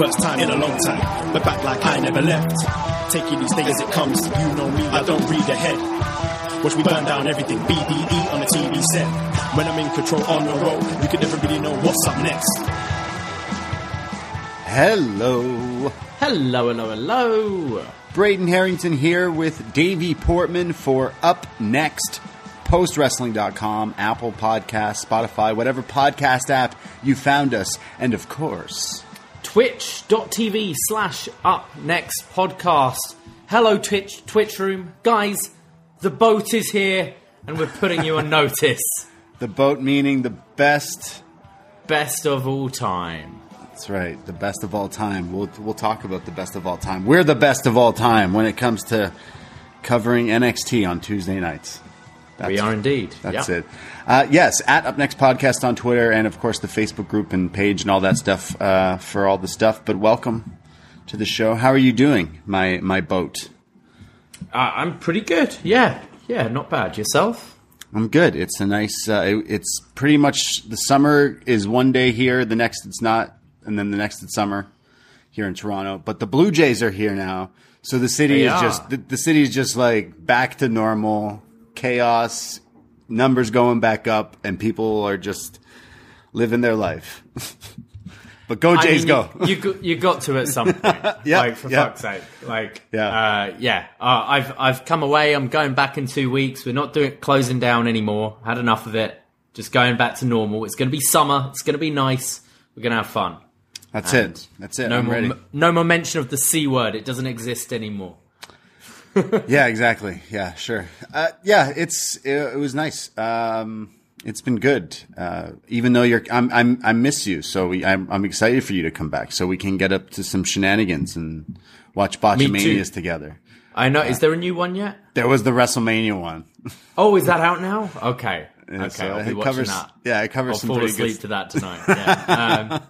First time in a long time, but back like I never left. Taking these day as it comes, you know me, I don't read ahead. Watch me burn down everything, BDE on the TV set. When I'm in control on the road, you can never really know what's up next. Hello. Hello, hello, hello. Braden Herrington here with Davie Portman for Up Next. PostWrestling.com, Apple Podcasts, Spotify, whatever podcast app you found us. And of course, Twitch.tv slash up next podcast. Hello, Twitch, Twitch room. Guys, the boat is here and we're putting you on notice. the boat meaning the best. Best of all time. That's right, the best of all time. We'll, we'll talk about the best of all time. We're the best of all time when it comes to covering NXT on Tuesday nights. That's, we are indeed. That's yeah. it. Uh, yes, at Up Next Podcast on Twitter, and of course the Facebook group and page and all that stuff uh, for all the stuff. But welcome to the show. How are you doing, my my boat? Uh, I'm pretty good. Yeah, yeah, not bad. Yourself? I'm good. It's a nice. Uh, it, it's pretty much the summer is one day here, the next it's not, and then the next it's summer here in Toronto. But the Blue Jays are here now, so the city They is are. just the, the city is just like back to normal chaos, numbers going back up, and people are just living their life. but go I Jays, mean, go! You, you, got- you got to at some point. Yeah, Like, for yeah. fuck's sake. Like, Yeah. Uh, yeah. Uh, I've, I've come away. I'm going back in two weeks. We're not doing closing down anymore. Had enough of it. Just going back to normal. It's going to be summer. It's going to be nice. We're going to have fun. That's it. That's it. No I'm more, ready. no more mention of the C word. It doesn't exist anymore. Yeah, exactly. Yeah, sure. Uh, yeah, it's it, it was nice. Um, it's been good. Uh, even though you're, I'm, I'm, I miss you. So we, I'm, I'm excited for you to come back so we can get up to some shenanigans and watch Botchamanias together. I know. Is there a new one yet? There was the WrestleMania one. Oh, is that out now? Okay. Yeah, okay, so I'll be it watching covers- that. yeah, it covers I'll some fall asleep good- to that tonight. Yeah. Um,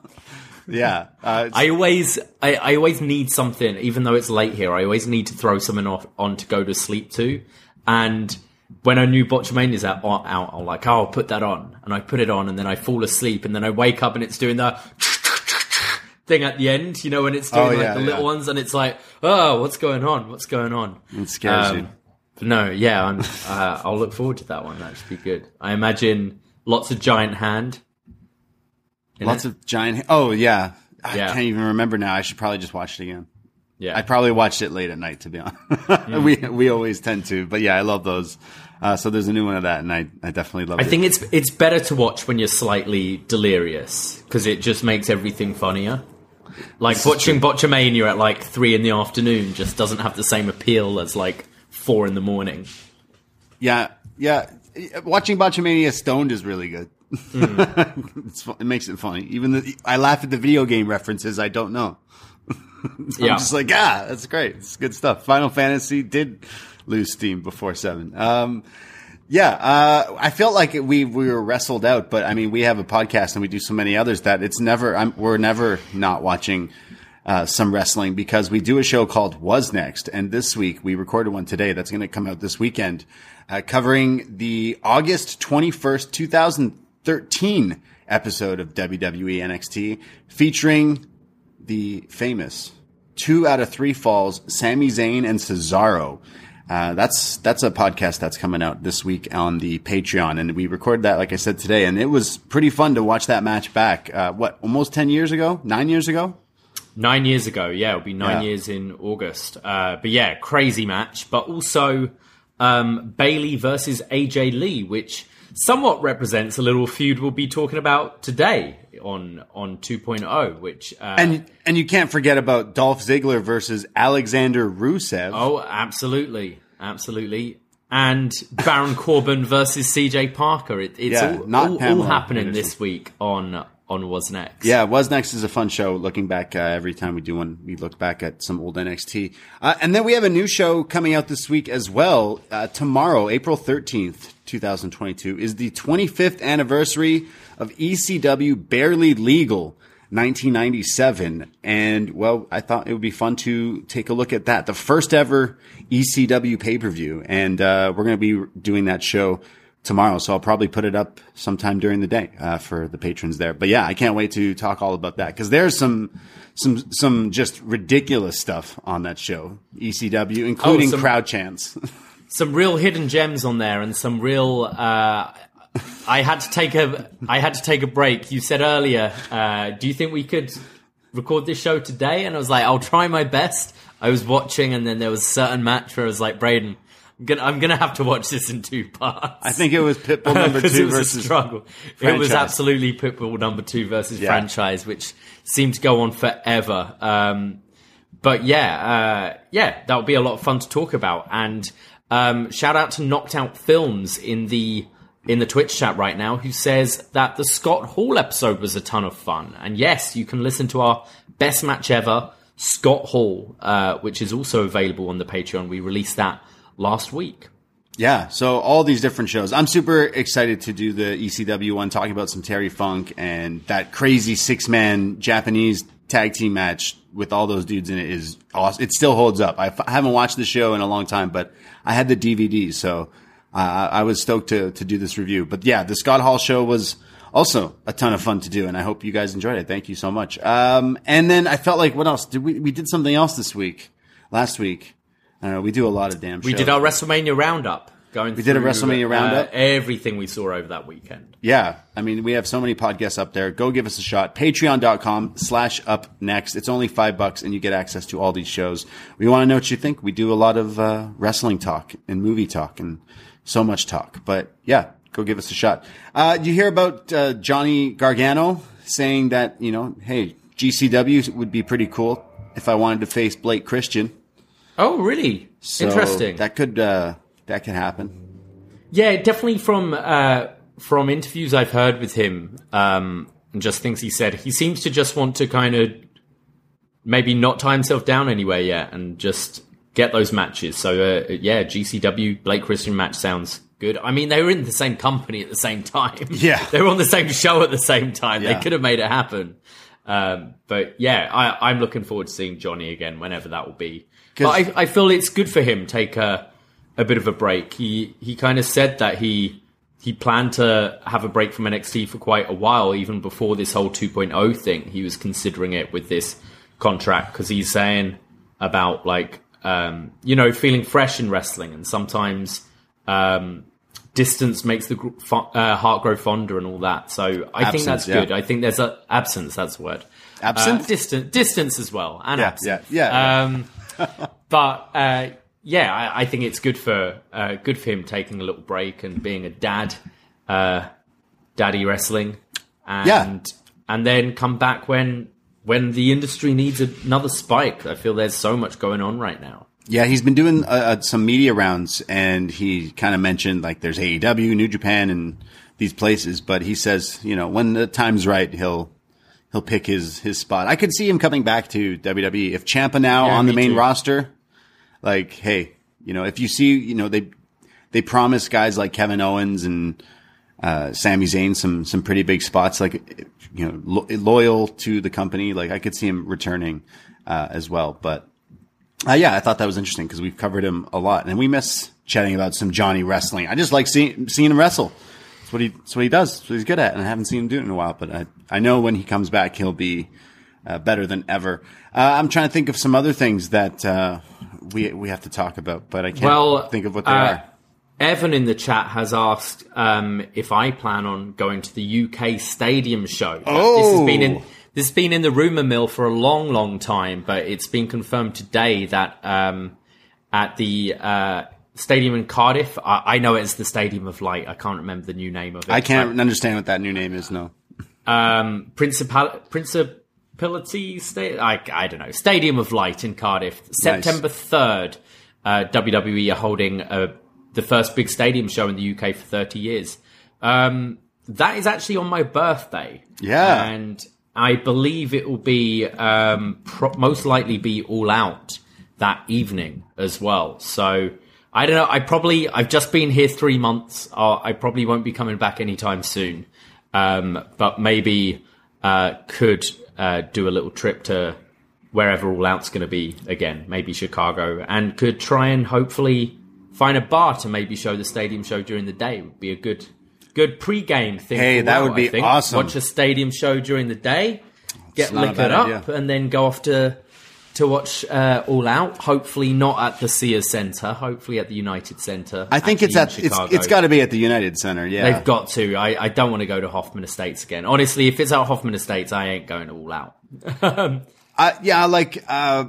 Yeah. Uh, I always, I, I always need something, even though it's late here. I always need to throw something off, on to go to sleep to. And when a new Botchamania's out, out, I'm like, oh, I'll put that on, and I put it on, and then I fall asleep, and then I wake up, and it's doing the thing at the end, you know, when it's doing Oh, like yeah, the little yeah. ones, and it's like, oh, what's going on? What's going on? it scares you. No, yeah, I'm, uh, I'll look forward to that one. That should be good. I imagine lots of giant hand. Lots of giant. Oh yeah. I Yeah. can't even remember now. I should probably just watch it again. Yeah. I probably watched it late at night. To be honest, we we always tend to. But yeah, I love those. Uh, so there's a new one of that, and I, I definitely love I it. think it's it's better to watch when you're slightly delirious because it just makes everything funnier. Like watching Botchamania at like three in the afternoon just doesn't have the same appeal as like four in the morning. Yeah, yeah. Watching Botchamania stoned is really good. it's, it makes it funny. Even the, I laugh at the video game references I don't know. I'm Yeah. just like, ah, that's great. It's good stuff. Final Fantasy did lose steam before seven. Um, yeah, uh, I felt like we we were wrestled out, but I mean, we have a podcast and we do so many others that it's never. I'm, we're never not watching uh, some wrestling because we do a show called Was Next, and this week we recorded one today that's going to come out this weekend, uh, covering the August twenty first, two thousand thirteen episode of WWE NXT, featuring the famous two out of three falls, Sami Zayn and Cesaro. Uh, that's that's a podcast that's coming out this week on the Patreon, and we recorded that, like I said today, and it was pretty fun to watch that match back. Uh, what, almost ten years ago, nine years ago? Nine years ago, yeah, it'll be nine Yeah. years in August. Uh, but yeah, crazy match. But also um, Bayley versus AJ Lee, which somewhat represents a little feud we'll be talking about today on on 2.0. Which uh, And and you can't forget about Dolph Ziggler versus Alexander Rusev. oh, absolutely, absolutely. And Baron Corbin versus CJ Parker. It, it's Yeah, all, not all, all happening Anderson. this week on on Was Next. Yeah, Was Next is a fun show. Looking back, uh, every time we do one, we look back at some old NXT. Uh, and then we have a new show coming out this week as well. Uh, tomorrow, April 13th, 2022, is the 25th anniversary of ECW Barely Legal 1997. And, well, I thought it would be fun to take a look at that. The first ever ECW pay per view. And uh, we're going to be doing that show tomorrow. So I'll probably put it up sometime during the day uh, for the patrons there. But yeah, I can't wait to talk all about that because there's some some some just ridiculous stuff on that show. ECW, including some- crowd chants. some real hidden gems on there and some real uh I had to take a I had to take a break. You said earlier, uh, do you think we could record this show today? And I was like, I'll try my best. I was watching and then there was a certain match where I was like, Braden, I'm gonna I'm gonna have to watch this in two parts. I think it was Pitbull number two it was a versus struggle. It was absolutely Pitbull number two versus Yeah. franchise, which seemed to go on forever. Um, but yeah, uh, yeah, that would be a lot of fun to talk about. And um, shout out to Knocked Out Films in the in the Twitch chat right now, who says that the Scott Hall episode was a ton of fun. And yes, you can listen to our best match ever, Scott Hall, uh, which is also available on the Patreon. We released that last week. Yeah, so all these different shows. I'm super excited to do the ECW one, talking about some Terry Funk and that crazy six man Japanese tag team match with all those dudes in it is awesome. It still holds up. I f- I haven't watched the show in a long time, but I had the DVD, so uh, I was stoked to to do this review. But yeah, the Scott Hall show was also a ton of fun to do, and I hope you guys enjoyed it. Thank you so much. Um, and then I felt like what else? Did we we did something else this week? Last week. I don't know. We do a lot of damn. We shows. did our WrestleMania roundup. Going We did a WrestleMania uh, roundup? everything we saw over that weekend. Yeah. I mean, we have so many podcasts up there. Go give us a shot. Patreon.com slash up next. It's only five bucks and you get access to all these shows. We want to know what you think. We do a lot of uh, wrestling talk and movie talk and so much talk. But yeah, go give us a shot. Uh, you hear about uh, Johnny Gargano saying that, you know, hey, GCW would be pretty cool if I wanted to face Blake Christian. Oh, really? So Interesting. That could, uh, that can happen. Yeah, definitely from uh, from interviews I've heard with him, um, and just things he said, he seems to just want to kind of maybe not tie himself down anywhere yet, and just get those matches. So uh, yeah, GCW Blake Christian match sounds good. I mean, they were in the same company at the same time. Yeah. they were on the same show at the same time. Yeah. They could have made it happen. Um, but yeah, I, I'm looking forward to seeing Johnny again whenever that will be. But I, I feel it's good for him take a a bit of a break. He he kind of said that he he planned to have a break from NXT for quite a while, even before this whole 2.0 thing. He was considering it with this contract because he's saying about like um, you know feeling fresh in wrestling, and sometimes um, distance makes the uh, heart grow fonder and all that. So I think that's yeah. good. I think there's a absence. That's the word. Absent? Uh, distant, distance as well, and Yeah, absent. yeah, yeah. Um, but uh, yeah, I, I think it's good for uh, good for him taking a little break and being a dad, uh, daddy wrestling, and Yeah. and then come back when when the industry needs another spike. I feel there's so much going on right now. Yeah, he's been doing uh, uh, some media rounds, and he kind of mentioned like there's AEW, New Japan, and these places. But he says, you know, when the time's right, he'll he'll pick his his spot. I could see him coming back to WWE if Champa now Yeah, on the main too. roster. Like, hey, you know, if you see, you know, they they promise guys like Kevin Owens and uh, Sami Zayn some some pretty big spots, like you know, lo- loyal to the company. Like I could see him returning uh, as well, but. Uh, yeah, I thought that was interesting because we've covered him a lot, and we miss chatting about some Johnny wrestling. I just like seeing seeing him wrestle. That's what he that's what he does. That's what he's good at, and I haven't seen him do it in a while. But I I know when he comes back, he'll be uh, better than ever. Uh, I'm trying to think of some other things that uh, we we have to talk about, but I can't Well, think of what they uh, are. Evan in the chat has asked um, if I plan on going to the UK Stadium show. Oh. this has been in this has been in the rumor mill for a long, long time, but it's been confirmed today that um, at the uh, stadium in Cardiff, I, I know it's the Stadium of Light. I can't remember the new name of it. I can't understand what that new name is. No, um, Principal Principality State. I, I don't know. Stadium of Light in Cardiff, September third. Uh, WWE are holding uh, the first big stadium show in the UK for thirty years. Um, that is actually on my birthday. Yeah. and I believe it will be um, pro- most likely be all out that evening as well. So. I don't know. I probably I've just been here three months. Uh, I probably won't be coming back anytime soon. Um, but maybe uh, could uh, do a little trip to wherever All Out's going to be again, maybe Chicago, and could try and hopefully find a bar to maybe show the stadium show during the day. Would be a good good pre-game thing. Hey, that would be awesome. Watch a stadium show during the day, get liquored up, idea. and then go off to to watch uh, All Out. Hopefully not at the Sears Centre. Hopefully at the United Centre. I think it's at it's it's got to be at the United Center. Yeah, They've got to. I, I don't want to go to Hoffman Estates again. Honestly, if it's at Hoffman Estates, I ain't going all out. Uh, yeah, like uh,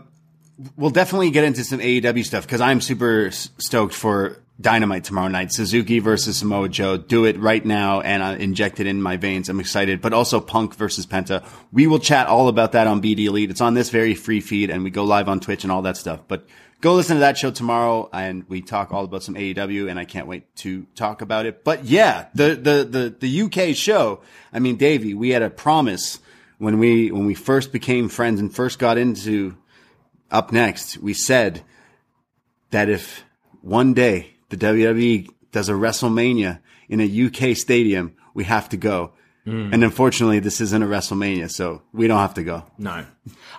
we'll definitely get into some AEW stuff because I'm super stoked for Dynamite tomorrow night. Suzuki versus Samoa Joe. Do it right now and uh, inject it in my veins. I'm excited. But also Punk versus Penta. We will chat all about that on BD Elite. It's on this very free feed and we go live on Twitch and all that stuff. But go listen to that show tomorrow and we talk all about some AEW and I can't wait to talk about it. But yeah, the, the, the, the UK show. I mean, Davie, we had a promise when we, when we first became friends and first got into up next, we said that if one day the WWE does a WrestleMania in a UK stadium, we have to go. Hmm. And unfortunately, this isn't a WrestleMania, so we don't have to go. No.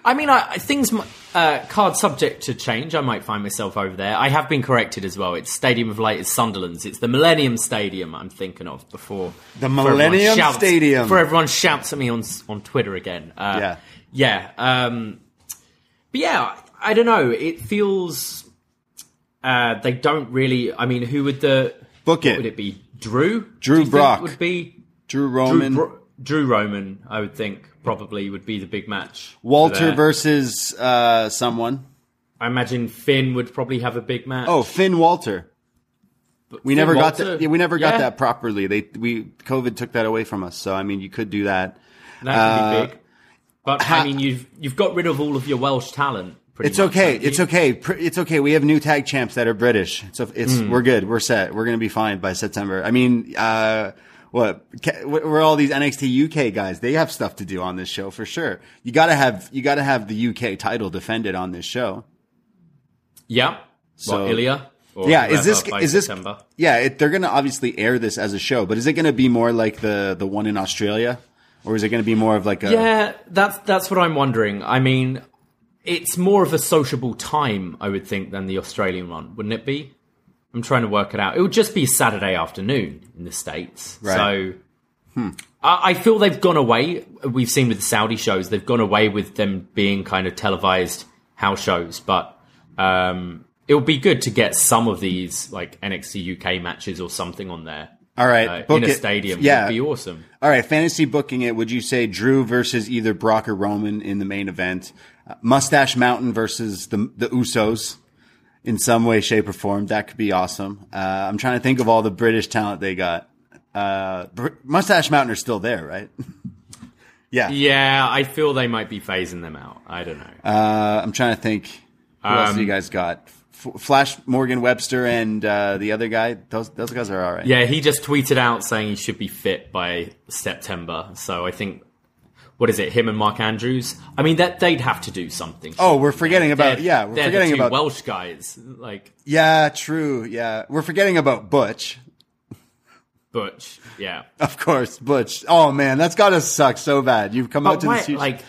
I mean, I, I- things, uh, card subject to change. I might find myself over there. I have been corrected as well. It's Stadium of Light is Sunderland's. It's the Millennium Stadium I'm thinking of before. The Millennium shouts- Stadium. For everyone shouts at me on, on Twitter again. Uh, Yeah. Yeah. Um, but yeah, I don't know. It feels, uh, they don't really, I mean, who would the, Book it. would it be? Drew? Drew Do you think Brock. Would be Drew Drew, Roman, Bro- Drew Roman, I would think probably would be the big match. Walter versus uh, someone. I imagine Finn would probably have a big match. Oh, Finn Walter. We Finn never got that. Yeah, we never got Yeah. that properly. They we COVID took that away from us. So I mean, you could do that. that uh, be big. But ha- I mean, you've you've got rid of all of your Welsh talent. It's okay. you? It's okay. It's okay. We have new tag champs that are British. So it's Hmm. we're good. We're set. We're gonna be fine by September. I mean, uh, what? We're all these NXT UK guys. They have stuff to do on this show for sure. You gotta have you gotta have the UK title defended on this show. Yeah. So- what, Ilja? Or yeah, is this is this? September? Yeah, it, they're gonna obviously air this as a show, but is it gonna be more like the the one in Australia, or is it gonna be more of like a? Yeah, that's that's what I'm wondering. I mean, it's more of a sociable time, I would think, than the Australian one, wouldn't it be? I'm trying to work it out. It would just be Saturday afternoon in the states. Right. So I, I feel they've gone away. We've seen with the Saudi shows, they've gone away with them being kind of televised house shows. But um, it would be good to get some of these like NXT UK matches or something on there. All right, uh, in a it. stadium. Yeah. would be awesome. All right, fantasy booking it. Would you say Drew versus either Brock or Roman in the main event? Mustache Mountain versus the the Usos in some way, shape, or form. That could be awesome. Uh, I'm trying to think of all the British talent they got. Uh, Mustache Mountain are still there, right? yeah. Yeah, I feel they might be phasing them out. I don't know. Uh, I'm trying to think. Who else Um, do you guys got? F- Flash Morgan Webster and uh, the other guy. Those those guys are all right. yeah, he just tweeted out saying he should be fit by September. So I think. What is it? Him and Mark Andrews. I mean, that they'd have to do something. Oh, we're forgetting about They're- yeah, we're forgetting about Welsh guys. Like yeah, true, yeah, we're forgetting about Butch. Butch. Yeah. Of course, Butch. Oh man, that's gotta suck so bad. You've come out to why, this huge. like,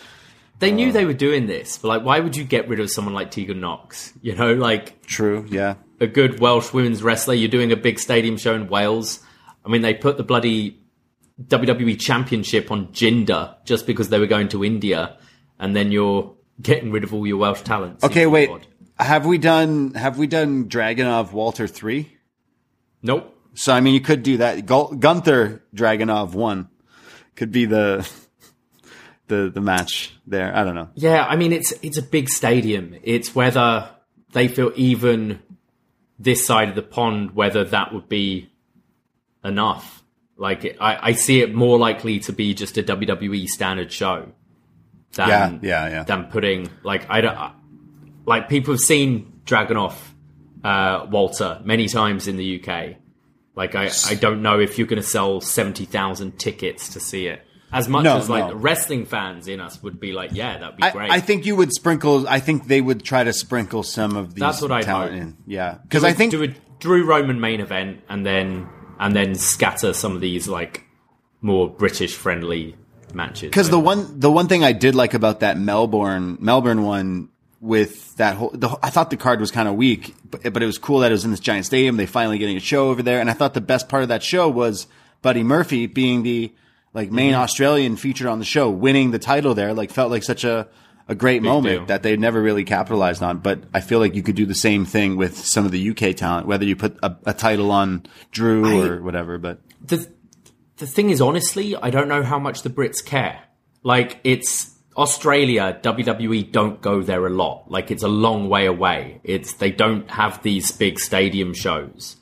they knew uh. they were doing this, but like, why would you get rid of someone like Tegan Knox? You know, like True, yeah. a good Welsh women's wrestler. You're doing a big stadium show in Wales. I mean, they put the bloody WWE Championship on Jinder just because they were going to India, and then you're getting rid of all your Welsh talents. Okay, wait. odd. Have we done Have we done Dragunov Walter three? Nope. So I mean, you could do that. Gu- Gunther Dragunov one could be the the the match there. I don't know. Yeah, I mean it's it's a big stadium. It's whether they feel even this side of the pond whether that would be enough. Like I, I see it more likely to be just a WWE standard show than Yeah, yeah, yeah. than putting like I don't like people have seen Dragunov uh, Walter many times in the UK. Like I, I don't know if you're going to sell seventy thousand tickets to see it. As much No, as like no. wrestling fans in us would be like, yeah, that'd be I, great. I think you would sprinkle. I think they would try to sprinkle some of these That's what I'd talent hope. in. Yeah, because I think do a Drew Roman main event and then and then scatter some of these like more British friendly matches. Because the one the one thing I did like about that Melbourne Melbourne one with that whole the, I thought the card was kind of weak, but but it was cool that it was in this giant stadium. They finally getting a show over there, and I thought the best part of that show was Buddy Murphy being the like main Mm-hmm. Australian featured on the show, winning the title there. Like felt like such a a great moment deal. that they never really capitalized on. But I feel like you could do the same thing with some of the UK talent, whether you put a, a title on Drew I- or whatever. But the the thing is, honestly, I don't know how much the Brits care. Like it's Australia, WWE don't go there a lot. Like it's a long way away. It's they don't have these big stadium shows.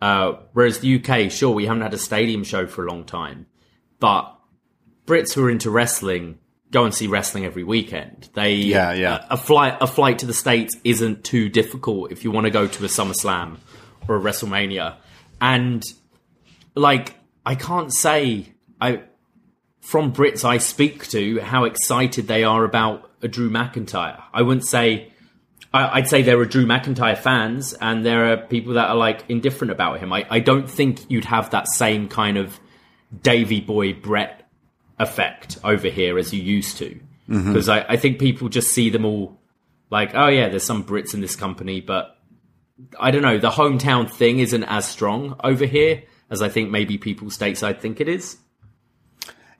Uh, whereas the UK, sure, we haven't had a stadium show for a long time, but Brits who are into wrestling go and see wrestling every weekend. They Yeah, yeah. A, a flight a flight to the states isn't too difficult if you want to go to a SummerSlam or a WrestleMania, and like I can't say I from Brits I speak to how excited they are about a Drew McIntyre. I wouldn't say I, I'd say there are Drew McIntyre fans and there are people that are like indifferent about him. I, I don't think you'd have that same kind of Davy Boy Brett effect over here as you used to. Because I, I think people just see them all like, oh yeah, there's some Brits in this company, but I don't know, the hometown thing isn't as strong over here as I think maybe people stateside think it is.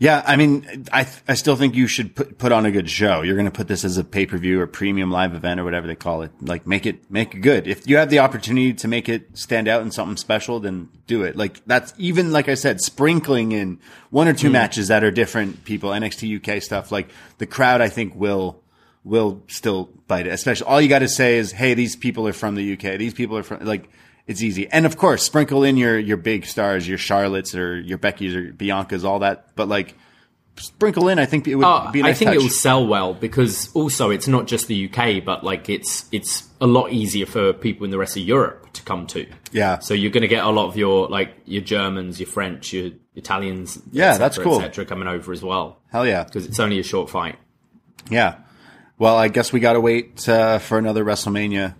Yeah, I mean, I I still think you should put put on a good show. You're going to put this as a pay per view or premium live event or whatever they call it. Like, make it make it good. If you have the opportunity to make it stand out in something special, then do it. Like that's even like I said, sprinkling in one or two hmm. matches that are different people, NXT UK stuff. Like the crowd, I think will will still bite it. Especially all you got to say is, hey, these people are from the UK. These people are from like. It's easy, and of course, sprinkle in your your big stars, your Charlottes or your Beckys or Biancas, all that. But like, sprinkle in. I think it would Oh, be a nice I think touch. it will sell well because also it's not just the UK, but like it's it's a lot easier for people in the rest of Europe to come to. Yeah. So you're going to get a lot of your like your Germans, your French, your Italians. Yeah, cetera, that's cool. Coming over as well Hell yeah, because it's only a short fight. yeah. Well, I guess we got to wait uh, for another WrestleMania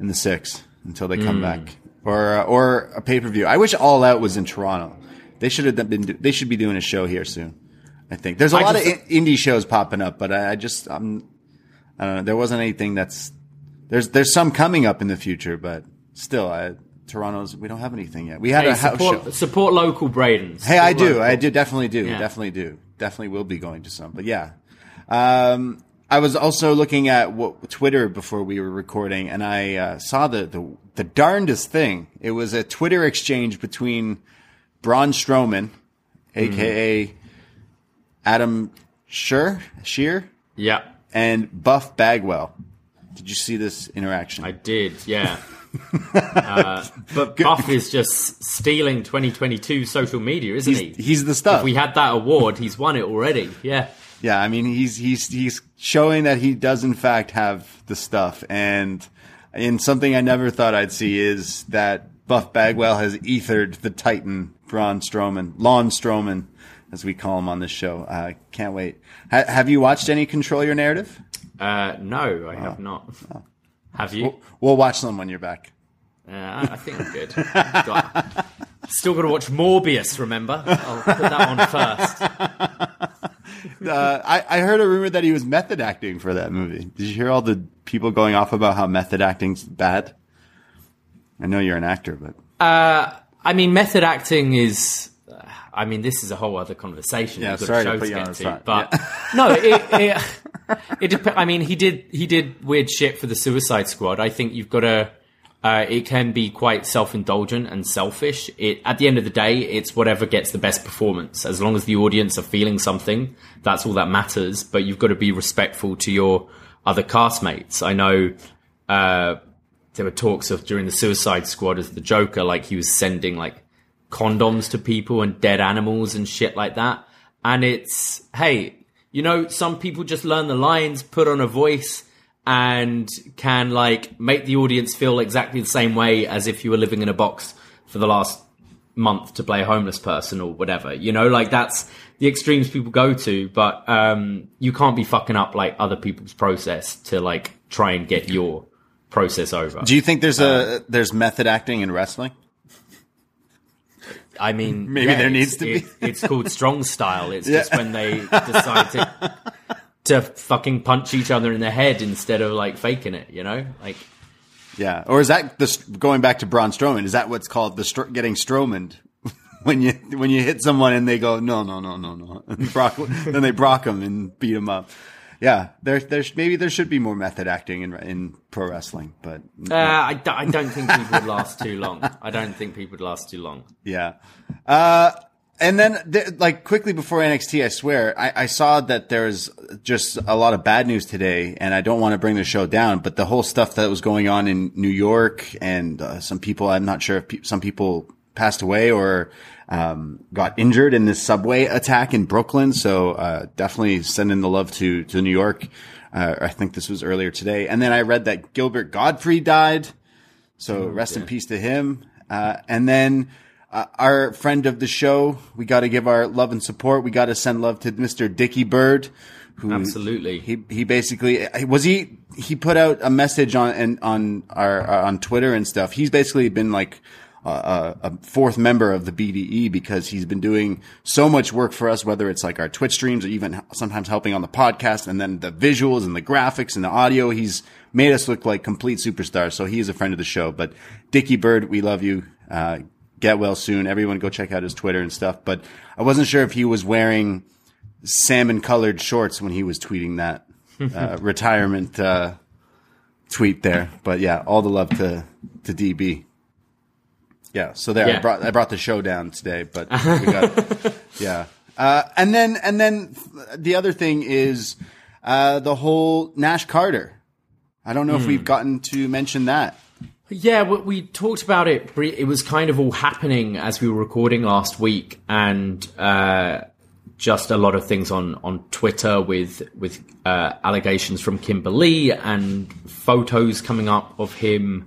in the six until they come back, or uh, or a pay per view. I wish All Out was in Toronto. They should have been. They should be doing a show here soon. I think there's a I lot of in- indie shows popping up, but I, I just I'm I don't know. There wasn't anything that's there's there's some coming up in the future, but still, I, Toronto's we don't have anything yet. We had Hey, a house show. support, support local Bradens. Hey, I do. local. I do. Definitely do. Yeah. Definitely do. Definitely will be going to some. But yeah. Um, I was also looking at what, Twitter before we were recording, and I uh, saw the, the the darndest thing. It was a Twitter exchange between Braun Strowman, aka Adam Scherr, Shear, Yeah, and Buff Bagwell. Did you see this interaction? I did. Yeah. uh, but Buff is just stealing 2022 social media, isn't he's, he? he's the stuff. If we had that award, he's won it already. Yeah. Yeah, I mean he's he's he's showing that he does in fact have the stuff, and in something I never thought I'd see is that Buff Bagwell has ethered the Titan Braun Strowman, Lon Strowman, as we call him on this show. Uh, can't wait. Ha- have you watched any Control Your Narrative? Uh, no, I have not. Have you? We'll watch them when you're back. Uh, I I think I'm good. Still got to watch Morbius. Remember, I'll put that on first. Uh, I, I heard a rumor that he was method acting for that movie. Did you hear all the people going off about how method acting's bad? I know you're an actor, but I mean, method acting is. uh, I mean, this is a whole other conversation. Yeah, sorry to put to you on the spot. but no, it. it, it dep- I mean, he did. He did weird shit for the Suicide Squad. I think you've got to. Uh, it can be quite self-indulgent and selfish. It at the end of the day, it's whatever gets the best performance. As long as the audience are feeling something, that's all that matters. But you've got to be respectful to your other castmates. I know. Uh, there were talks of during the Suicide Squad as the Joker, like he was sending like condoms to people and dead animals and shit like that. And it's, hey, you know, some people just learn the lines, put on a voice, and can like make the audience feel exactly the same way as if you were living in a box for the last month to play a homeless person or whatever. You know, like that's the extremes people go to, but um, you can't be fucking up like other people's process to like try and get your process over. do you think there's a there's method acting in wrestling? I mean, Maybe yeah, there needs to be. it- it's called strong style. It's just when they decide to to fucking punch each other in the head instead of like faking it. You know, like Yeah, or is that the going back to Braun Strowman? Is that what's called the stro- getting Strowmaned? when you when you hit someone and they go no no no no no, Brock, then they brock them and beat them up. Yeah, there there's maybe there should be more method acting in in pro wrestling, but uh, I, do- I don't think people would last too long. I don't think people would last too long. Yeah. Uh, and then, th- like, quickly before NXT, I swear, I, I saw that there's just a lot of bad news today, and I don't want to bring the show down, but the whole stuff that was going on in New York and uh, some people, I'm not sure if pe- some people passed away or um, got injured in this subway attack in Brooklyn. So uh, definitely sending the love to to New York. Uh, I think this was earlier today. And then I read that Gilbert Gottfried died. So rest in peace to him. Uh, and then uh, our friend of the show, we got to give our love and support. We got to send love to Mr. Dickie Bird, who Absolutely. he he basically was he he put out a message on and on our uh, on Twitter and stuff. He's basically been like. Uh, a fourth member of the BDE because he's been doing so much work for us, whether it's like our Twitch streams or even sometimes helping on the podcast and then the visuals and the graphics and the audio. He's made us look like complete superstars. So he is a friend of the show. But Dickie Bird, we love you. Uh, get well soon. Everyone go check out his Twitter and stuff. But I wasn't sure if he was wearing salmon colored shorts when he was tweeting that uh, retirement uh, tweet there. But yeah, all the love to to DB. Yeah, so there I brought I brought the show down today, but we got yeah. Uh, and then and then the other thing is uh, the whole Nash Carter. I don't know if we've gotten to mention that. Yeah, we, talked about it. It was kind of all happening as we were recording last week, and uh, just a lot of things on on Twitter with with uh, allegations from Kimberly and photos coming up of him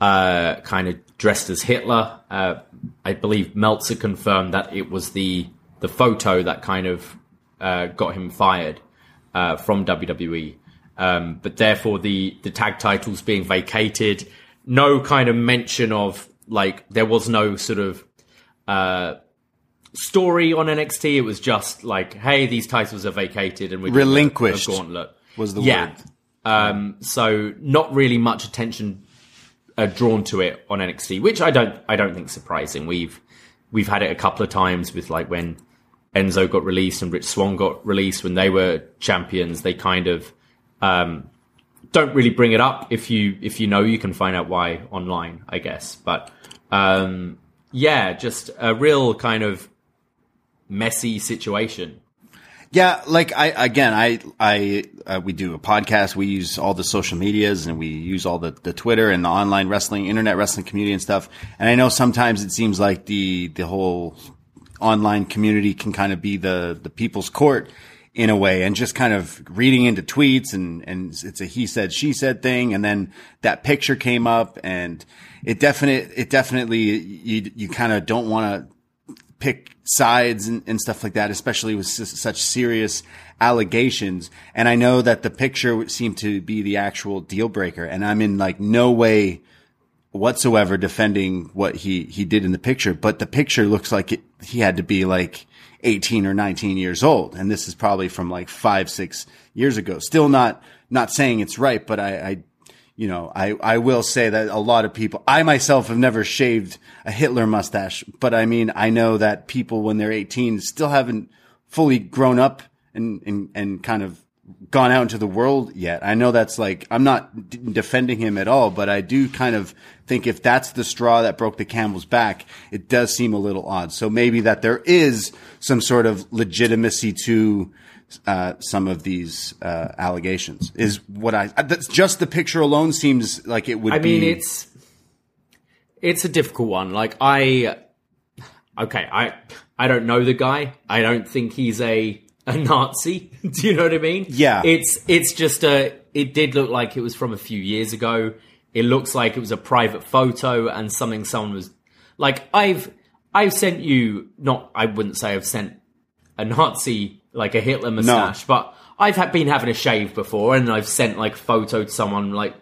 uh, kind of dressed as Hitler. Uh, I believe Meltzer confirmed that it was the the photo that kind of uh, got him fired uh, from WWE. Um, but therefore, the the tag titles being vacated, no kind of mention of like there was no sort of uh, story on NXT. It was just like, hey, these titles are vacated and we're a- Relinquished a gauntlet was the yeah. word. Um, so not really much attention uh, drawn to it on NXT, which I don't I don't think surprising. We've we've had it a couple of times with like when Enzo got released and Rich Swann got released when they were champions. They kind of Um, don't really bring it up if you if you know you can find out why online, I guess. But um, yeah, just a real kind of messy situation. Yeah, like I again, I I uh, we do a podcast. We use all the social medias and we use all the the Twitter and the online wrestling, internet wrestling community and stuff. And I know sometimes it seems like the the whole online community can kind of be the the people's court in a way and just kind of reading into tweets and and it's a he said she said thing and then that picture came up and it definite it definitely you you kind of don't want to pick sides and, and stuff like that, especially with such serious allegations. And I know that the picture seemed to be the actual deal breaker. And I'm in like no way whatsoever defending what he, he did in the picture, but the picture looks like it, he had to be like 18 or 19 years old. And this is probably from like five, six years ago. Still not, not saying it's right, but I, I you know, I, I will say that a lot of people, I myself have never shaved a Hitler mustache, but I mean, I know that people when they're 18 still haven't fully grown up and, and, and kind of gone out into the world yet. I know that's like, I'm not d- defending him at all, but I do kind of think if that's the straw that broke the camel's back, it does seem a little odd. So maybe that there is some sort of legitimacy to, uh, some of these uh, allegations is what I. uh, That's just the picture alone seems like it would. Be I mean, be, it's it's a difficult one. Like I, okay, I I don't know the guy. I don't think he's a a Nazi. Do you know what I mean? Yeah. It's it's just a. It did look like it was from a few years ago. It looks like it was a private photo and something someone was like. I've I've sent you not. I wouldn't say I've sent a Nazi like a Hitler mustache, but I've had, been having a shave before, and I've sent like a photo to someone like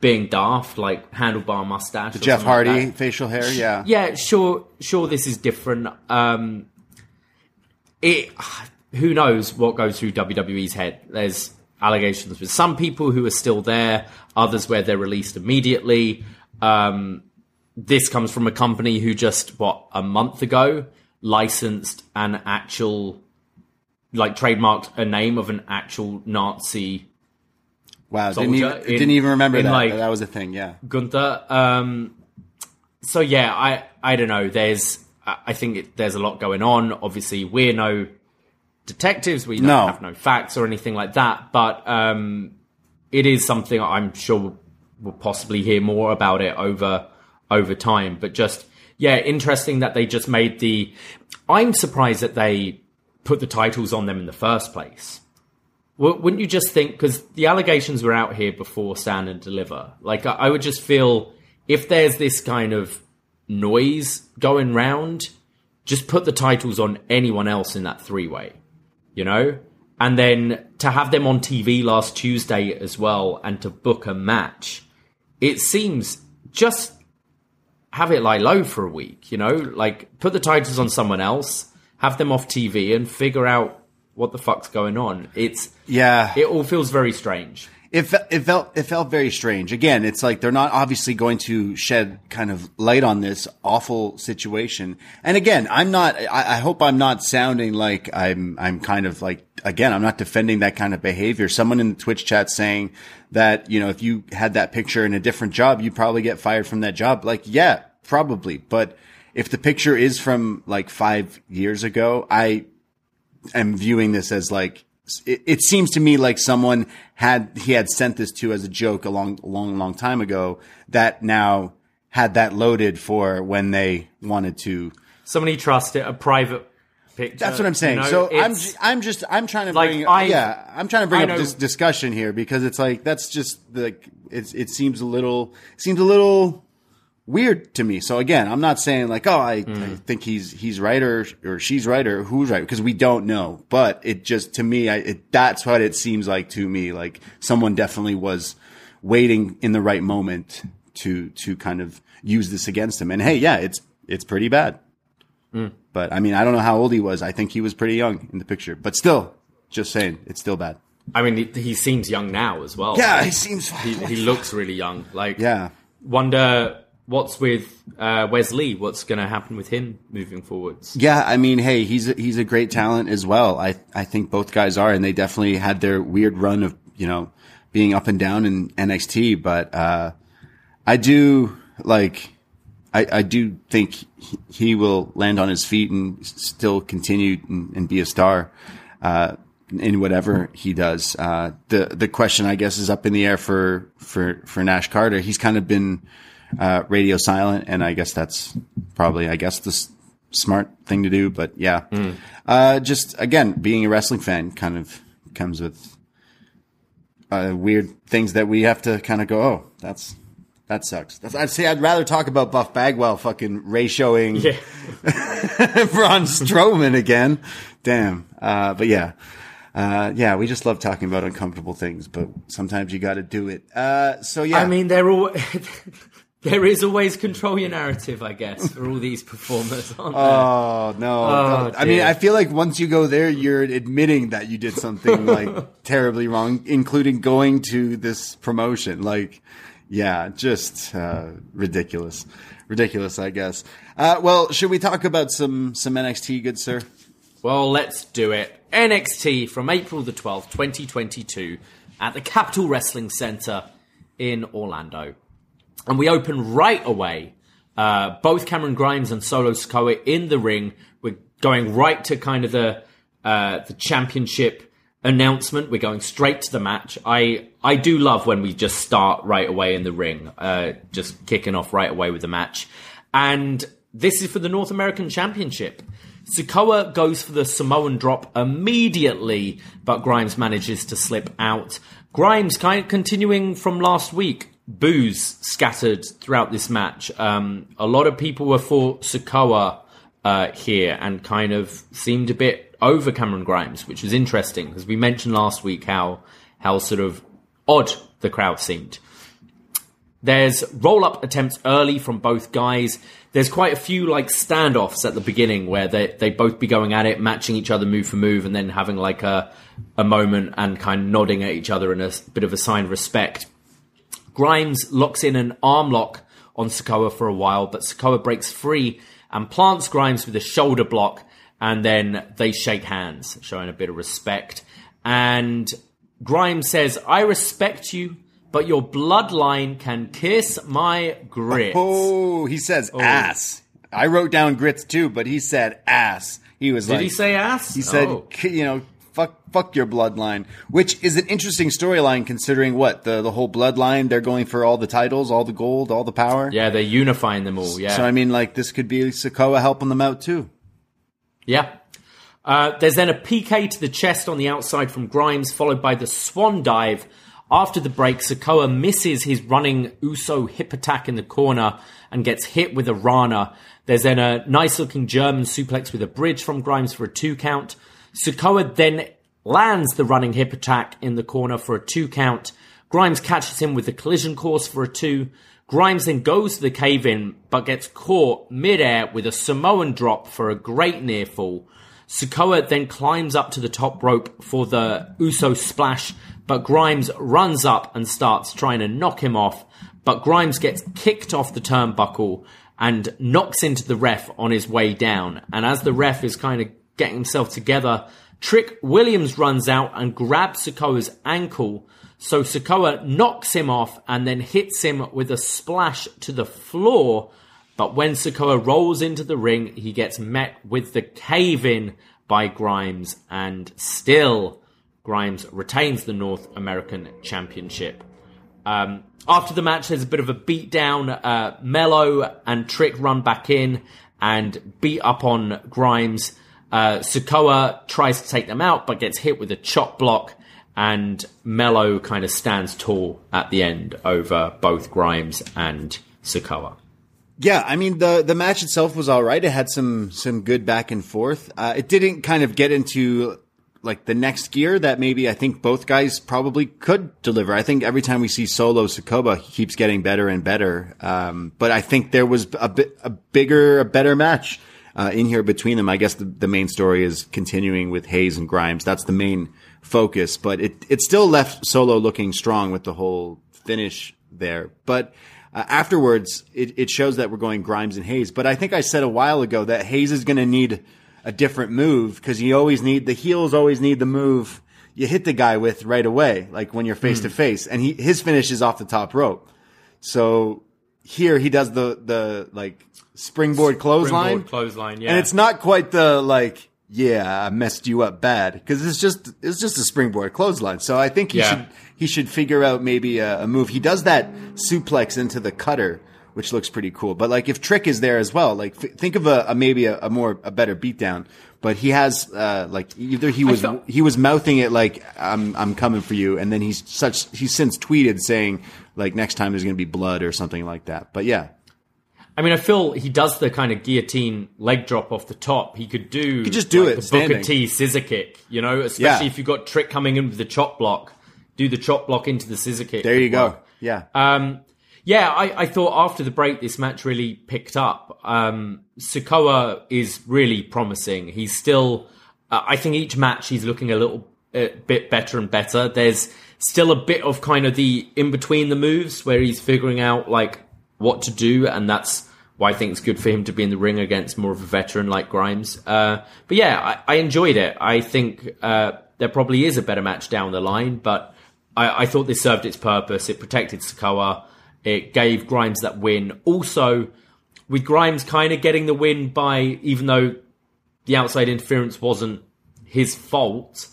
being daft, like handlebar mustache. or Jeff something like Hardy facial hair. Yeah, Yeah, sure, sure. This is different. Um, it. Who knows what goes through WWE's head? There's allegations with some people who are still there, others where they're released immediately. Um, this comes from a company who just what a month ago licensed an actual, like trademarked a name of an actual Nazi Wow, didn't even, in- didn't even remember that. like- that was a thing. Yeah, Gunther. Um, so yeah, I I don't know. There's I think it, there's a lot going on. Obviously, we're no detectives. We don't No. have no facts or anything like that. But um, it is something I'm sure we'll, we'll possibly hear more about it over over time. But just yeah, interesting that they just made the. I'm surprised that they put the titles on them in the first place. Wou- Wouldn't you just think because the allegations were out here before Stand and Deliver? Like I, I would just feel if there's this kind of noise going round, just put the titles on anyone else in that three way, you know. And then to have them on TV last Tuesday as well, and to book a match, it seems just have it lie low for a week, you know, like put the titles on someone else, have them off TV, and figure out what the fuck's going on. It's yeah. it all feels very strange. It, it felt it felt very strange. Again, it's like they're not obviously going to shed kind of light on this awful situation. And again, I'm not. I, I hope I'm not sounding like I'm. I'm kind of like again. I'm not defending that kind of behavior. Someone in the Twitch chat saying that you know if you had that picture in a different job, you'd probably get fired from that job. Like yeah, probably. But if the picture is from like five years ago, I am viewing this as like it, it seems to me like someone had he had sent this to as a joke a long long long time ago that now had that loaded for when they wanted to Somebody trust it, a private picture. that's what I'm saying. you know, so I'm I'm just I'm trying to Like, bring I- yeah I'm trying to bring I up know- this discussion here because it's like that's just like it's it seems a little seems a little weird to me. So again, I'm not saying like oh I, Hmm. I think he's he's right or or she's right or who's right because we don't know. But it just to me I, it, that's what it seems like to me. Like someone definitely was waiting in the right moment to to kind of use this against him. And hey, yeah, it's it's pretty bad. Hmm. But I mean, I don't know how old he was. I think he was pretty young in the picture. But still, just saying, it's still bad. I mean, he, he seems young now as well. Yeah, he seems. he, he looks really young. Like, Yeah. Wonder what's with uh, Wes Lee. What's going to happen with him moving forwards? Yeah, I mean, hey, he's a, he's a great talent as well. I I think both guys are, and they definitely had their weird run of you know being up and down in NXT, but uh, I do like. I, I do think he, will land on his feet and still continue and, and be a star uh, in whatever he does. Uh, the the question, I guess, is up in the air for for for Nash Carter. He's kind of been uh, radio silent, and I guess that's probably, I guess, the s- smart thing to do. But yeah, uh, just again, being a wrestling fan kind of comes with uh, weird things that we have to kind of go, oh, that's that sucks. That's, I'd say I'd rather talk about Buff Bagwell fucking ratioing Yeah. Braun Strowman again. Damn. Uh, but yeah. Uh, yeah, we just love talking about uncomfortable things, but sometimes you got to do it. Uh, so yeah, I mean, they're all. there is always control your narrative, I guess, for all these performers, aren't there? Oh no! Oh, I mean. I feel like once you go there, you're admitting that you did something like terribly wrong, including going to this promotion. Like, yeah, just uh, ridiculous, ridiculous. I guess. Uh, well, should we talk about some some NXT, good sir? Well, let's do it. NXT from April the 12th, 2022, at the Capitol Wrestling Center in Orlando. And we open right away. Uh, both Cameron Grimes and Solo Sikoa in the ring. We're going right to kind of the uh, the championship announcement. We're going straight to the match. I I do love when we just start right away in the ring, uh, just kicking off right away with the match. And this is for the North American Championship. Sikoa goes for the Samoan drop immediately, but Grimes manages to slip out. Grimes kind of continuing from last week. Boos scattered throughout this match. Um, a lot of people were for Sikoa uh, here and kind of seemed a bit over Cameron Grimes, which was interesting because we mentioned last week how how sort of odd the crowd seemed. There's roll up attempts early from both guys. There's quite a few like standoffs at the beginning where they they both be going at it, matching each other move for move, and then having like a a moment and kind of nodding at each other in a bit of a sign of respect. Grimes locks in an arm lock on Sikoa for a while, but Sikoa breaks free and plants Grimes with a shoulder block, and then they shake hands, showing a bit of respect. And Grimes says, I respect you, but your bloodline can kiss my grits. Oh, he says oh. ass. I wrote down grits too, but he said ass. He was Did like, he say ass? He said, Oh. You know, fuck, fuck your bloodline, which is an interesting storyline considering what the the whole bloodline. They're going for all the titles, all the gold, all the power. Yeah, they're unifying them all. Yeah. So I mean, like this could be Sikoa helping them out too. Yeah. Uh, there's then a PK to the chest on the outside from Grimes, followed by the swan dive. After the break, Sikoa misses his running Uso hip attack in the corner and gets hit with a Rana. There's then a nice looking German suplex with a bridge from Grimes for a two count. Sikoa then lands the running hip attack in the corner for a two count. Grimes catches him with the collision course for a two. Grimes then goes to the cave in, but gets caught midair with a Samoan drop for a great near fall. Sikoa then climbs up to the top rope for the Uso splash, but Grimes runs up and starts trying to knock him off. But Grimes gets kicked off the turnbuckle and knocks into the ref on his way down. And as the ref is kind of getting himself together, Trick Williams runs out and grabs Sikoa's ankle. So Sikoa knocks him off and then hits him with a splash to the floor. But when Sikoa rolls into the ring, he gets met with the cave in by Grimes, and still Grimes retains the North American Championship. Um, after the match, there's a bit of a beatdown. Uh, Melo and Trick run back in and beat up on Grimes. Uh, Sikoa tries to take them out, but gets hit with a chop block. And Melo kind of stands tall at the end over both Grimes and Sikoa. Yeah, I mean the the match itself was all right. It had some some good back and forth. Uh, it didn't kind of get into like the next gear that maybe I think both guys probably could deliver. I think every time we see Solo Sikoa, he keeps getting better and better. Um, but I think there was a bit a bigger, a better match uh, in here between them. I guess the, the main story is continuing with Hayes and Grimes. That's the main focus. But it it still left Solo looking strong with the whole finish there. But uh, afterwards, it, it shows that we're going Grimes and Hayes. But I think I said a while ago that Hayes is going to need a different move because you always need the heels always need the move, you hit the guy with right away, like when you're face to face. And he his finish is off the top rope. So here he does the the like springboard clothesline. Springboard clothesline, yeah. And it's not quite the like, yeah, I messed you up bad because it's just it's just a springboard clothesline. So I think he Yeah. should he should figure out maybe a, a move. He does that suplex into the cutter, which looks pretty cool. But like if Trick is there as well, like f- think of a, a maybe a, a more a better beatdown. But he has uh, like either he was he was mouthing it like I'm I'm coming for you, and then he's such he's since tweeted saying like next time there's going to be blood or something like that. But yeah, I mean, I feel he does the kind of guillotine leg drop off the top. He could do could just do like it the standing. Booker T scissor kick, you know, especially Yeah. if you've got Trick coming in with the chop block. Do the chop block into the scissor kick. there you go. Yeah. Um, yeah, I, I thought after the break, this match really picked up. Um, Sikoa is really promising. He's still, uh, I think each match he's looking a little uh, bit better and better. There's still a bit of kind of the in between the moves where he's figuring out like what to do, and that's why I think it's good for him to be in the ring against more of a veteran like Grimes. Uh, but yeah, I, I enjoyed it. I think uh, there probably is a better match down the line, but I, I thought this served its purpose. It protected Sikoa. It gave Grimes that win. Also, with Grimes kind of getting the win by, even though the outside interference wasn't his fault,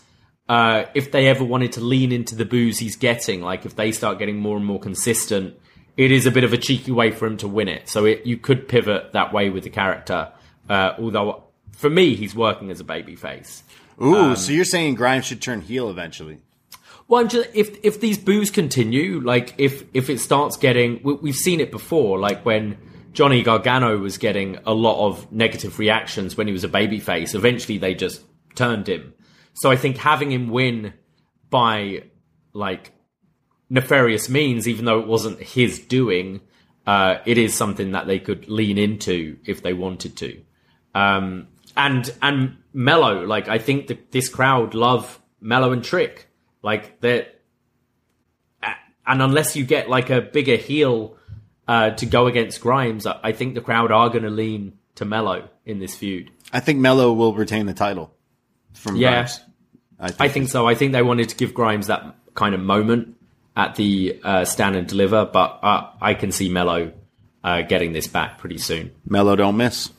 uh, if they ever wanted to lean into the boos he's getting, like if they start getting more and more consistent, it is a bit of a cheeky way for him to win it. So it, you could pivot that way with the character. Uh, although for me, he's working as a babyface. Ooh, um, so you're saying Grimes should turn heel eventually? Well, I'm just, if if these boos continue, like if if it starts getting, we, we've seen it before, like when Johnny Gargano was getting a lot of negative reactions when he was a babyface. Eventually, they just turned him. So I think having him win by like nefarious means, even though it wasn't his doing, uh, it is something that they could lean into if they wanted to. Um, and and Melo, like I think this crowd love Melo and Trick, like that. And unless you get like a bigger heel uh, to go against Grimes, I I think the crowd are going to lean to Melo in this feud. I think Melo will retain the title from Yeah. Grimes. I think, I think so. I think they wanted to give Grimes that kind of moment at the uh, stand and deliver, but uh, I can see Melo uh, getting this back pretty soon. Melo don't miss.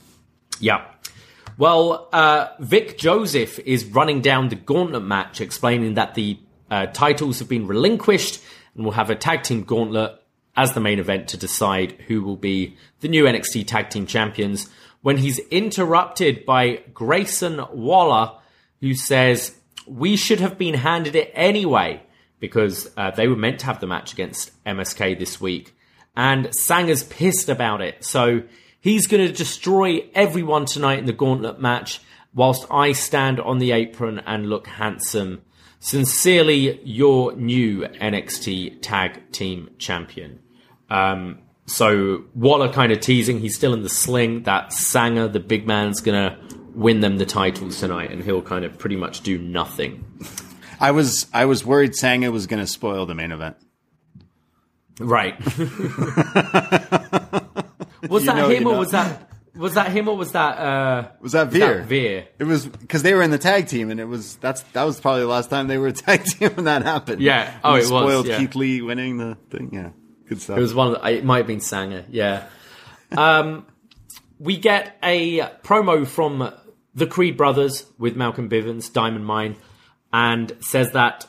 Yeah. Well, uh, Vic Joseph is running down the gauntlet match, explaining that the uh, titles have been relinquished and will have a tag team gauntlet as the main event to decide who will be the new NXT tag team champions. When he's interrupted by Grayson Waller, who says, We should have been handed it anyway, because uh, they were meant to have the match against MSK this week. And Sanga's pissed about it. So he's going to destroy everyone tonight in the gauntlet match, whilst I stand on the apron and look handsome. Sincerely, your new NXT Tag Team Champion. Um, so Waller kind of teasing he's still in the sling that Sanger, the big man's gonna win them the titles tonight, and he'll kind of pretty much do nothing. I was I was worried Sanga was going to spoil the main event. Right. was that know him you or know. was that was that him or was that uh Was that was Veer? that Veer? It was because they were in the tag team, and it was that's that was probably the last time they were a tag team when that happened. Yeah. And Oh, it was, spoiled yeah. Keith Lee winning the thing. Yeah, good stuff. It was one. Of the, it might have been Sanga. Yeah. Um, we get a promo from the Creed brothers with Malcolm Bivens, Diamond Mine, and says that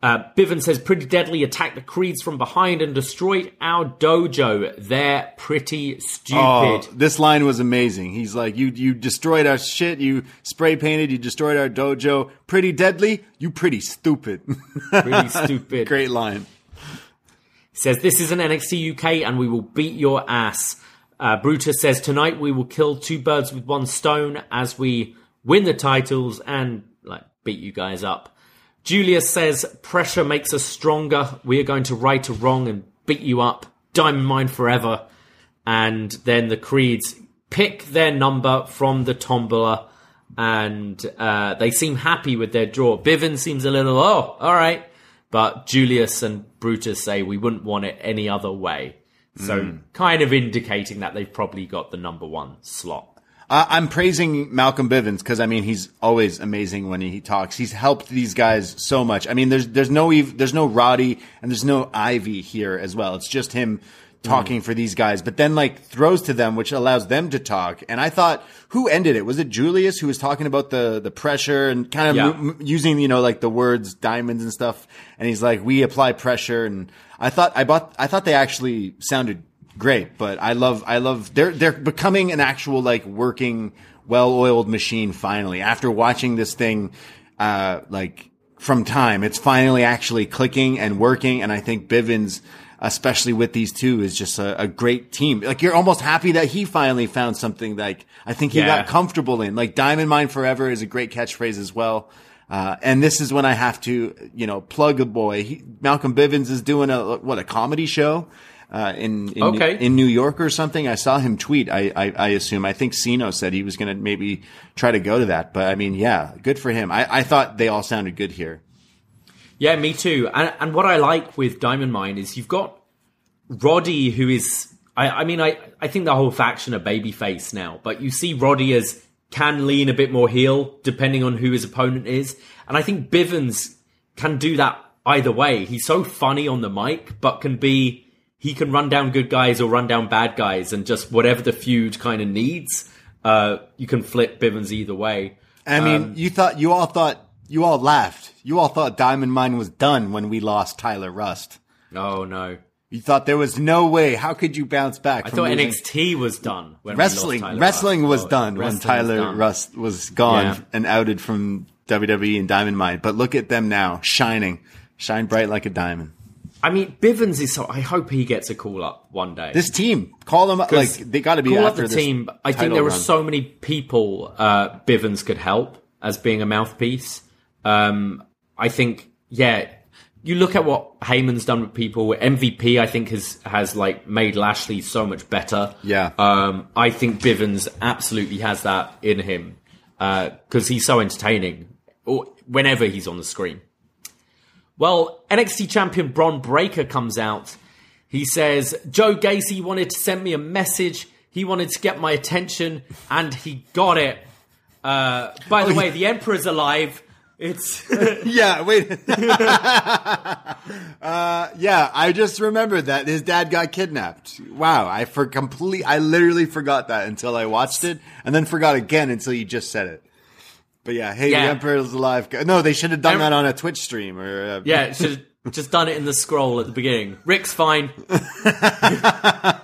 uh, Bivens says pretty deadly attacked the Creeds from behind and destroyed our dojo. They're pretty stupid. Oh, this line was amazing. He's like, "You you destroyed our shit. You spray painted. You destroyed our dojo. Pretty deadly. You pretty stupid." Pretty stupid. Great line. says this is an NXT UK and we will beat your ass. Uh, Brutus says tonight we will kill two birds with one stone as we win the titles and like beat you guys up. Julius says pressure makes us stronger. We are going to right a wrong and beat you up. Diamond Mine forever. And then the Creeds pick their number from the tombola and uh, they seem happy with their draw. Bivin seems a little, oh, all right. But Julius and Brutus say we wouldn't want it any other way. So kind of indicating that they've probably got the number one slot. Uh, I'm praising Malcolm Bivens because I mean he's always amazing when he talks. He's helped these guys so much. I mean, there's there's no Eve, there's no Roddy and there's no Ivy here as well. It's just him talking mm. for these guys, but then like throws to them, which allows them to talk. And I thought, who ended it? Was it Julius who was talking about the the pressure and kind of yeah. m- using you know like the words diamonds and stuff? And he's like, we apply pressure, and I thought I bought I thought they actually sounded great, but I love, I love, they're, they're becoming an actual like working, well-oiled machine finally. After watching this thing, uh, like from time, it's finally actually clicking and working. And I think Bivens, especially with these two, is just a, a great team. Like you're almost happy that he finally found something like I think he yeah. got comfortable in. Like Diamond Mine Forever is a great catchphrase as well. Uh, and this is when I have to, you know, plug a boy. He, Malcolm Bivens is doing a, what, a comedy show uh, in in, okay. in New York or something. I saw him tweet. I I, I assume. I think Siino said he was going to maybe try to go to that. But I mean, yeah, good for him. I, I thought they all sounded good here. Yeah, me too. And and what I like with Diamond Mine is you've got Roddy, who is. I, I mean, I, I think the whole faction are babyface now, but you see Roddy as can lean a bit more heel depending on who his opponent is. And I think Bivens can do that either way. He's so funny on the mic, but can be he can run down good guys or run down bad guys, and just whatever the feud kind of needs, uh, you can flip Bivens either way. I mean, um, you thought you all thought you all laughed. You all thought Diamond Mine was done when we lost Tyler Rust. Oh no. You thought there was no way. How could you bounce back? I thought losing? NXT was done. wrestling, wrestling Rust. was oh, done when Tyler done. Rust was gone yeah. and outed from WWE and Diamond Mine. But look at them now, shining, shine bright like a diamond. I mean, Bivens is so. I hope he gets a call up one day. This team, call them up. Like they got to be call after up the team. I think there run. are so many people uh, Bivens could help as being a mouthpiece. Um, I think, yeah. You look at what Heyman's done with people. MVP, I think, has has like made Lashley so much better. Yeah. Um, I think Bivens absolutely has that in him because uh, he's so entertaining. Whenever he's on the screen. Well, NXT champion Bron Breakker comes out. He says, Joe Gacy wanted to send me a message. He wanted to get my attention, and he got it. Uh, by the oh, way, yeah. the Emperor's alive. It's yeah. Wait. uh, yeah, I just remembered that his dad got kidnapped. Wow, I for complete. I literally forgot that until I watched it, and then forgot again until you just said it. But yeah, hey, yeah. the Emperor's alive. No, they should have done em- that on a Twitch stream or. Uh, yeah, should have just done it in the scroll at the beginning. Rick's fine.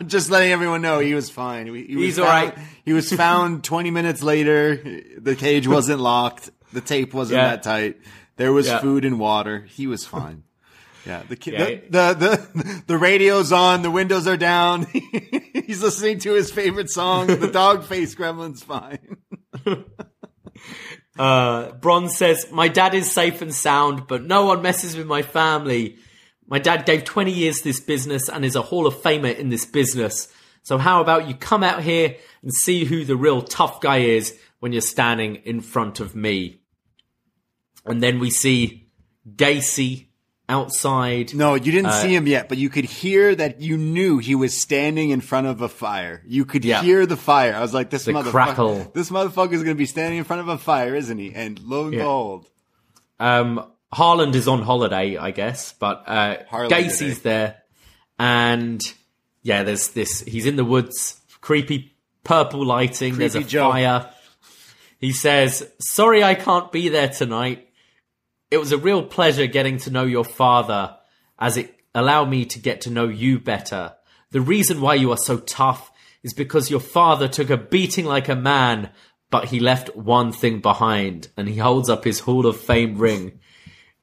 just letting everyone know he was fine. He, he He's all right. He was found 20 minutes later. The cage wasn't locked. The tape wasn't yeah. that tight. There was yeah. food and water. He was fine. Yeah, the, kid, yeah. the, the the the radio's on, the windows are down. He's listening to his favorite song. The dog face gremlin's fine. Uh, Bron says, My dad is safe and sound, but no one messes with my family. My dad gave 20 years to this business and is a Hall of Famer in this business. So how about you come out here and see who the real tough guy is when you're standing in front of me? And then we see Gacy outside. No, you didn't uh, see him yet, but you could hear that you knew he was standing in front of a fire. You could yeah. hear the fire. I was like, this motherfucker, this motherfucker is going to be standing in front of a fire, isn't he? And lo and yeah. behold. Um, Harland is on holiday, I guess, but, uh, Gacy's there. And yeah, there's this, he's in the woods, creepy purple lighting. Creepy there's a fire. He says, sorry, I can't be there tonight. It was a real pleasure getting to know your father as it allowed me to get to know you better. The reason why you are so tough is because your father took a beating like a man, but he left one thing behind. And he holds up his Hall of Fame ring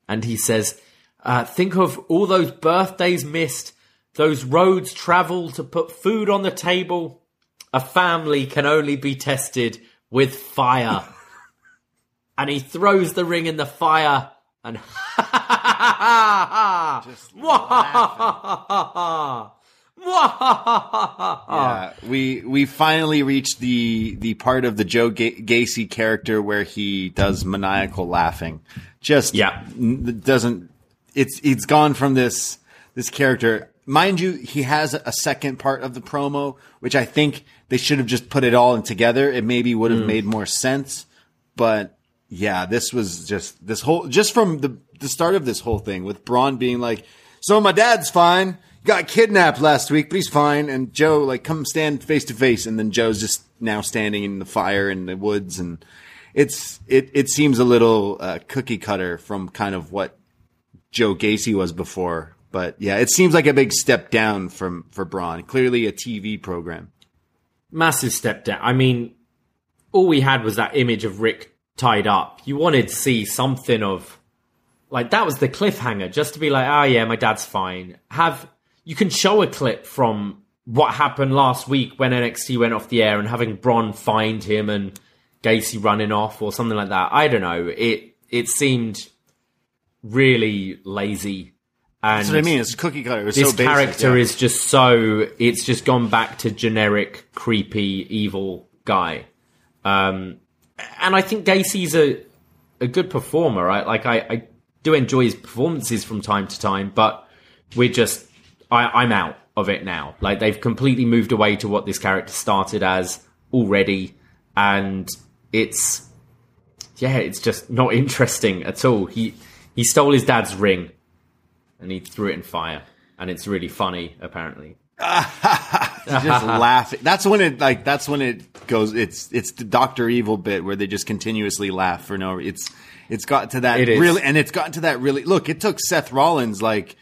and he says, uh, think of all those birthdays missed, those roads traveled to put food on the table. A family can only be tested with fire. And he throws the ring in the fire and just yeah, we we finally reached the the part of the Joe G- Gacy character where he does maniacal laughing. Just yeah, doesn't it's it's gone from this this character mind you, he has a second part of the promo, which I think they should have just put it all in together. It maybe would have mm. made more sense. But yeah, this was just this whole just from the the start of this whole thing with Bron being like, "So my dad's fine. Got kidnapped last week, but he's fine." And Joe like, "Come stand face to face," and then Joe's just now standing in the fire in the woods, and it's it it seems a little uh, cookie cutter from kind of what Joe Gacy was before. But yeah, it seems like a big step down from for Bron. Clearly a TV program. massive step down. I mean, all we had was that image of Rick tied up. You wanted to see something of like that was the cliffhanger, just to be like, oh yeah, my dad's fine. Have you can show a clip from what happened last week when NXT went off the air and having Bron find him and Gacy running off or something like that. I don't know. It it seemed really lazy. And That's what I mean. It's cookie cutter. It this so basic, character yeah. is just so it's just gone back to generic creepy evil guy um and i think gacy's a a good performer right? Like i i do enjoy his performances from time to time but we're just i i'm out of it now. Like they've completely moved away to what this character started as already and it's yeah it's just not interesting at all. He he stole his dad's ring and he threw it in fire and it's really funny apparently. Just laughing. That's when it like that's when it goes. It's it's the Doctor Evil bit where they just continuously laugh for no. It's it's got to that It really, and it's gotten to that really. Look, it took Seth Rollins like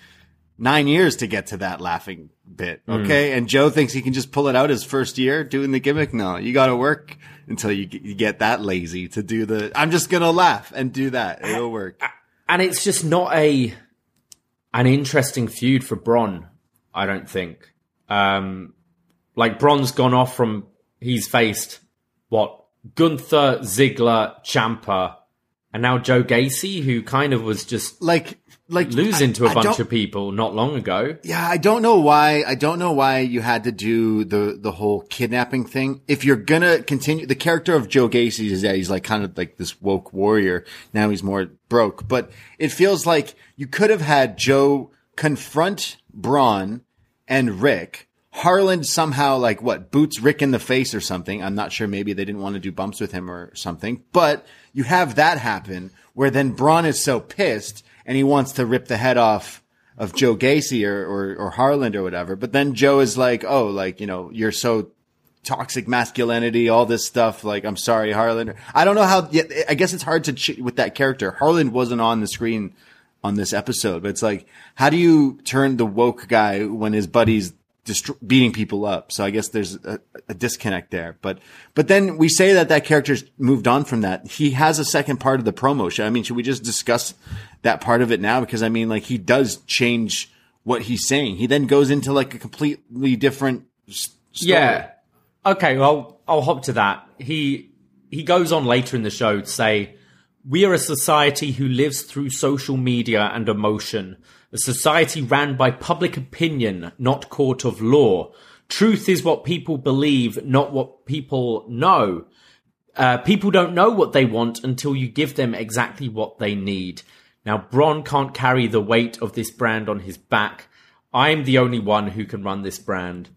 nine years to get to that laughing bit. Mm. Okay, and Joe thinks he can just pull it out his first year doing the gimmick. No, you got to work until you get- you get that lazy to do the. I'm just gonna laugh and do that. It'll work. and it's just not a an interesting feud for Bron. I don't think. Um, like Bron's gone off from he's faced what Gunther, Ziggler, Ciampa, and now Joe Gacy, who kind of was just Like like losing to a a bunch of people not long ago. Yeah, I don't know why. I don't know why you had to do the the whole kidnapping thing. If you're gonna continue, the character of Joe Gacy is that he's like kind of like this woke warrior. Now he's more broke, but it feels like you could have had Joe confront Bron and Rick. Harland somehow like what boots Rick in the face or something. I'm not sure. Maybe they didn't want to do bumps with him or something. But you have that happen where then Bron is so pissed and he wants to rip the head off of Joe Gacy or, or, or Harland or whatever. But then Joe is like, oh, like, you know, you're so toxic masculinity, all this stuff. Like, I'm sorry, Harland. I don't know how, I guess it's hard to, with that character. Harland wasn't on the screen on this episode, but it's like, how do you turn the woke guy when his buddy's destro- beating people up? So I guess there's a, a disconnect there. But, but then we say that that character's moved on from that. He has a second part of the promo show. I mean, should we just discuss that part of it now? Because I mean, like, he does change what he's saying. He then goes into like a completely different story. Yeah. Okay, well, I'll hop to that. He he goes on later in the show to say, "We are a society who lives through social media and emotion. A society ran by public opinion, not court of law. Truth is what people believe, not what people know. Uh, people don't know what they want until you give them exactly what they need. Now, Bron can't carry the weight of this brand on his back. I'm the only one who can run this brand.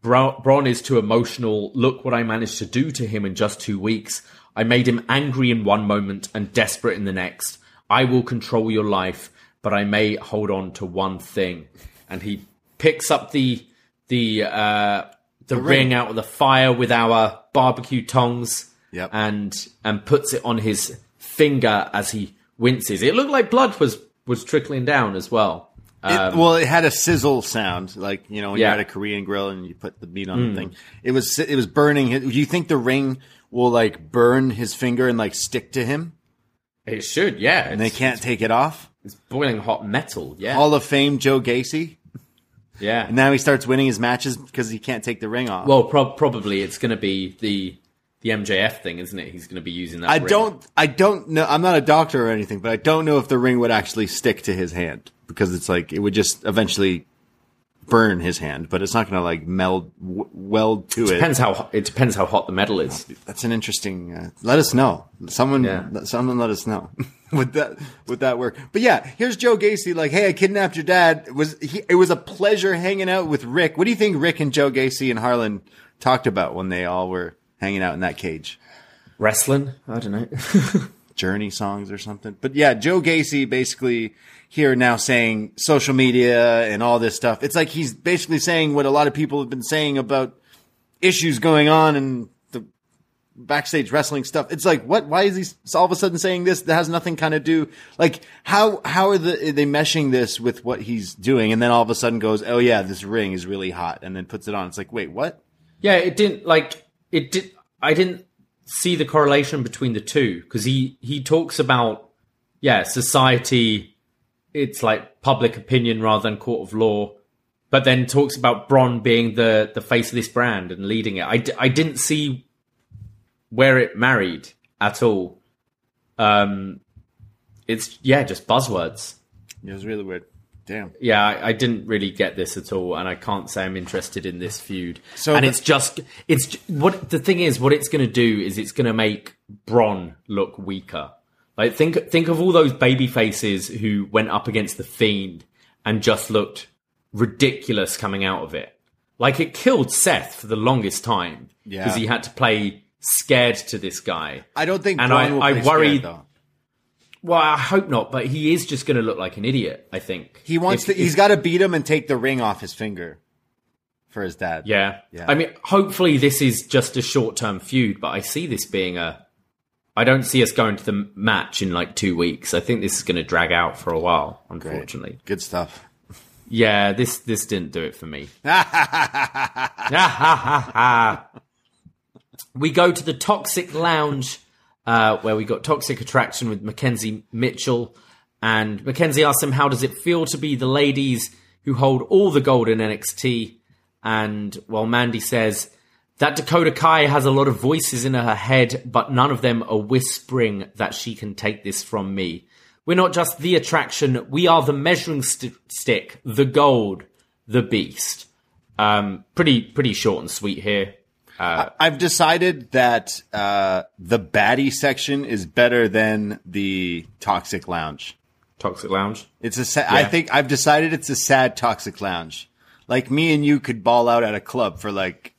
Bra- Bron is too emotional. Look what I managed to do to him in just two weeks. I made him angry in one moment and desperate in the next. I will control your life, but I may hold on to one thing. And he picks up the the uh, the, ring. ring. out of the fire with our barbecue tongs, Yep. and and puts it on his finger as he winces. It looked like blood was was trickling down as well. It, well, it had a sizzle sound, like you know when Yeah. you're at a Korean grill and you put the meat on the thing. It was it was burning. Do you think the ring will like burn his finger and like stick to him, It should, yeah. and they It's- can't take it off? It's boiling hot metal, yeah. Hall of Fame Joe Gacy, yeah. and now he starts winning his matches because he can't take the ring off. Well, prob probably it's going to be the the MJF thing, isn't it? He's going to be using that. I ring. don't, I don't know. I'm not a doctor or anything, but I don't know if the ring would actually stick to his hand because it's like it would just eventually burn his hand, but it's not going to like meld w- weld to it. Depends how it depends how hot the metal is. That's an interesting. Uh, let us know. Someone, Yeah. someone, let us know. would that would that work? But yeah, here's Joe Gacy. Like, hey, I kidnapped your dad. It was he, it was a pleasure hanging out with Rick. What do you think Rick and Joe Gacy and Harland talked about when they all were hanging out in that cage? Wrestling? I don't know. Journey songs or something. But yeah, Joe Gacy basically here now saying social media and all this stuff. It's like he's basically saying what a lot of people have been saying about issues going on and the backstage wrestling stuff. It's like, what? Why is he all of a sudden saying this that has nothing kind of do? Like, how how are, the, are they meshing this with what he's doing? And then all of a sudden goes, oh yeah, this ring is really hot, and then puts it on. It's like, wait, what? Yeah, it didn't like it did. I didn't see the correlation between the two because he he talks about yeah society. It's like public opinion rather than court of law, but then talks about Bron being the the face of this brand and leading it. I, d- I didn't see where it married at all. Um, it's yeah, just buzzwords. It was really weird. Damn. Yeah, I, I didn't really get this at all, and I can't say I'm interested in this feud. So and the- it's just it's what the thing is. What it's going to do is it's going to make Bron look weaker. Like think think of all those baby faces who went up against the Fiend and just looked ridiculous coming out of it. Like it killed Seth for the longest time Yeah. because he had to play scared to this guy. I don't think And Bron I- I worry- scared, though. Well, I hope not, but he is just going to look like an idiot. I think He wants If- to. He's got to beat him and take the ring off his finger for his dad. Yeah. Yeah. I mean, hopefully this is just a short term feud, but I see this being a. I don't see us going to the match in like two weeks. I think this is going to drag out for a while, Great. unfortunately. Good stuff. Yeah, this this didn't do it for me. we go to the Toxic Lounge, uh, where we got Toxic Attraction with McKenzie Mitchell. And Mackenzie asked him, How does it feel to be the ladies who hold all the gold in NXT? And, well, Mandy says, that Dakota Kai has a lot of voices in her head, but none of them are whispering that she can take this from me. We're not just the attraction, we are the measuring st- stick, the gold, the beast. Um, pretty, pretty short and sweet here. I've decided that uh, the baddie section is better than the toxic lounge. Toxic Lounge. It's a. Sa- I think I've decided it's a sad toxic lounge. Like me and you could ball out at a club for like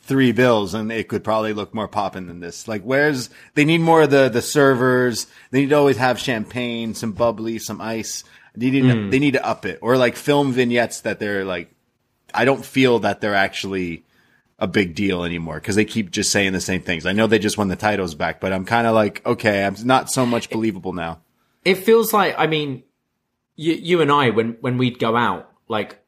three bills, and it could probably look more poppin' than this. Like, where's they need more of the the servers? They need to always have champagne, some bubbly, some ice. They need Hmm. they need to up it, or like film vignettes that they're like. I don't feel that they're actually a big deal anymore because they keep just saying the same things. I know they just won the titles back, but I'm kind of like, okay, I'm not so much believable now. It feels like, I mean, you, you and I, when, when we'd go out, like,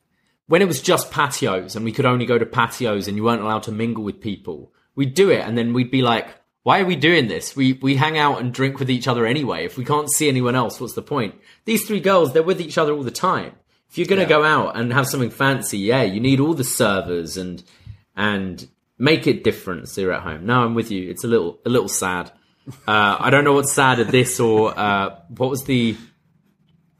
when it was just patios and we could only go to patios and you weren't allowed to mingle with people, we'd do it and then we'd be like, why are we doing this? We, we hang out and drink with each other anyway. If we can't see anyone else, what's the point? These three girls, they're with each other all the time. If you're going to go out and have something fancy, yeah, you need all the servers and, and make it different so you're at home. No, I'm with you. It's a little, a little sad. Uh, I don't know what's sad sadder, this or, uh, what was the,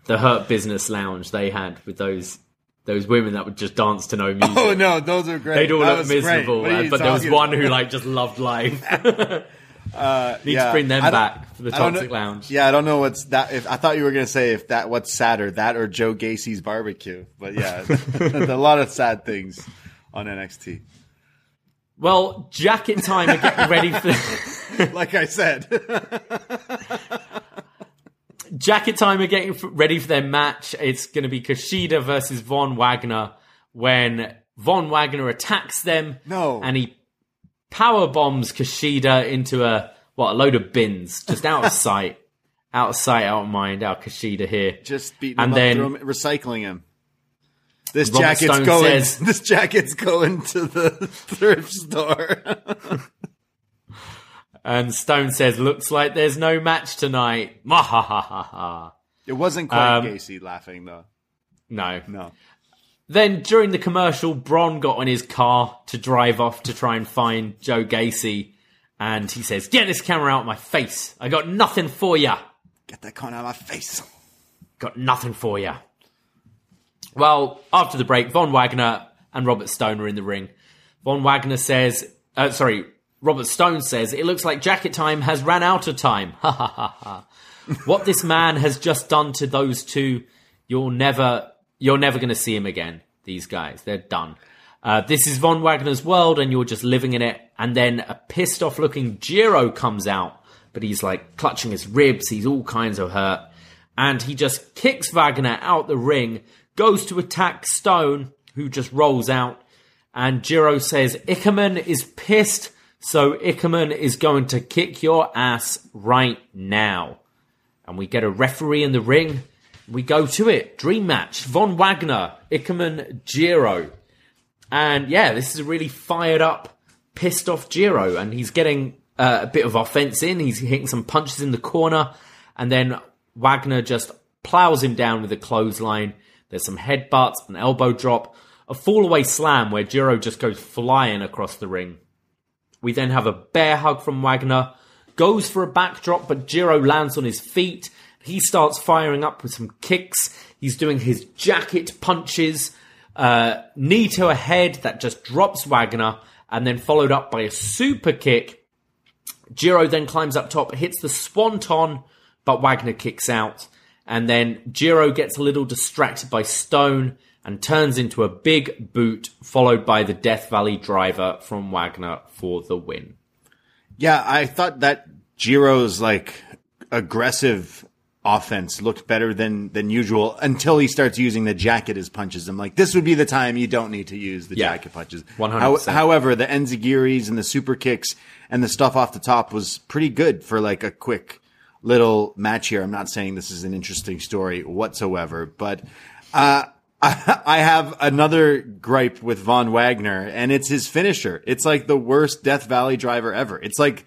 the Hurt Business Lounge they had with those those women that would just dance to no music. Oh no, those are great. They'd all That look miserable, uh, but there was one about? who like just loved life. Need yeah. to bring them back for the Toxic Lounge. Yeah, I don't know what's that. If I thought you were gonna say if that what's sadder, that or Joe Gacy's barbecue. But yeah, a lot of sad things on NXT. Well, jacket time are getting ready for Like I said, jacket time are getting ready for their match. It's going to be Kushida versus Von Wagner when Von Wagner attacks them. No. and he power bombs Kushida into a what a load of bins just out of sight, out of sight, out of mind. Our Kushida here. just beating And him then- up, him, recycling him. This Robert jacket's Stone going. says- this jacket's going to the thrift store. And Stone says, "Looks like there's no match tonight." Mahahaha. it wasn't quite Um, Gacy laughing though. No. No. Then during the commercial, Bron got on his car to drive off to try and find Joe Gacy, and he says, "Get this camera out of my face! I got nothing for ya. Get that con out of my face. Got nothing for ya." Well, after the break, Von Wagner and Robert Stone are in the ring. Von Wagner says, uh, sorry, Robert Stone says, it looks like jacket time has ran out of time. Ha ha ha ha. What this man has just done to those two, you'll never, you're never going to see him again. These guys, they're done. Uh, this is Von Wagner's world and you're just living in it. And then a pissed off looking Jiro comes out, but he's like clutching his ribs. He's all kinds of hurt. And he just kicks Wagner out the ring, goes to attack Stone, who just rolls out. And Jiro says, Ikemen is pissed, so Ikemen is going to kick your ass right now. And we get a referee in the ring. We go to it. Dream match. Von Wagner, Ikemen, Jiro. And yeah, this is a really fired up, pissed off Jiro. And he's getting uh, a bit of offense in. He's hitting some punches in the corner. And then Wagner just plows him down with a clothesline. There's some headbutts, an elbow drop, a fallaway slam where Jiro just goes flying across the ring. We then have a bear hug from Wagner, goes for a backdrop, but Jiro lands on his feet. He starts firing up with some kicks. He's doing his jacket punches, uh, knee to a head that just drops Wagner, and then followed up by a super kick. Jiro then climbs up top, hits the swanton, but Wagner kicks out. And then Jiro gets a little distracted by Stone and turns into a big boot, followed by the Death Valley driver from Wagner for the win. Yeah, I thought that Jiro's like aggressive offense looked better than than usual until he starts using the jacket as punches. I'm like, this would be the time you don't need to use the Yeah. jacket punches. 100%. How- however, the enzuigiris and the super kicks and the stuff off the top was pretty good for like a quick little match here. I'm not saying this is an interesting story whatsoever, but uh, I, I have another gripe with Von Wagner, and it's his finisher. It's like the worst Death Valley driver ever. It's like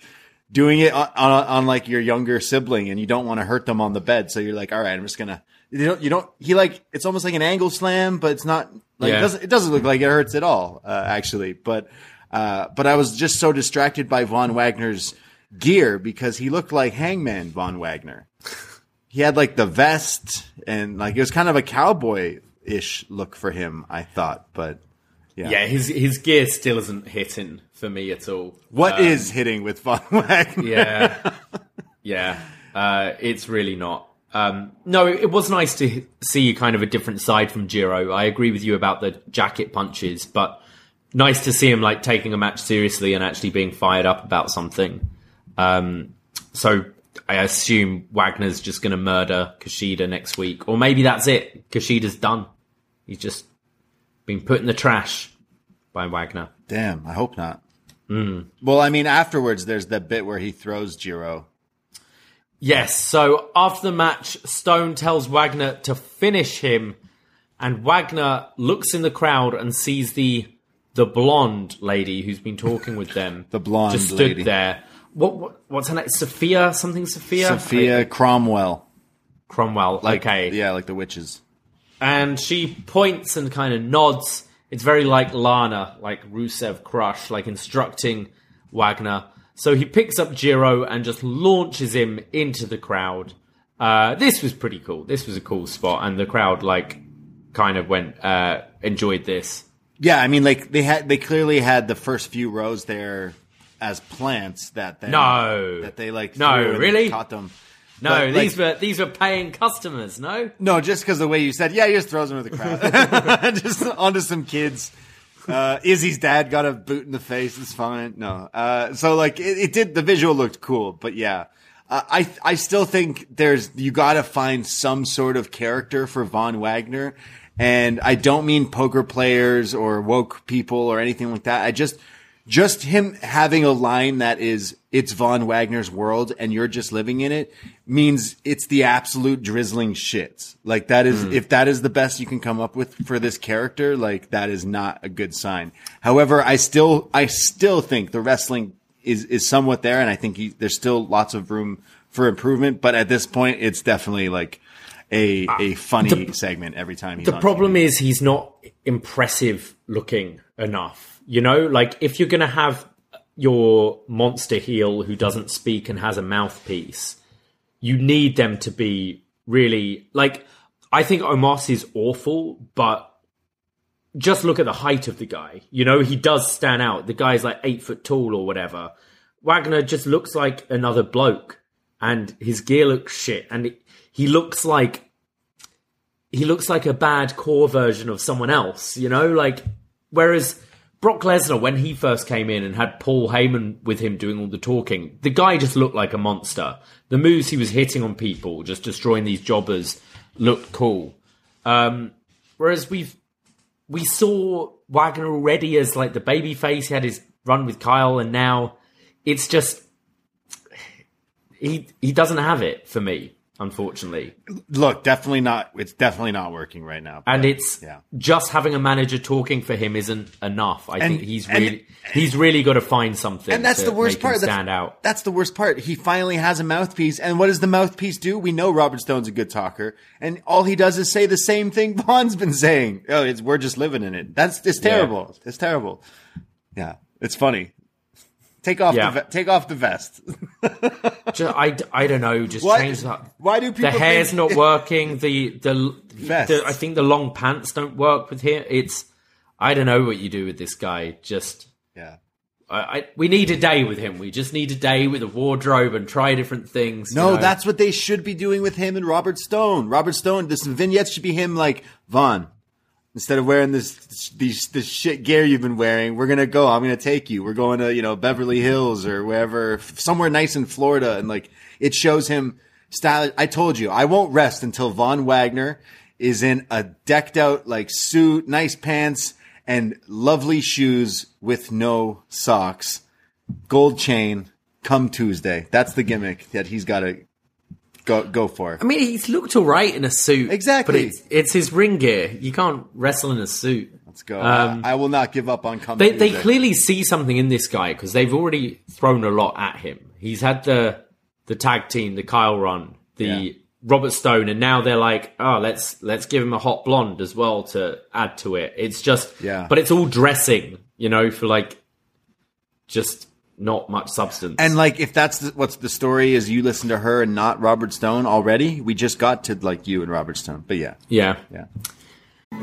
doing it on, on, on like your younger sibling, and you don't want to hurt them on the bed, so you're like, all right, I'm just gonna. You don't. You don't. He like it's almost like an angle slam, but it's not. Like Yeah. it doesn't. It doesn't look like it hurts at all, uh, actually. But uh, but I was just so distracted by Von Wagner's gear because he looked like Hangman Von Wagner he had like the vest and like it was kind of a cowboy ish look for him, I thought. But yeah, Yeah, his his gear still isn't hitting for me at all. what is hitting with Von Wagner? Yeah, yeah, uh, it's really not. Um, no, it, it was nice to see kind of a different side from Jiro. I agree with you about the jacket punches, but nice to see him like taking a match seriously and actually being fired up about something. Um, so I assume Wagner's just going to murder Kushida next week, or maybe that's it. Kushida's done. He's just been put in the trash by Wagner. Damn, I hope not. Well, I mean, afterwards, there's the bit where he throws Jiro. Yes, so after the match, Stone tells Wagner to finish him, and Wagner looks in the crowd and sees the the blonde lady who's been talking with them. The blonde just stood lady. there. What, what what's her name? Sophia something Sophia Sophia Cromwell. Cromwell. okay, Yeah, like the witches. and she points and kind of nods. It's very like Lana, like Rusev Crush, like instructing Wagner. So he picks up Jiro and just launches him into the crowd. Uh, this was pretty cool. This was a cool spot, and the crowd like kind of went uh, enjoyed this. Yeah, I mean, like they had, they clearly had the first few rows there as plants that they No. that they like No, really? caught them. No, But, like- these were these were paying customers. No, No, just because the way you said, yeah, he just throws him to the crowd, just onto some kids. Uh, Izzy's dad got a boot in the face. It's fine. No, uh, so like it, it did. The visual looked cool, but yeah, uh, I I still think there's you got to find some sort of character for Von Wagner, and I don't mean poker players or woke people or anything like that. I just just him having a line that is it's Von Wagner's world and you're just living in it means it's the absolute drizzling shits. Like that is hmm. if that is the best you can come up with for this character, like that is not a good sign. However, I still I still think the wrestling is is somewhat there and I think he, there's still lots of room for improvement, but at this point it's definitely like a ah, a funny segment every time the problem TV. is he's not impressive looking enough. You know, like if you're gonna have your monster heel who doesn't speak and has a mouthpiece, you need them to be really like. I think Omos is awful, but just look at the height of the guy. You know, he does stand out. The guy's like eight foot tall or whatever. Wagner just looks like another bloke, and his gear looks shit, and he looks like he looks like a bad core version of someone else. You know, like whereas Brock Lesnar, when he first came in and had Paul Heyman with him doing all the talking, the guy just looked like a monster. The moves he was hitting on people, just destroying these jobbers, looked cool. Um, whereas we've we saw Wagner already as like the baby face. He had his run with Kyle, and now it's just he he doesn't have it for me, unfortunately. Look, definitely not. It's definitely not working right now. And it's yeah. just having a manager talking for him isn't enough. I And- think he's and- really he's really got to find something. And that's to the worst part. Him That's- stand out. That's the worst part. He finally has a mouthpiece, and what does the mouthpiece do? We know Robert Stone's a good talker, and all he does is say the same thing Von's been saying. Oh, it's we're just living in it. That's it's terrible. It's terrible. Yeah, it's funny. Take off Yeah. the take off the vest. Just, I, I don't know. Just Why- change that. why do people The hair's think- not working. The the, the I think the long pants don't work with him. It's I don't know what you do with this guy. Just yeah. I, I we need a day with him. We just need a day with a wardrobe and try different things. you No, know? that's what they should be doing with him and Robert Stone. Robert Stone, this vignette should be him like Von. Instead of wearing this these this shit gear you've been wearing, we're gonna go. I'm gonna take you. We're going to you know Beverly Hills or wherever, somewhere nice in Florida, and like it shows him style. I told you, I won't rest until Von Wagner is in a decked out like suit, nice pants, and lovely shoes with no socks, gold chain. Come Tuesday, that's the gimmick that he's got to go go for. It. I mean, he's looked all right in a suit. Exactly. But it's, it's his ring gear. You can't wrestle in a suit. Let's go. Um, I, I will not give up on Come They, they clearly see something in this guy because they've already thrown a lot at him. He's had the the tag team, the Kyle run, the Yeah. Robert Stone, and now they're like, oh, let's let's give him a hot blonde as well to add to it. It's just, Yeah. but it's all dressing, you know, for like just not much substance. And like, if that's the, what's the story is, you listen to her and not Robert Stone already. We just got to like you and Robert Stone, but yeah, yeah, yeah.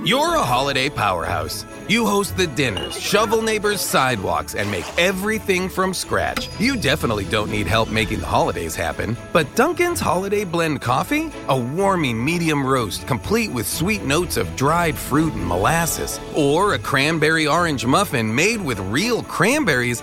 You're a holiday powerhouse. You host the dinners, shovel neighbors' sidewalks, and make everything from scratch. You definitely don't need help making the holidays happen. But Dunkin's Holiday Blend Coffee? A warming medium roast complete with sweet notes of dried fruit and molasses. Or a cranberry orange muffin made with real cranberries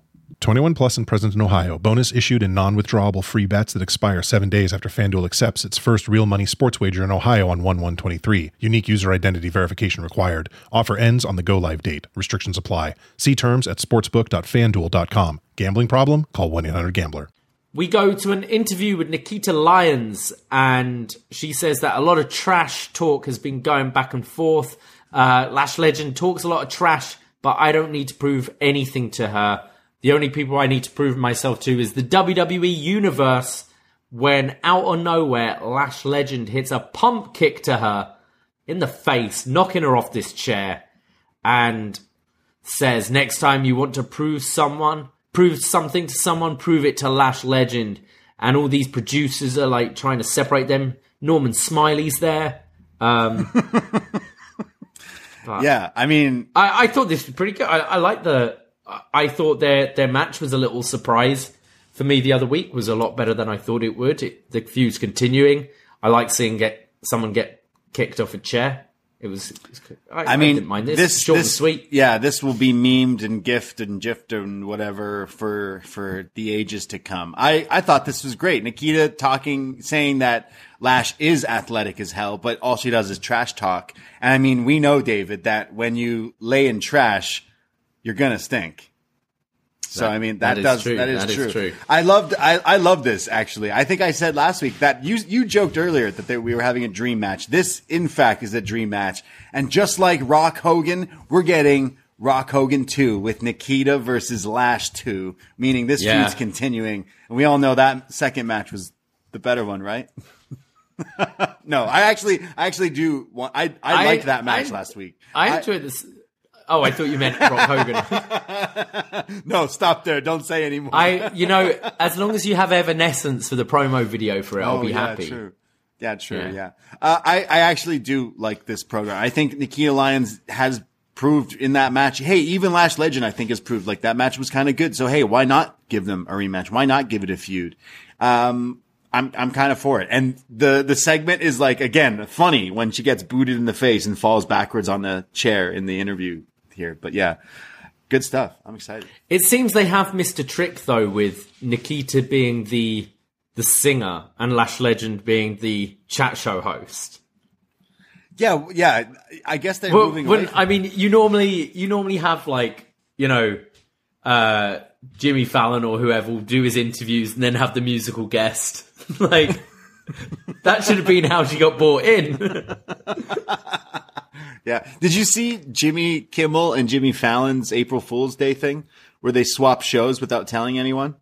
21 plus and present in Ohio. Bonus issued in non-withdrawable free bets that expire seven days after FanDuel accepts its first real money sports wager in Ohio on 1-1-23. Unique user identity verification required. Offer ends on the go-live date. Restrictions apply. See terms at sportsbook.fanduel.com. Gambling problem? Call 1-800-GAMBLER. we go to an interview with Nikita Lyons, and she says that a lot of trash talk has been going back and forth. Uh, Lash Legend talks a lot of trash, but I don't need to prove anything to her. The only people I need to prove myself to is the WWE Universe. When out of nowhere, Lash Legend hits a pump kick to her in the face, knocking her off this chair, and says, next time you want to prove someone, prove something to someone, prove it to Lash Legend. And all these producers are like trying to separate them. Norman Smiley's there. Um, Yeah, I mean, I, I thought this was pretty good. I, I like the. I- I thought their their match was a little surprise for me the other week. Was a lot better than I thought it would. It, the feud's continuing. I like seeing get someone get kicked off a chair. It was. It was I, I mean, didn't mind this. this Short this and sweet. Yeah, this will be memed and gift and gift and whatever for for the ages to come. I I thought this was great. Nikita talking, saying that Lash is athletic as hell, but all she does is trash talk. And I mean, we know David that when you lay in trash, you're gonna stink. So That- I mean that, that is does true. that is That is true. true. I loved I I love this actually. I think I said last week that you you joked earlier that they, we were having a dream match. This in fact is a dream match. And just like Rock Hogan, we're getting Rock Hogan 2 with Nikita versus Lash 2, meaning this Yeah. feud's continuing. And we all know that second match was the better one, right? no, I actually I actually do want I I, I- liked that match I- last week. I enjoyed this. Oh, I thought you meant Rock Hogan. No, stop there. Don't say anymore. I, you know, as long as you have Evanescence for the promo video for it, I'll Oh, be yeah, happy. True. Yeah, true. Yeah. Yeah. Uh, I, I actually do like this program. I think Nikita Lyons has proved in that match. Hey, even Lash Legend, I think has proved like that match was kind of good. So, hey, why not give them a rematch? Why not give it a feud? Um, I'm, I'm kind of for it. And the, the segment is like, again, funny when she gets booted in the face and falls backwards on the chair in the interview here. But yeah, good stuff. I'm excited. It seems they have missed a trick though, with Nikita being the the singer and Lash Legend being the chat show host. Yeah. Yeah. I guess they're Well, moving when. I mean, you normally you normally have like you know uh, Jimmy Fallon or whoever will do his interviews and then have the musical guest. like that should have been how she got bought in. Yeah. Did you see Jimmy Kimmel and Jimmy Fallon's April Fool's Day thing where they swap shows without telling anyone?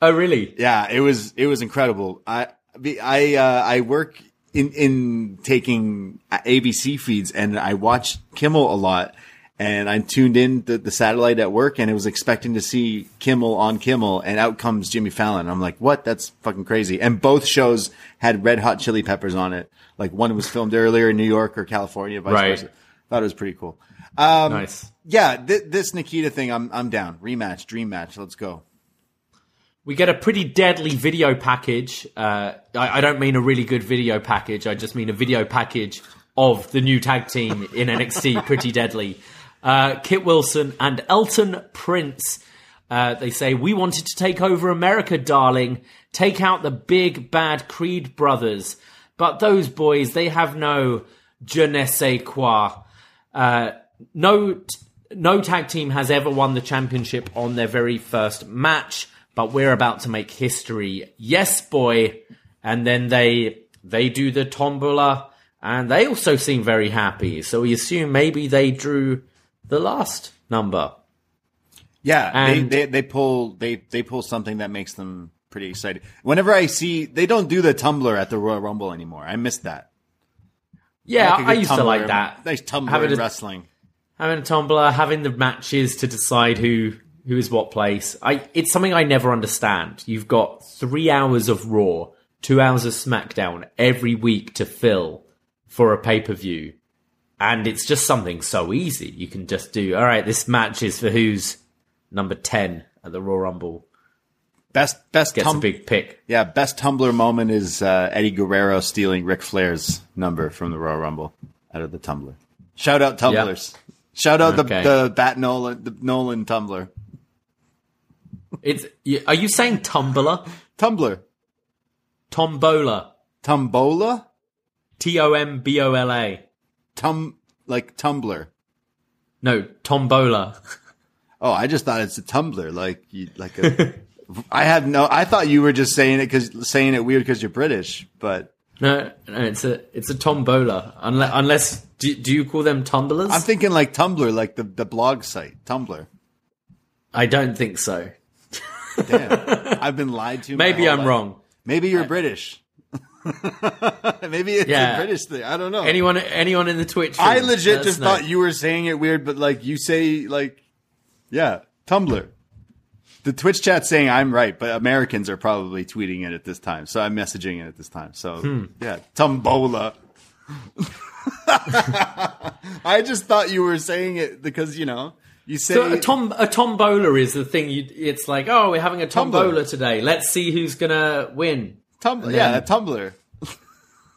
oh, really? Yeah, it was it was incredible. I I uh, I work in in taking ABC feeds and I watch Kimmel a lot. And I tuned in the, the satellite at work and it was expecting to see Kimmel on Kimmel and out comes Jimmy Fallon. I'm like, what? That's fucking crazy. And both shows had red hot chili peppers on it. Like one was filmed earlier in New York or California, vice Right. versa. Thought it was pretty cool. Um, nice. Yeah, th- this Nikita thing, I'm I'm down. Rematch, dream match. Let's go. We get a pretty deadly video package. Uh, I, I don't mean a really good video package. I just mean a video package of the new tag team in NXT. pretty deadly. Uh, Kit Wilson and Elton Prince. Uh, they say, We wanted to take over America, darling. Take out the big bad Creed brothers. But those boys, they have no je ne sais quoi. Uh, no, no tag team has ever won the championship on their very first match, but we're about to make history. Yes, boy. And then they they do the tombola, and they also seem very happy. So we assume maybe they drew the last number. Yeah, And- they, they they pull they they pull something that makes them pretty excited. Whenever I see they don't do the tumbler at the Royal Rumble anymore. I miss that. Yeah, I good used to like that. Nice tumbler Having a- wrestling. having a tumbler, having the matches to decide who who is what place. I it's something I never understand. You've got three hours of Raw, two hours of SmackDown every week to fill for a pay per view, and it's just something so easy. You can just do. All right, this match is for who's number ten at the Raw Rumble. Best best Gets tum- a big pick. yeah best tumbler moment is uh, Eddie Guerrero stealing Ric Flair's number from the Royal Rumble out of the tumbler. Shout out tumblers. Shout out Okay. the the Bat Nolan the Nolan tumbler It's. Are you saying tumbler? tumbler Tombola. Tombola? T O M B O L A. tum like tumbler. No, tombola. Oh, I just thought it's a tumbler, like you, like a. I have no. I thought you were just saying it because saying it weird because you're British, but No, no, it's a it's a tombola. Unless, unless do, do you call them tumblers? I'm thinking like Tumblr, like the the blog site Tumblr. I don't think so. Damn, I've been lied to. Maybe I'm life. wrong. Maybe you're uh, British. Maybe it's Yeah. a British thing. I don't know. Anyone anyone in the Twitch? I legit just thought you were saying it weird, but like you say, like, yeah, Tumblr. The Twitch chat's saying I'm right, but Americans are probably tweeting it at this time, so I'm messaging it at this time. So Hmm. yeah, Tumbola. I just thought you were saying it because you know you say So a tom a tombola is the thing. You it's like oh we're having a tombola today. Let's see who's gonna win. Tumblr. and Yeah, then- Tumblr.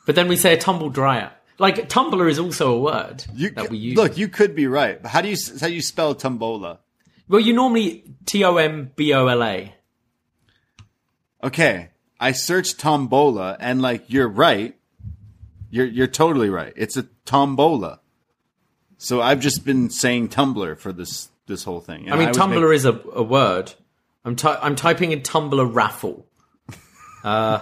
But then we say a tumble dryer. Like Tumblr is also a word You that we use. look. You could be right. But how do you how do you spell tombola? well, you normally T O M B O L A. Okay, I searched tombola, and like you're right. You're you're totally right. It's a tombola. So I've just been saying Tumblr for this this whole thing. I mean, was Tumblr make- is a, a word. I'm ty- I'm typing in Tumblr raffle. Uh,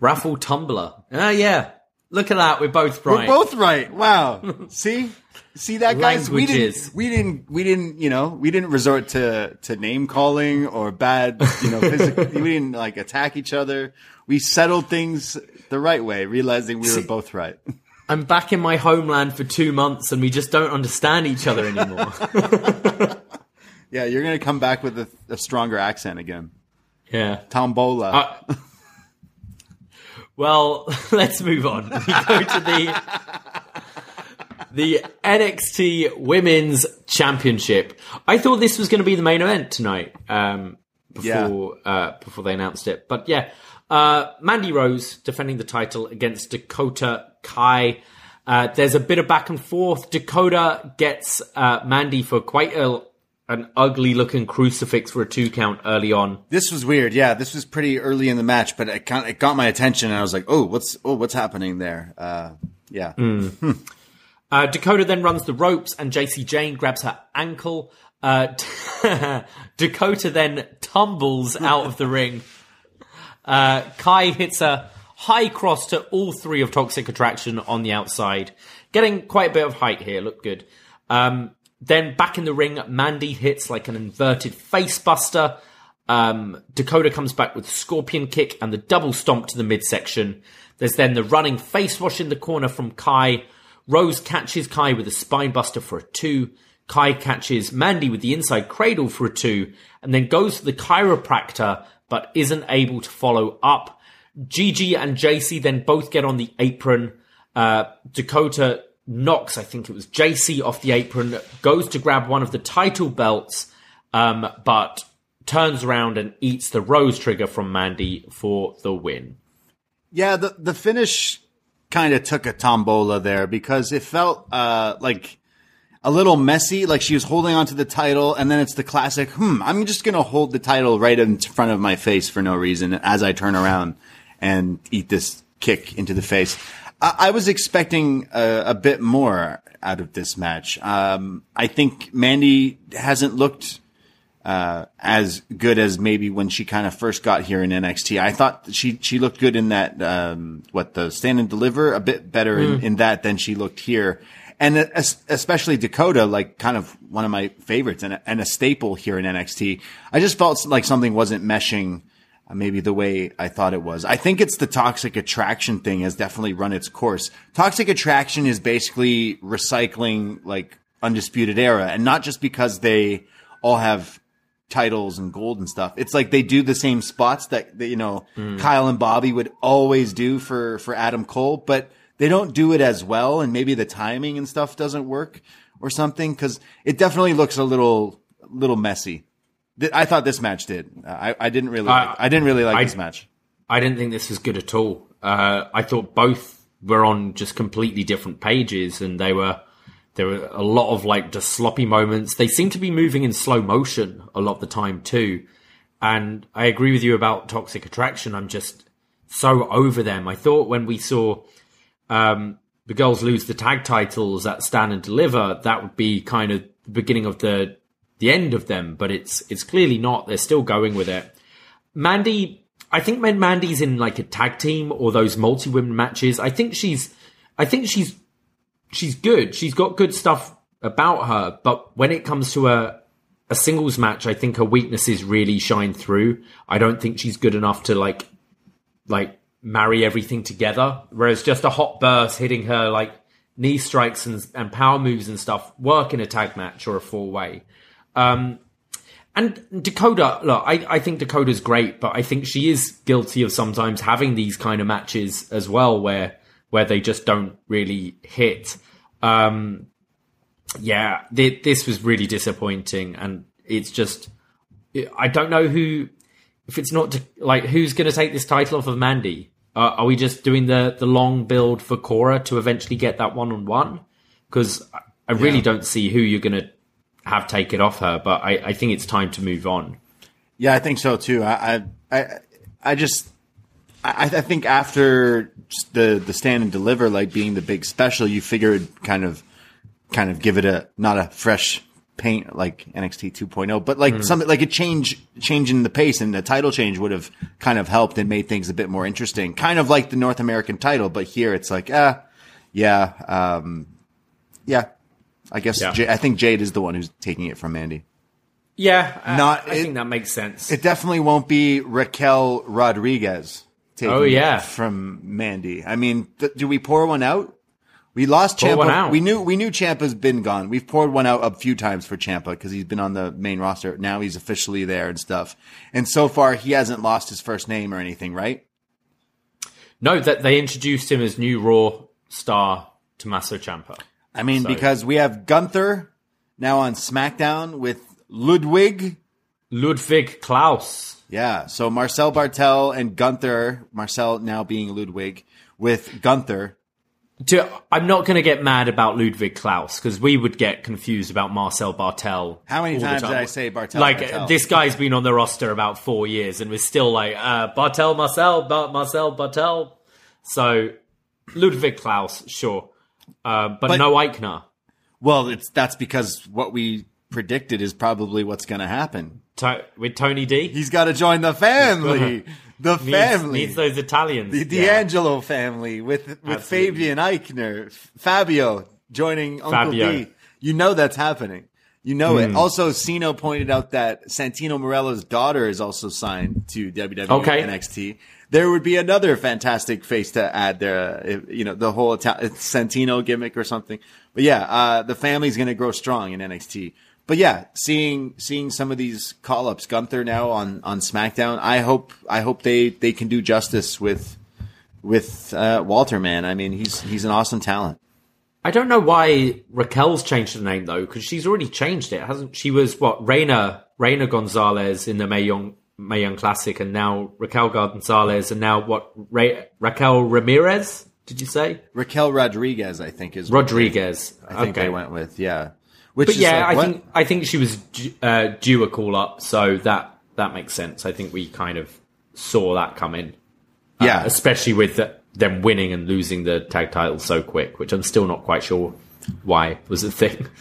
raffle Tumblr. Ah, yeah. Look at that. We're both right. We're both right. Wow. See, see that guys. We didn't. We didn't. We didn't. You know, we didn't resort to to name calling or bad. You know, physical. we didn't like attack each other. We settled things the right way, realizing we were both right. I'm back in my homeland for two months, and we just don't understand each other anymore. Yeah, you're gonna come back with a, a stronger accent again. yeah. Tombola. Uh, well, let's move on. We go to the the NXT Women's Championship. I thought this was going to be the main event tonight. Um, before uh, before they announced it, but yeah, uh, Mandy Rose defending the title against Dakota Kai. Uh, there's a bit of back and forth. Dakota gets uh, Mandy for quite a, an ugly looking crucifix for a two count early on. This was weird. Yeah, this was pretty early in the match, but it, kind it got my attention, and I was like, "Oh, what's oh, what's happening there?" Uh, yeah, Uh, Dakota then runs the ropes and Jacy Jayne grabs her ankle. Uh, Dakota then tumbles out of the ring. Uh, Kai hits a high cross to all three of Toxic Attraction on the outside, getting quite a bit of height here. Look good. Um, then back in the ring, Mandy hits like an inverted facebuster. Um, Dakota comes back with scorpion kick and the double stomp to the midsection. There's then the running face wash in the corner from Kai. Rose catches Kai with a spine buster for a two. Kai catches Mandy with the inside cradle for a two, and then goes for the chiropractor, but isn't able to follow up. Gigi and Jacy then both get on the apron. Uh, Dakota knocks, I think it was Jacy off the apron, goes to grab one of the title belts, um, but turns around and eats the rose trigger from Mandy for the win. yeah. The the finish kind of took a tombola there because it felt uh, like a little messy. Like she was holding onto the title, and then it's the classic. Hmm. I'm just gonna hold the title right in front of my face for no reason as I turn around and eat this kick into the face. I, I was expecting a, a bit more out of this match. Um, I think Mandy hasn't looked uh, as good as maybe when she kind of first got here in NXT. I thought she she looked good in that um, what the stand and deliver a bit better in, in that than she looked here. And especially Dakota, like kind of one of my favorites and a, and a staple here in NXT. I just felt like something wasn't meshing Uh, maybe the way I thought it was. I think it's the toxic attraction thing has definitely run its course. Toxic attraction is basically recycling like undisputed era and not just because they all have titles and gold and stuff. It's like they do the same spots that, that you know, mm. Kyle and Bobby would always do for, for Adam Cole, but they don't do it as well. And maybe the timing and stuff doesn't work or something. Cause it definitely looks a little, little messy. Th- I thought this match did. I, I didn't really, like, I didn't really like I- this match. I didn't think this was good at all. Uh, I thought both were on just completely different pages, and they were there were a lot of like just sloppy moments. They seem to be moving in slow motion a lot of the time too. And I agree with you about Toxic Attraction. I'm just so over them. I thought when we saw um, the girls lose the tag titles at Stand and Deliver, that would be kind of the beginning of the the end of them. But it's it's clearly not. They're still going with it. Mandy, I think when Mandy's in like a tag team or those multi women matches, I think she's, I think she's, she's good. She's got good stuff about her. But when it comes to a, a singles match, I think her weaknesses really shine through. I don't think she's good enough to like, like marry everything together. Whereas just a hot burst hitting her like knee strikes and, and power moves and stuff work in a tag match or a four way. Um, and Dakota, look, I, I think Dakota's great, but I think she is guilty of sometimes having these kind of matches as well, where where they just don't really hit. Um, yeah, th- this was really disappointing, and it's just I don't know who if it's not like who's going to take this title off of Mandy. Uh, are we just doing the the long build for Cora to eventually get that one on one? Because I- I really don't see who you're going to have take it off her, but I, I think it's time to move on. Yeah, I think so too. I I I, just I, I think after the the stand and deliver like being the big special, you figured kind of kind of give it a not a fresh paint like NXT 2.0, but like something like a change change in the pace and the title change would have kind of helped and made things a bit more interesting. Kind of like the North American title, but here it's like, ah, yeah, um, yeah. I guess Yeah. J- I think Jade is the one who's taking it from Mandy. Yeah, I- Not- I, it- think that makes sense. It definitely won't be Raquel Rodriguez. Taking Oh, yeah. it from Mandy. I mean, th- do we pour one out? We lost Pour Ciampa. We knew we knew Ciampa's been gone. We've poured one out a few times for Ciampa because he's been on the main roster. Now he's officially there and stuff. And so far, he hasn't lost his first name or anything, right? no, that they introduced him as new Raw star Tommaso Ciampa. I mean, So- because we have Gunther now on SmackDown with Ludwig. Ludwig Klaus. Yeah. So Marcel Barthel and Gunther, Marcel now being Ludwig with Gunther. To, I'm not going to get mad about Ludwig Klaus because we would get confused about Marcel Barthel. How many times time. did I say Barthel? Like Barthel? this guy's been on the roster about four years, and we're still like uh, Barthel, Marcel, Bar- Marcel, Barthel. So Ludwig Klaus, sure, uh, but, But- no Aichner. Well, it's that's because what we predicted is probably what's going to happen. To- with Tony D. He's got to join the family, the Needs- family, needs those Italians. the Yeah. Family with with Absolutely. Fabian Aichner, Fabio joining Uncle Fabio. D. You know that's happening. You know Hmm. it. Also, Siino pointed out that Santino Marella's daughter is also signed to WWE Okay. NXT. There would be another fantastic face to add there. uh, If, you know, the whole Ita- Santino gimmick or something. But yeah, uh, the family's going to grow strong in NXT. But yeah, seeing seeing some of these call ups, Gunther now on on SmackDown. I hope I hope they they can do justice with with uh, Walter. Man, I mean he's he's an awesome talent. I don't know why Raquel's changed the name though, because she's already changed it, hasn't she? Was what Reina Reina Gonzalez in the Mae Young Mae Young Classic, and now Raquel Gonzalez, and now what Ra- Raquel Ramirez? Did you say Raquel Rodriguez, I think is Rodriguez? they- I think okay, they went with yeah. Which but yeah, like, I what? think I think she was uh, due a call up, so that that makes sense. I think we kind of saw that come in. yeah, especially with the, them winning and losing the tag titles so quick, which I'm still not quite sure why was a thing.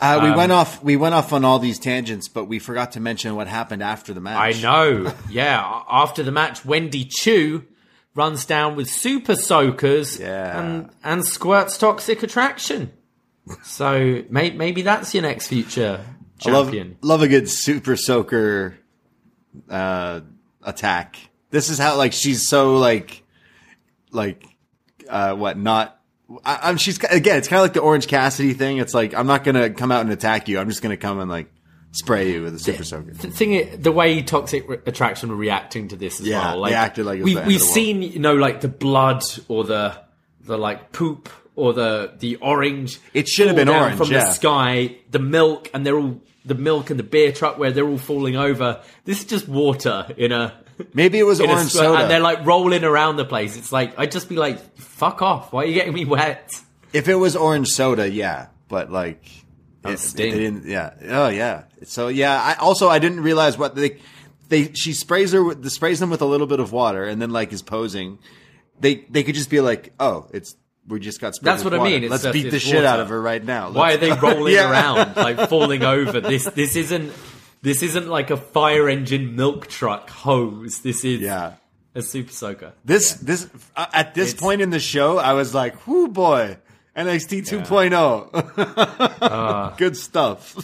Uh, Um, we went off. We went off on all these tangents, but we forgot to mention what happened after the match. I know. Yeah. After the match, Wendy Choo runs down with super soakers Yeah. and, and squirts toxic attraction. So may, maybe that's your next future I love champion. love a good super soaker uh, attack. This is how like she's so like like uh, what not. I, I'm she's again. It's kind of like the Orange Cassidy thing. It's like I'm not gonna come out and attack you. I'm just gonna come and like spray you with a super soaker. The thing, the way Toxic Re- Attraction were reacting to this as Yeah, well, they like acted like we, the we've the seen, you know, like the blood or the the like poop or the the orange. It should have been orange, from yeah. the sky. The milk, and they're all the milk and the beer truck where they're all falling over. This is just water in a. Maybe it was orange soda. and they're like rolling around the place. It's like I'd just be like, "Fuck off! Why are you getting me wet?" If it was orange soda, yeah, but like it, they didn't. Yeah. Oh yeah. So yeah. I also I didn't realize what they they she sprays her with the sprays them with a little bit of water and then like is posing. They they could just be like, oh, it's we just got sprayed. That's what I water. meare mean. It's Let's just- beat the shit water. out of her right now. Why are they rolling Yeah. around like falling over? This this isn't this isn't like a fire engine milk truck hose. This is Yeah. a super soaker. This this uh, at this It's- point in the show, I was like, "Whoo boy, NXT 2.0, good stuff."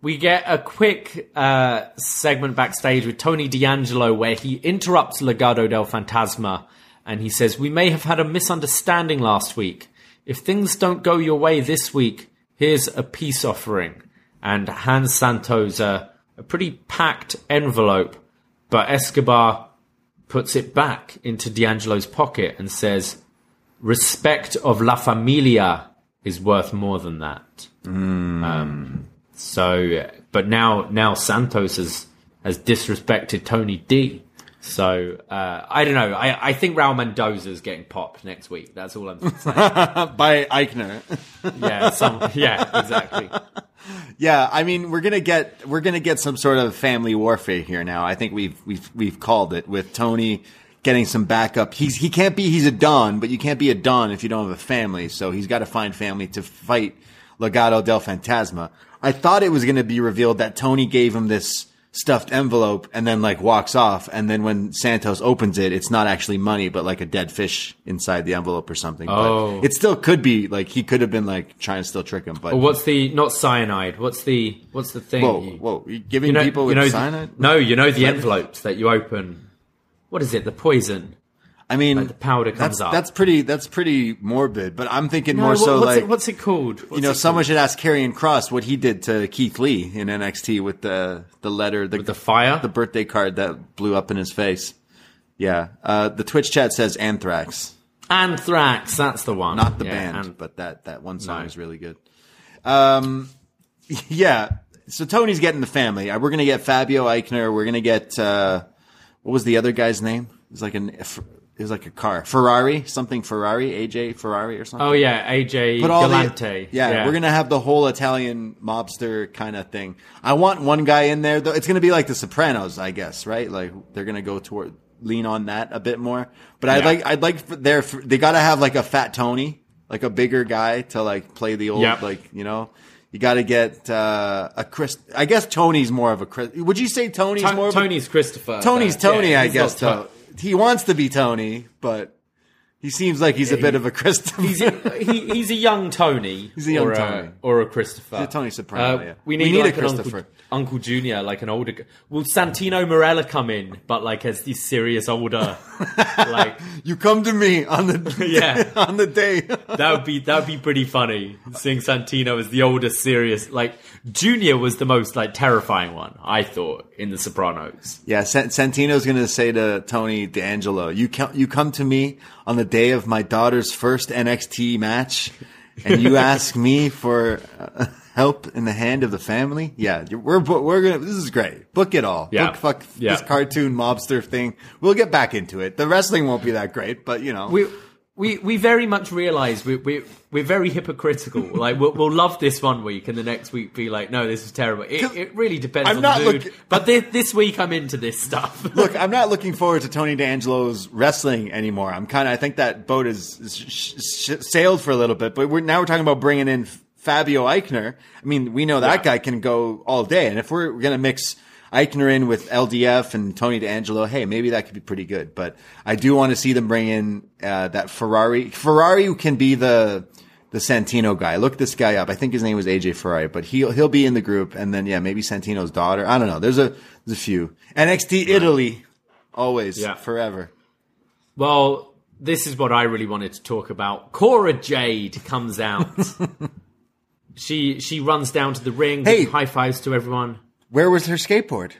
We get a quick uh, segment backstage with Tony D'Angelo where he interrupts Legado del Fantasma and he says, We may have had a misunderstanding last week. If things don't go your way this week, here's a peace offering. And hands Santos a, a pretty packed envelope, but Escobar puts it back into D'Angelo's pocket and says, Respect of La Familia is worth more than that. Um, so, but now now Santos has has disrespected Tony D. So uh, I don't know. I, I think Raul Mendoza's getting popped next week. That's all I'm saying. by Aichner. yeah, some, yeah, exactly. Yeah, I mean, we're gonna get we're gonna get some sort of family warfare here now. I think we've we've we've called it with Tony getting some backup. He's he can't be he's a don, but you can't be a don if you don't have a family. So he's got to find family to fight Legado del Fantasma. I thought it was gonna be revealed that Tony gave him this stuffed envelope and then like walks off, and then when Santos opens it, it's not actually money, but like a dead fish inside the envelope or something. Oh. But it still could be like he could have been like trying to still trick him, but. Well, what's the not cyanide? What's the what's the thing? Whoa, You- whoa! You giving you know, people you with know, cyanide? No, you know the envelopes that you open. What is it? The poison. I mean, Like the powder comes that's, up. That's pretty. That's pretty morbid. But I'm thinking No, more what- so what's like it, what's it called? you know, someone called? should ask Karrion Kross what he did to Keith Lee in NXT with the the letter, the, With the fire? the birthday card that blew up in his face. Yeah, uh, the Twitch chat says Anthrax, Anthrax. That's the one. not the Yeah, band, and- but that that one song No. is really good. Um, yeah. So Tony's getting the family. Uh, We're gonna get Fabio Aichner. We're gonna get uh, what was the other guy's name? It was like an it was like a car Ferrari, something Ferrari, AJ Ferrari or something. oh yeah, AJ Put all the- Galante. yeah, we're gonna have the whole Italian mobster kind of thing. I want one guy in there though. It's gonna be like The Sopranos, I guess, right? Like they're gonna go toward lean on that a bit more. But I'd like, I'd like for their, they gotta have like a fat Tony, like a bigger guy to like play the old, Yep. like you know. You got to get uh, a Chris. I guess Tony's more of a Chris. Would you say Tony's To- more? Of a, Tony's Christopher. Tony's but, yeah, Tony, I guess. Though he wants to be Tony, but he seems like he's a bit of a Christopher. He's a, he, he's a young Tony. He's a young or Tony. or a Christopher. He's a Tony Soprano, Uh, yeah. We We need, need a Christopher. Uncle, Uncle Junior, like an older. Will Santino Marella come in, but like as the serious older, like You come to me on the Yeah. on the day. that would be that would be pretty funny. Seeing Santino as the older, serious, like Junior was the most like terrifying one. I thought in The Sopranos. yeah, San- Santino's going to say to Tony D'Angelo, "You come you come to me on the day of my daughter's first NXT match, and you ask me for uh, help in the hand of the family. Yeah, we're we're gonna. This is great. Book it all. Yeah. Book fuck Yeah. this cartoon mobster thing. We'll get back into it. The wrestling won't be that great, but you know, we we we very much realize we we we're very hypocritical. like we'll, we'll love this one week, and the next week be like, no, this is terrible. It, it really depends I'm on not the mood. looking- but this, this week I'm into this stuff. Look, I'm not looking forward to Tony D'Angelo's wrestling anymore. I'm kind of, I think that boat is, is sh- sh- sailed for a little bit, but we're now we're talking about bringing in Fabio Aichner. I mean, we know that Yeah. guy can go all day, and if we're going to mix Aichner in with LDF and Tony D'Angelo, hey, maybe that could be pretty good. But I do want to see them bring in uh, that Ferrari. Ferrari can be the the Santino guy. Look this guy up. I think his name was AJ Ferrari, but he'll he'll be in the group, and then yeah, maybe Santino's daughter. I don't know. There's a there's a few NXT Italy, always, Yeah. forever. well, this is what I really wanted to talk about. Cora Jade comes out. she she runs down to the ring, Hey. high fives to everyone. Where was her skateboard?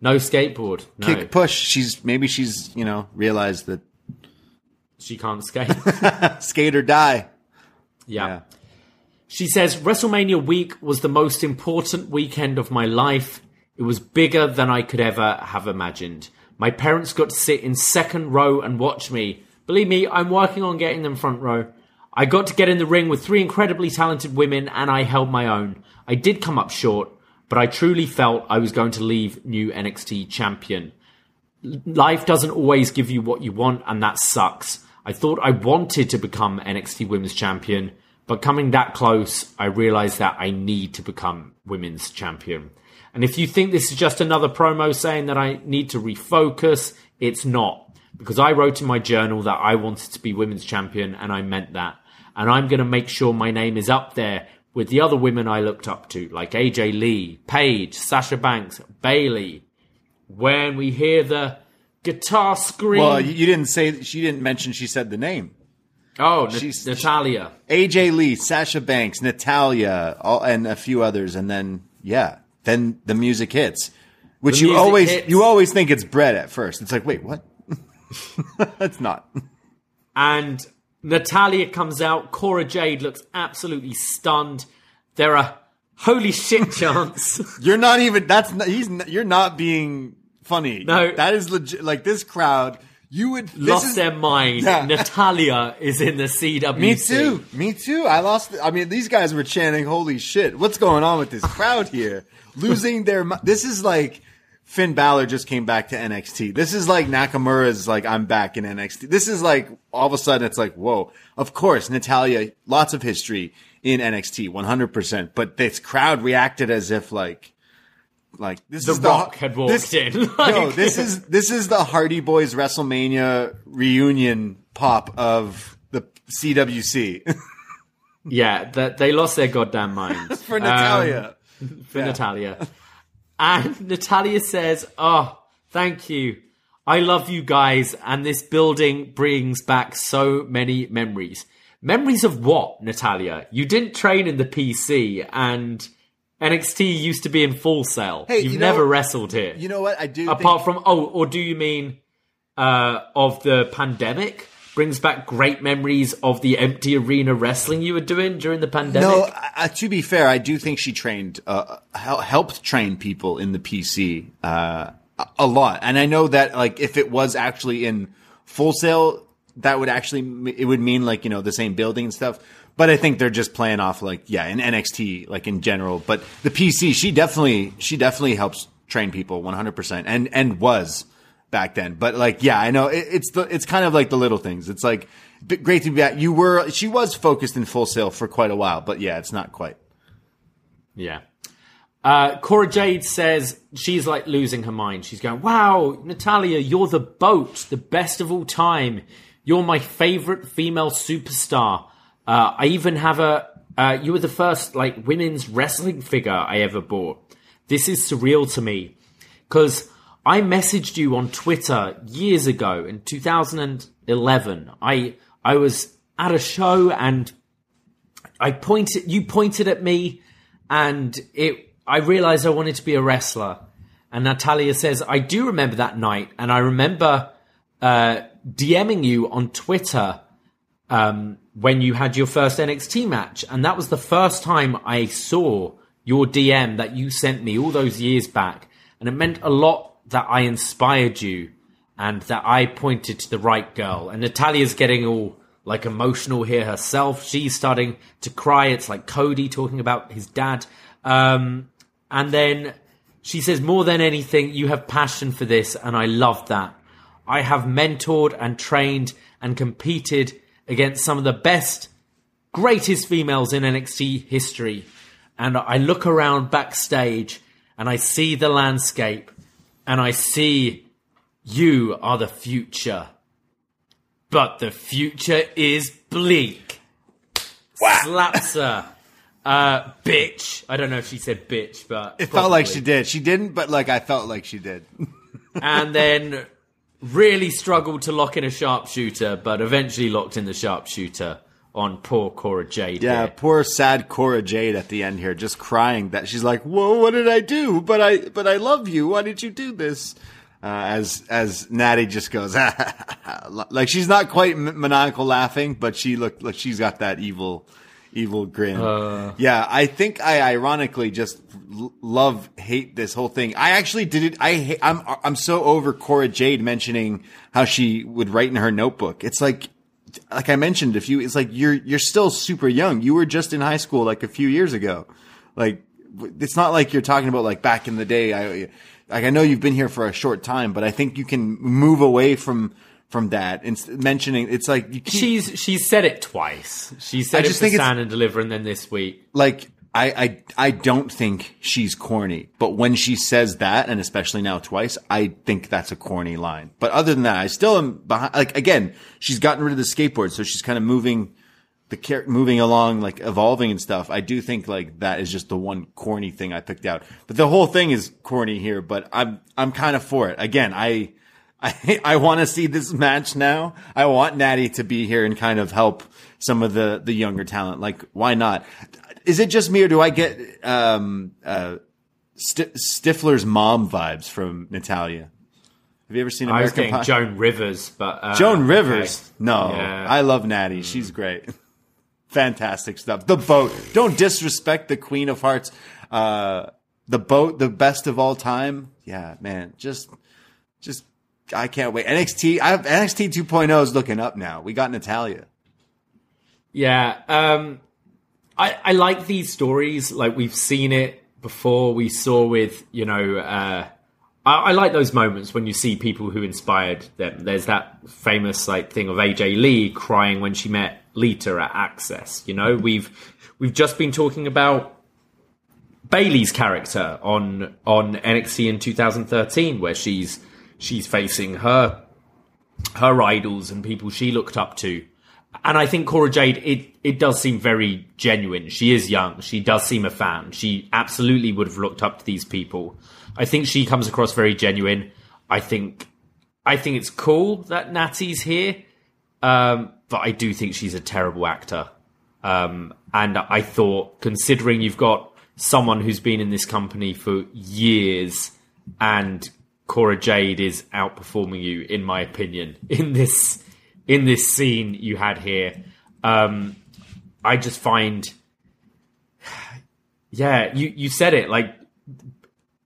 No skateboard. No, Kick push. She's maybe she's you know realized that she can't skate. skate or die. yeah. Yeah. She says WrestleMania week was the most important weekend of my life. It was bigger than I could ever have imagined. My parents got to sit in second row and watch me. Believe me, I'm working on getting them front row. I got to get in the ring with three incredibly talented women and I held my own. I did come up short, but I truly felt I was going to leave new NXT champion life doesn't always give you what you want, and that sucks. I thought I wanted to become NXT Women's Champion, but coming that close, I realized that I need to become Women's Champion. And if you think this is just another promo saying that I need to refocus, it's not. Because I wrote in my journal that I wanted to be Women's Champion, and I meant that. And I'm going to make sure my name is up there with the other women I looked up to, like AJ Lee, Paige, Sasha Banks, Bayley, when we hear the guitar scream. Well, you, didn't say she didn't mention. She said the name. oh, she's- Natalya. AJ Lee, Sasha Banks, Natalya, all, and a few others, and then yeah, then the music hits, which you always hits. you always think it's Bret at first. It's like wait, what? it's not. And Natalya comes out. Cora Jade looks absolutely stunned. There are holy shit chants. You're not even. That's not, he's. Not, you're not being funny. No. that is legit. Like this crowd, you would Lost is- their mind. Yeah. Natalya is in the CWC. Me too. Me too. I lost. I mean, these guys were chanting, "Holy shit! What's going on with this crowd here? Losing their. This is like Finn Balor just came back to NXT. This is like Nakamura's like I'm back in NXT. This is like all of a sudden it's like whoa. Of course, Natalya, lots of history in NXT, 100. percent But this crowd reacted as if like. Like this The is Rock the, had walked this- in. no, this is this is the Hardy Boys WrestleMania reunion pop of the CWC Yeah, that they lost their goddamn minds for Natalya. Um, for Natalya. And Natalya says, "Oh, thank you. I love you guys, and this building brings back so many memories. Memories of what, Natalya? You didn't train in the PC, and NXT used to be in Full Sail. Hey, You've you know- never wrestled here. you know what? I do. Apart think, from oh, or do you mean uh, of the pandemic? Brings back great memories of the empty arena wrestling you were doing during the pandemic. no, uh, to be fair, I do think she trained, uh, helped train people in the PC uh, a- lot, and I know that like if it was actually in Full Sail, that would actually it would mean like you know the same building and stuff. But I think they're just playing off like yeah in NXT like in general. But the PC, she definitely she definitely helps train people 100 percent and and was back then. But like yeah, I know it, it's the it's kind of like the little things. It's like great to be back. You were she was focused in full sail for quite a while, but yeah, it's not quite. Yeah. Uh, Cora Jade says she's like losing her mind. She's going, Wow, Natalya, you're the boat, the best of all time. You're my favorite female superstar. Uh, I even have a, uh, you were the first like women's wrestling figure I ever bought. This is surreal to me because I messaged you on Twitter years ago in 2011. I, I was at a show and I pointed, you pointed at me and it, I realized I wanted to be a wrestler. And Natalya says, I do remember that night. And I remember, uh, DMing you on Twitter, um, when you had your first NXT match. And that was the first time I saw your DM that you sent me all those years back. And it meant a lot that I inspired you and that I pointed to the right girl. And Natalya's getting all like emotional here herself. She's starting to cry. It's like Cody talking about his dad. Um, and then she says, more than anything, you have passion for this, and I love that. I have mentored and trained and competed against some of the best, greatest females in NXT history. And I look around backstage and I see the landscape and I see you are the future. But the future is bleak. Slaps her. Uh, bitch. I don't know if she said bitch, but It felt like she did. She didn't, but like I felt like she did. and then really struggled to lock in a sharpshooter, but eventually locked in the sharpshooter on poor Cora Jade. Yeah, here. poor sad Cora Jade at the end here, just crying that she's like, "Whoa, what did I do? But I, but I love you. Why did you do this?" Uh, as as Natty just goes, like she's not quite maniacal laughing, but she look like she's got that evil, evil grin. yeah, I think I ironically just l- love hate this whole thing. I actually did it. I I'm I'm so over Cora Jade mentioning how she would write in her notebook. It's like like I mentioned, if you, it's like you're, you're still super young. You were just in high school like a few years ago. Like, it's not like you're talking about like back in the day. I, like, I know you've been here for a short time, but I think you can move away from, from that and mentioning, it's like, you keep, She's she's said it twice. She said I it just for think it's- Stand and Deliver, and then this week. like, I, I, I don't think she's corny, but when she says that, and especially now twice, I think that's a corny line. But other than that, I still am behind, like, again, she's gotten rid of the skateboard, so she's kind of moving, the char- moving along, like evolving and stuff. I do think like that is just the one corny thing I picked out. But the whole thing is corny here, but I'm, I'm kind of for it. Again, I, I, I want to see this match now. I want Natty to be here and kind of help some of the, the younger talent. Like, why not? Is it just me or do I get, um, uh, St- Stifler's mom vibes from Natalya? Have you ever seen I was American getting Pie? Joan Rivers, but uh, Joan Rivers. okay. No, Yeah. I love Natty. She's great. Fantastic stuff. The boat. Don't disrespect the Queen of Hearts. Uh, the boat, the best of all time. Yeah, man. Just Just I can't wait. NXT I have NXT 2.0 is looking up now. We got Natalya. Yeah, um, I I like these stories. Like we've seen it before. We saw with you know. Uh, I, I like those moments when you see people who inspired them. There's that famous like thing of AJ Lee crying when she met Lita at Axxess. You know, we've we've just been talking about Bayley's character on on NXT in 2013, where she's she's facing her her idols and people she looked up to. And I think Cora Jade, it it does seem very genuine. She is young. She does seem a fan. She absolutely would have looked up to these people. I think she comes across very genuine. I think I think it's cool that Natty's here, um, but I do think she's a terrible actor. Um, and I thought, considering you've got someone who's been in this company for years and Cora Jade is outperforming you, in my opinion, in this in this scene you had here. Um, I just find, yeah, you you said it like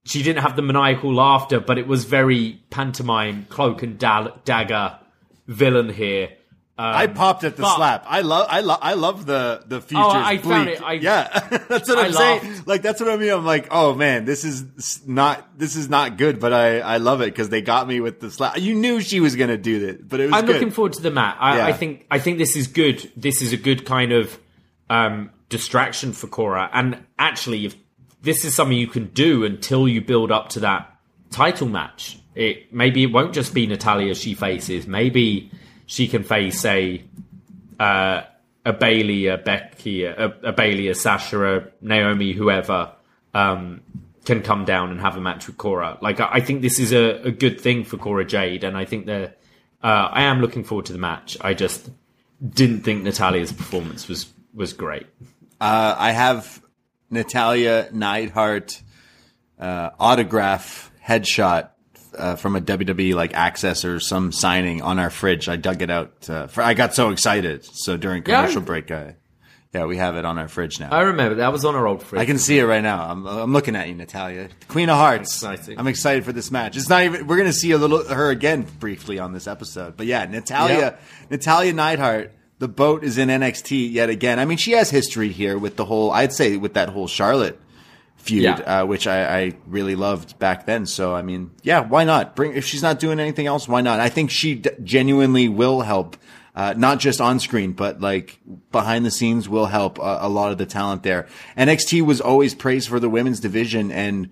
she didn't have the maniacal laughter, but it was very pantomime, cloak and da- dagger villain here. Um, I popped at the but- slap. I love, I love, I love the the features. Oh, I found bleak. it- I- yeah, that's what I I'm saying. laughed. Like that's what I mean. I'm like, oh man, this is not, this is not good. But I, I love it because they got me with the slap. You knew she was gonna do it, but it was. I'm good. looking forward to the mat. I, Yeah. I think I think this is good. This is a good kind of um, distraction for Cora. And actually, if this is something you can do until you build up to that title match, it maybe it won't just be Natalya she faces. Maybe she can face a uh, a Bayley, a Becky, a, a Bayley, a Sasha, a Naomi, whoever um, can come down and have a match with Cora. Like I I think this is a, a good thing for Cora Jade, and I think that uh, I am looking forward to the match. I just didn't think Natalya's performance was was great. Uh, I have Natalya Neidhart uh, autograph headshot uh, from a WWE like Axxess or some signing on our fridge. I dug it out. Uh, for, I got so excited. So during Yeah. commercial break, I, yeah, we have it on our fridge now. I remember that was on our old fridge. I can see it right now. I'm, I'm looking at you, Natalya, the Queen of Hearts. Exciting. I'm excited for this match. It's not even. We're gonna see a little her again briefly on this episode. But yeah, Natalya, Yep. Natalya Neidhart. The boat is in NXT yet again. I mean, she has history here with the whole. I'd say with that whole Charlotte feud, Yeah. uh, which I, I really loved back then. So I mean, yeah, why not bring? If she's not doing anything else, why not? I think she d- genuinely will help. Uh, not just on screen, but like behind the scenes will help a, a lot of the talent there. NXT was always praised for the women's division and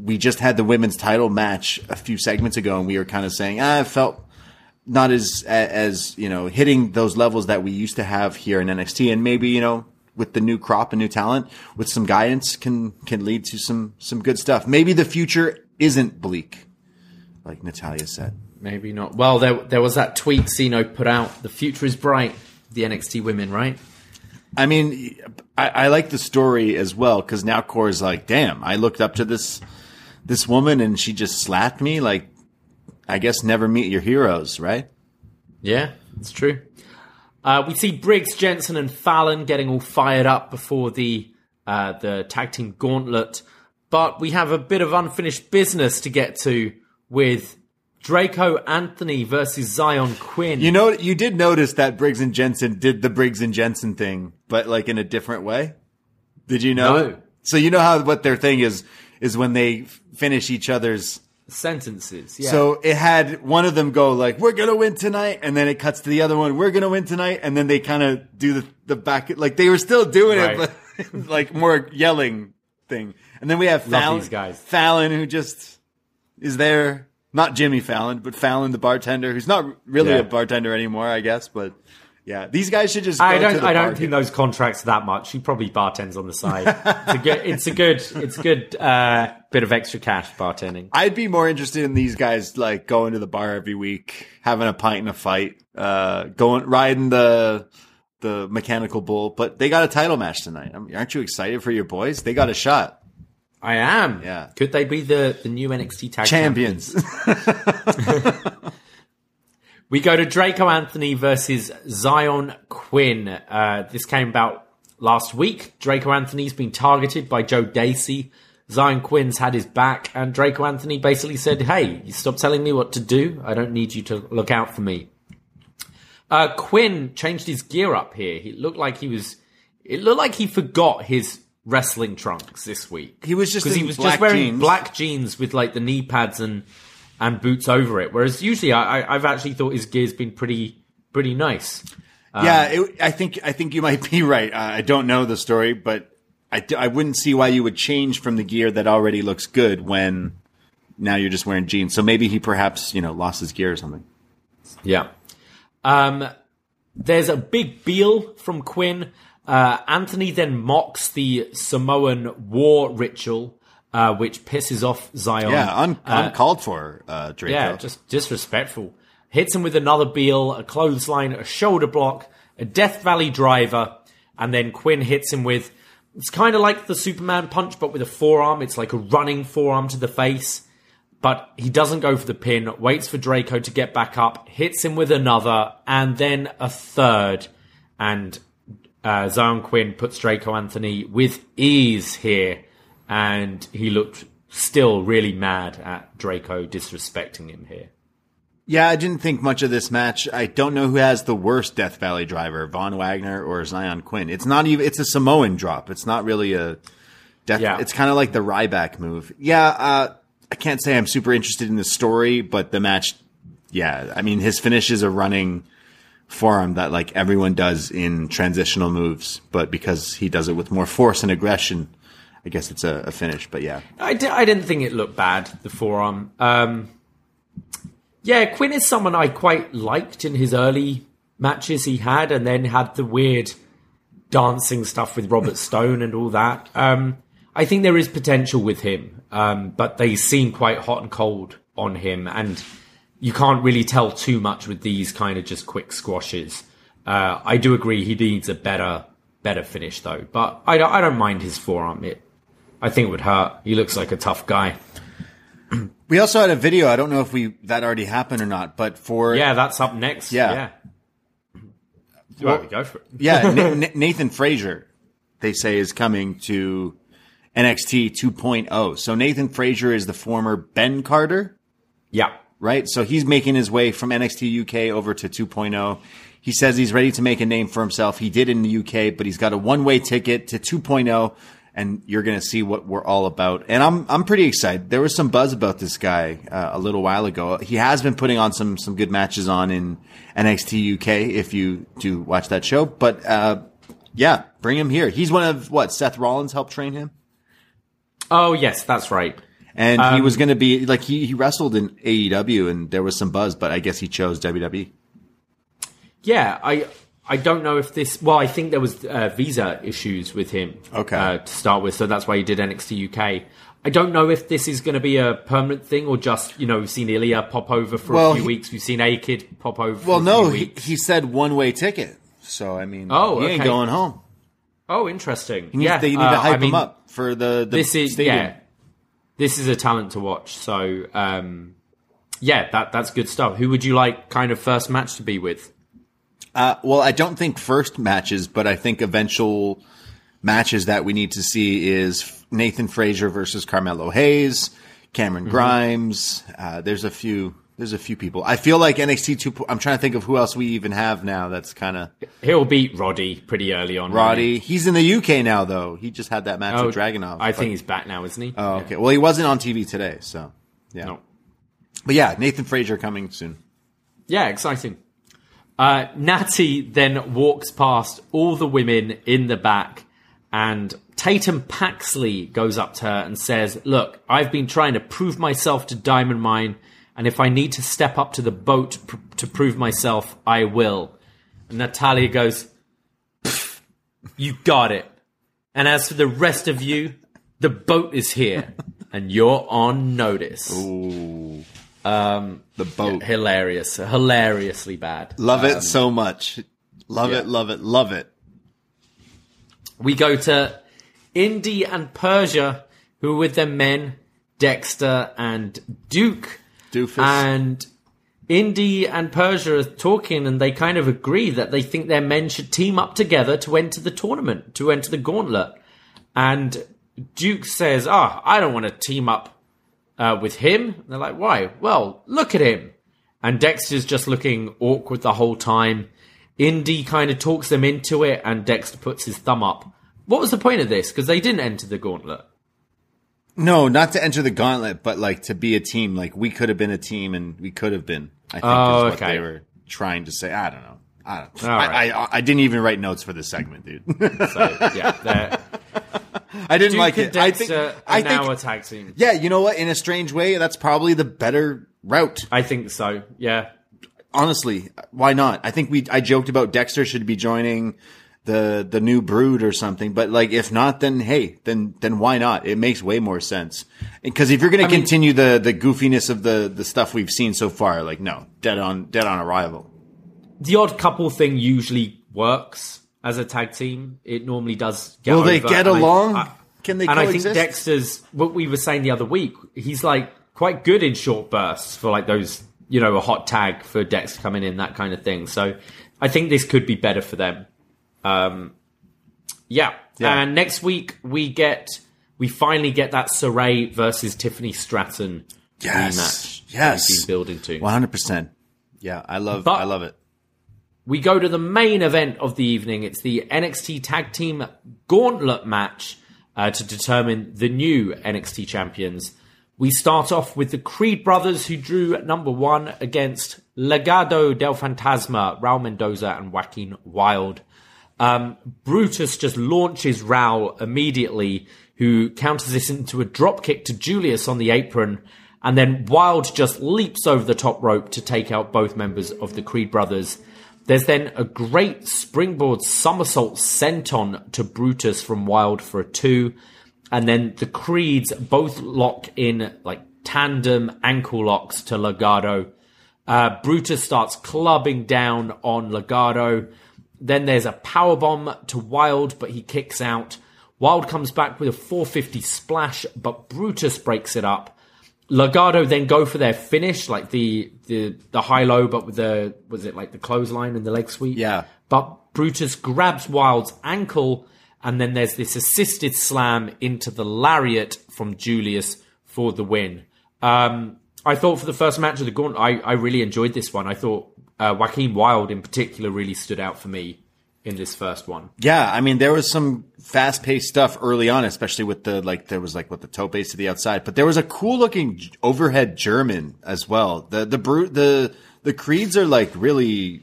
we just had the women's title match a few segments ago and we were kind of saying, ah, it felt not as, as, you know, hitting those levels that we used to have here in NXT. And maybe, you know, with the new crop and new talent, with some guidance can, can lead to some, some good stuff. Maybe the future isn't bleak, like Natalya said. Maybe not. Well, there there was that tweet Siino put out. The future is bright. The NXT women, right? I mean, I, I like the story as well because now Cora's like, damn, I looked up to this this woman and she just slapped me. Like, I guess never meet your heroes, right? Yeah, it's true. Uh, we see Briggs, Jensen, and Fallon getting all fired up before the uh, the tag team gauntlet, but we have a bit of unfinished business to get to with Draco Anthony versus Xyon Quinn. You know, you did notice that Briggs and Jensen did the Briggs and Jensen thing, but like in a different way. Did you know? No. So you know how what their thing is is when they finish each other's. Sentences. Yeah. So it had one of them go like, "We're gonna win tonight," and then it cuts to the other one, "We're gonna win tonight," and then they kind of do the the back like they were still doing Right. it, but like more yelling thing. And then we have Fallon, these guys. Fallon who just is there. Not Jimmy Fallon, but Fallon, the bartender, who's not really Yeah. a bartender anymore, I guess. But yeah, these guys should just. Go I don't. I don't think those contracts that much. He probably bartends on the side. it's a good. It's a good. It's a good uh, bit of extra cash bartending. I'd be more interested in these guys like going to the bar every week, having a pint and a fight, uh, going riding the the mechanical bull. But they got a title match tonight. I mean, aren't you excited for your boys? They got a shot. I am. Yeah. Could they be the the new NXT tag Champions. We go to Draco Anthony versus Xyon Quinn. Uh, this came about last week. Draco Anthony's been targeted by Joe Gacy Xyon Quinn's had his back, and Draco Anthony basically said, "Hey, you stop telling me what to do. I don't need you to look out for me." Uh, Quinn changed his gear up here. He looked like he was. It looked like he forgot his wrestling trunks this week. He was just because he was just wearing jeans. black jeans with like the knee pads and and boots over it. Whereas usually, I, I, I've actually thought his gear's been pretty pretty nice. yeah, it, I think I think you might be right. Uh, I don't know the story, but I, I wouldn't see why you would change from the gear that already looks good when now you're just wearing jeans. So maybe he perhaps you know lost his gear or something. Yeah. Um, there's a big biel from Quinn. Uh, Anthony then mocks the Samoan war ritual, uh, which pisses off Xyon. Yeah, un- Uh, uncalled for, uh, Draco. yeah, just disrespectful. Hits him with another biel, a clothesline, a shoulder block, a Death Valley driver, and then Quinn hits him with. It's kind of like the Superman punch, but with a forearm. It's like a running forearm to the face. But he doesn't go for the pin, waits for Draco to get back up, hits him with another, and then a third. And uh, Xyon Quinn puts Draco Anthony with ease here. And he looked still really mad at Draco disrespecting him here. Yeah, I didn't think much of this match. I don't know who has the worst Death Valley driver, Von Wagner or Xyon Quinn. It's not even. It's a Samoan drop. It's not really a Death. Yeah. It's kind of like the Ryback move. Yeah, uh, I can't say I'm super interested in the story, but the match. Yeah, I mean his finish is a running forearm that like everyone does in transitional moves, but because he does it with more force and aggression, I guess it's a, a finish. But yeah, I, didn't think it looked bad, the forearm. Um, yeah, Quinn is someone I quite liked in his early matches he had, and then had the weird dancing stuff with Robert Stone and all that. Um, I think there is potential with him, um, but they seem quite hot and cold on him, and you can't really tell too much with these kind of just quick squashes. Uh, I do agree he needs a better better finish though, but I don't, I don't mind his forearm. It I think it would hurt. He looks like a tough guy. we also had a video. I don't know if we that already happened or not, but for Yeah, that's up next. Yeah. yeah. Well, we go for it. Yeah, Na- Na- Nathan Frazer, they say, is coming to NXT 2.0. So Nathan Frazer is the former Ben Carter, Yeah, right? So he's making his way from NXT UK over to 2.0. He says he's ready to make a name for himself. He did in the UK, but he's got a one-way ticket to 2.0, and you're going to see what we're all about. And I'm I'm pretty excited. There was some buzz about this guy uh, a little while ago. He has been putting on some some good matches on in NXT UK. If you do watch that show, but uh, yeah, bring him here. He's one of what Seth Rollins helped train him. Oh yes, that's right. And he Um, was going to be like he, he wrestled in AEW and there was some buzz, but I guess he chose. WWE. Yeah, I I don't know if this. Well, I think there was uh, visa issues with him. Okay. Uh, to start with, so that's why he did NXT UK. I don't know if this is going to be a permanent thing or just you know we've seen Ilja pop over for Well, a few he- weeks. We've seen A Kid pop over. For Well, a no, he, he said one way ticket. So I mean, Oh, he ain't going home. Oh, interesting. Needs, yeah, they need uh, to hype I mean, him up for the, the this is stadium. yeah, this is a talent to watch. So um, yeah, that that's good stuff. Who would you like kind of first match to be with? Uh, well, I don't think first matches, but I think eventual matches that we need to see is Nathan Frazer versus Carmelo Hayes, Cameron Mm-hmm. Grimes. Uh, there's a few. There's a few people. I feel like NXT two. I'm trying to think of who else we even have now. That's kind of He'll beat Roddy pretty early on. Roddy. He's in the UK now, though. He just had that match Oh, with Dragunov. I but- think he's back now, isn't he? Oh, okay. Well, he wasn't on TV today, so yeah. No. But yeah, Nathan Frazer coming soon. Yeah, exciting. Uh, Natty then walks past all the women in the back, and Tatum Paxley goes up to her and says, Look, I've been trying to prove myself to Diamond Mine, and if I need to step up to the boat pr- to prove myself, I will. And Natalya goes, You got it. And as for the rest of you, the boat is here, and you're on notice. The boat. Hilarious. Hilariously bad. Love it so much. Love yeah. it, love it, love it. We go to Indy and Persia, who are with their men, Dexter and Duke. Doofus. And Indy and Persia are talking, and they kind of agree that they think their men should team up together to enter the tournament, to enter the gauntlet. And Duke says, "Ah, I don't want to team up uh, with him." And they're like, "Why?" Well, look at him. And Dexter's just looking awkward the whole time. Indy kind of talks them into it, and Dexter puts his thumb up. What was the point of this? Because they didn't enter the gauntlet. No, not to enter the gauntlet, but like to be a team. Like we could have been a team, and we could have been. I think Oh, is what okay. they were trying to say. I don't know. I don't. I, right. I, I didn't even write notes for this segment, dude. So yeah, I didn't Duke like it. I think. Uh, I are now a tag team. Yeah, you know what? In a strange way, that's probably the better route. I think so. Yeah, honestly, why not? I think we I joked about Dexter should be joining the the new brood or something, but like if not, then hey, then then why not? It makes way more sense. Because if you're going to mean- continue the the goofiness of the the stuff we've seen so far, like no, dead on dead on arrival. the odd couple thing usually works as a tag team. It normally does. Get Will they get and I- along? I- Can they and I think? Dexter's what we were saying the other week. He's like quite good in short bursts for like those, you know, a hot tag for Dex coming in, that kind of thing. So I think this could be better for them. Um, yeah. Yeah. And next week we get we finally get that Sarray versus Tiffany Stratton Yes. rematch. Yes. been building to. One hundred percent. Yeah, I love But- I love it. We go to the main event of the evening. It's the NXT Tag Team Gauntlet match uh, to determine the new NXT champions. We start off with the Creed brothers, who drew number one against Legado del Fantasma, Raul Mendoza, and Joaquin Wilde. Um, Brutus just launches Raul immediately, who counters this into a dropkick to Julius on the apron. And then Wilde just leaps over the top rope to take out both members of the Creed brothers. There's then a great springboard somersault senton to Brutus from Wilde for a two. And then the Creeds both lock in like tandem ankle locks to Legado. Uh, Brutus starts clubbing down on Legado. Then there's a power bomb to Wilde, but he kicks out. Wilde comes back with a 450 splash, but Brutus breaks it up. Legado then go for their finish, like the the the high low, but with the was it like the clothesline and the leg sweep? Yeah. But Brutus grabs Wilde's ankle, and then there's this assisted slam into the lariat from Julius for the win. Um, I thought for the first match of the gauntlet, I, I really enjoyed this one. I thought uh, Joaquin Wilde in particular really stood out for me in this first one. Yeah, I mean there was some fast paced stuff early on, especially with the like there was like with the toe base to the outside, but there was a cool looking overhead German as well. The the brute the the creeds are like really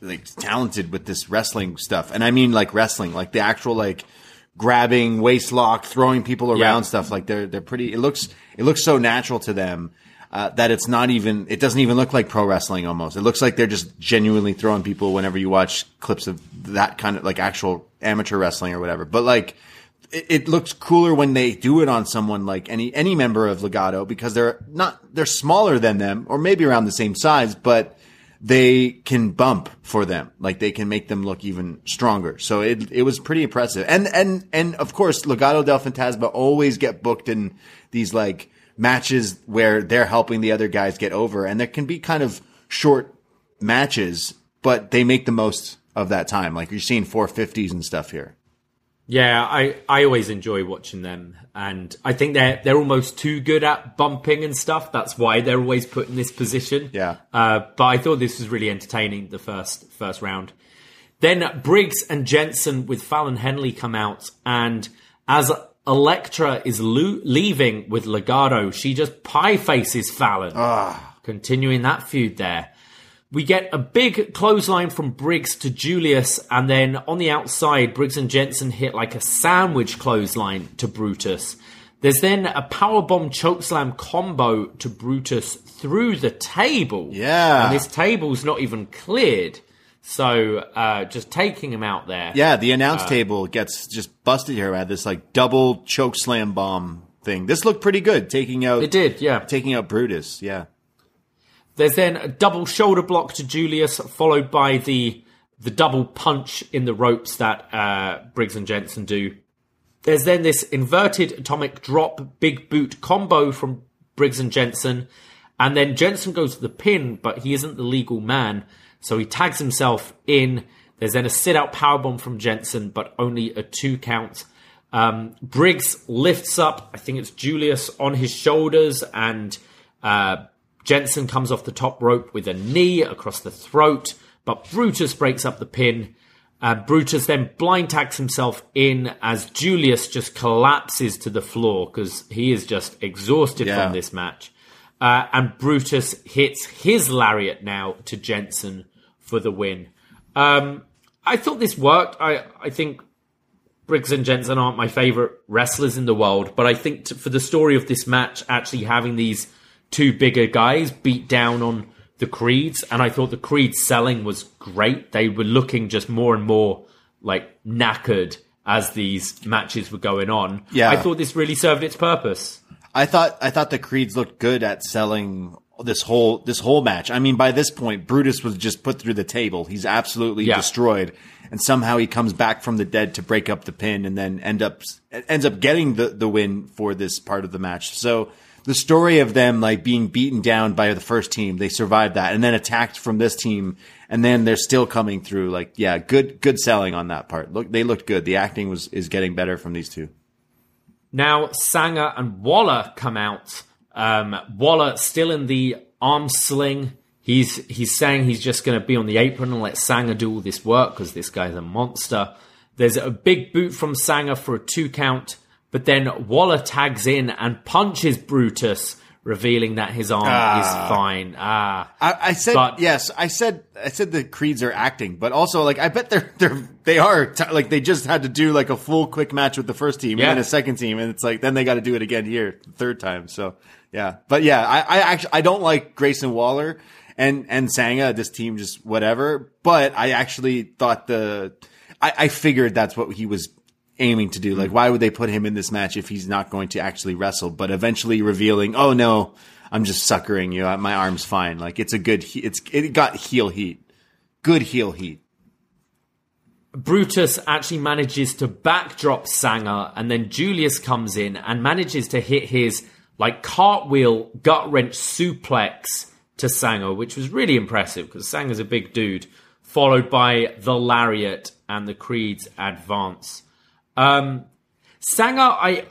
like talented with this wrestling stuff, and I mean like wrestling, like the actual like grabbing waist lock, throwing people around Yeah. stuff. Like they're they're pretty. It looks it looks so natural to them. Uh, that it's not even, it doesn't even look like pro wrestling almost. It looks like they're just genuinely throwing people whenever you watch clips of that kind of like actual amateur wrestling or whatever. But like, it, it looks cooler when they do it on someone like any, any member of Legado because they're not, they're smaller than them or maybe around the same size, but they can bump for them. Like they can make them look even stronger. So it, it was pretty impressive. And, and, and of course, Legado del Fantasma always get booked in these like matches where they're helping the other guys get over. And there can be kind of short matches, but they make the most of that time. Like you're seeing 450s and stuff here. Yeah, I, I always enjoy watching them, and I think they're they're almost too good at bumping and stuff. That's why they're always put in this position. Yeah. Uh, but I thought this was really entertaining the first first round. Then Briggs and Jensen with Fallon Henley come out, and as Elektra is lo- leaving with Legado, she just pie faces Fallon, ah. continuing that feud there. We get a big clothesline from Briggs to Julius, and then on the outside, Briggs and Jensen hit like a sandwich clothesline to Brutus. There's then a powerbomb chokeslam combo to Brutus through the table. Yeah. And this table's not even cleared. So uh, just taking him out there. Yeah, the announce table gets just busted here at this like double choke slam bomb thing. This looked pretty good, taking out It did, yeah. taking out Brutus. Yeah, There's then a double shoulder block to Julius, followed by the the double punch in the ropes that uh, Briggs and Jensen do. There's then this inverted atomic drop big boot combo from Briggs and Jensen, and then Jensen goes to the pin, but he isn't the legal man, so he tags himself in. There's then a sit out powerbomb from Jensen, but only a two count. Um, Briggs lifts up, I think it's Julius on his shoulders, and uh, Jensen comes off the top rope with a knee across the throat, but Brutus breaks up the pin. Uh, Brutus then blind tags himself in as Julius just collapses to the floor because he is just exhausted Yeah. from this match. Uh, and Brutus hits his lariat now to Jensen for the win. Um, I thought this worked. I, I think Briggs and Jensen aren't my favorite wrestlers in the world, but I think t- for the story of this match, actually having these two bigger guys beat down on the Creeds, and I thought the Creed selling was great. They were looking just more and more like knackered as these matches were going on. Yeah. I thought this really served its purpose. I thought I thought the Creeds looked good at selling this whole this whole match. I mean, by this point, Brutus was just put through the table. He's absolutely Yeah. destroyed, and somehow he comes back from the dead to break up the pin, and then end up ends up getting the the win for this part of the match. So the story of them like being beaten down by the first team, they survived that, and then attacked from this team, and then they're still coming through. Like, yeah, good good selling on that part. Look, they looked good. The acting was is getting better from these two. Now Sanga and Waller come out. Um, Waller still in the arm sling. He's he's saying he's just going to be on the apron and let Sanga do all this work because this guy's a monster. There's a big boot from Sanga for a two count, but then Waller tags in and punches Brutus, revealing that his arm is fine. Ah, I, I said But- yes. I said I said the creeds are acting, but also like I bet they're they're they are t- like they just had to do like a full quick match with the first team Yeah. and then a second team, and it's like then they got to do it again here the third time. So yeah, but yeah, I, I actually I don't like Grayson Waller and and Sanga. This team just whatever, but I actually thought the I, I figured that's what he was aiming to do. Hmm. Like, why would they put him in this match if he's not going to actually wrestle? But eventually revealing, oh no, I'm just suckering you. Uh, my arm's fine. Like, it's a good. He- it's it got heel heat, good heel heat. Brutus actually manages to backdrop Sanga, and then Julius comes in and manages to hit his like cartwheel gut wrench suplex to Sanga, which was really impressive because Sanga's a big dude. Followed by the lariat and the Creed's advance. Um, Sanga, I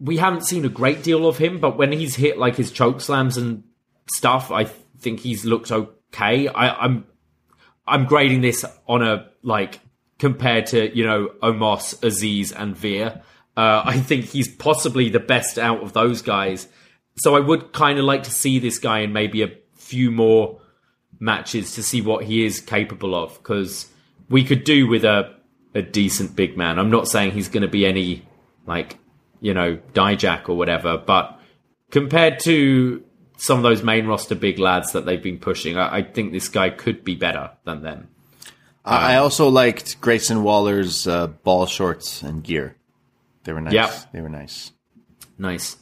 we haven't seen a great deal of him, but when he's hit like his choke slams and stuff, I think he's looked okay. I, I'm I'm grading this on a like compared to you know Omos, Azeez, and Veer. Uh, I think he's possibly the best out of those guys. So I would kind of like to see this guy in maybe a few more matches to see what he is capable of because we could do with a a decent big man. I'm not saying he's going to be any like you know Dijak or whatever, but compared to some of those main roster big lads that they've been pushing, I, I think this guy could be better than them. I also liked Grayson Waller's uh, ball shorts and gear. They were nice. Yep. They were nice. Nice.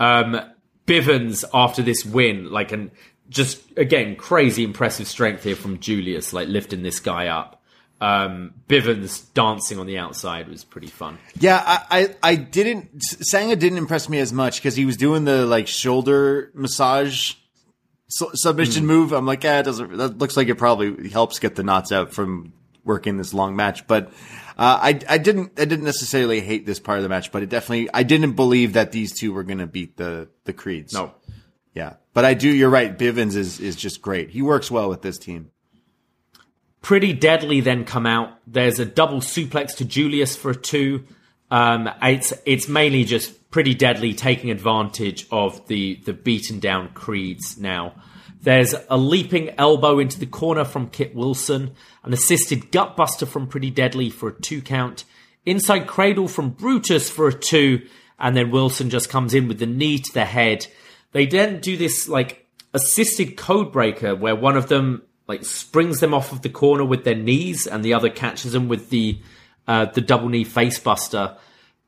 Um, Bivens after this win, like, and just again, crazy impressive strength here from Julius, like lifting this guy up. Um, Bivens dancing on the outside was pretty fun. Yeah, I, I, I didn't. Sanga didn't impress me as much because he was doing the like shoulder massage su- submission move. I'm like, yeah, it doesn't. That looks like it probably helps get the knots out from working this long match. But uh, I, I didn't, I didn't necessarily hate this part of the match. But it definitely, I didn't believe that these two were going to beat the the Creeds. No, yeah, but I do. You're right. Bivens is is just great. He works well with this team. Pretty Deadly then come out. There's a double suplex to Julius for a two. Um, it's it's mainly just Pretty Deadly taking advantage of the the beaten down Creeds now. There's a leaping elbow into the corner from Kit Wilson, an assisted gutbuster from Pretty Deadly for a two count, inside cradle from Brutus for a two, and then Wilson just comes in with the knee to the head. They then do this like assisted code breaker where one of them like springs them off of the corner with their knees and the other catches them with the uh, the double knee facebuster.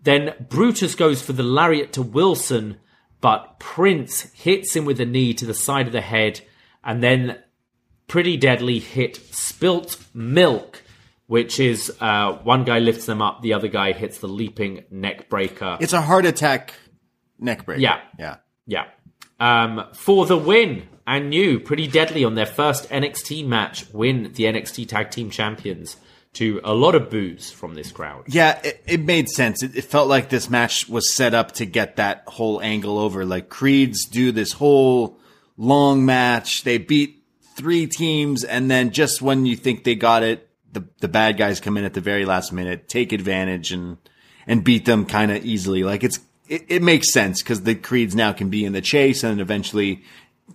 Then Brutus goes for the lariat to Wilson, but Prince hits him with a knee to the side of the head, and then Pretty Deadly hit Spilt Milk, which is uh, one guy lifts them up, the other guy hits the leaping neck breaker. It's a heart attack neck break. Yeah. yeah. Yeah. Um, for the win, and new, pretty deadly on their first NXT match, win the NXT Tag Team Champions. to a lot of boos from this crowd. Yeah, it, it made sense. It, it felt like this match was set up to get that whole angle over. Like Creeds do this whole long match. They beat three teams, and then just when you think they got it, the the bad guys come in at the very last minute, take advantage, and and beat them kind of easily. Like it's it, it makes sense because the Creeds now can be in the chase and eventually,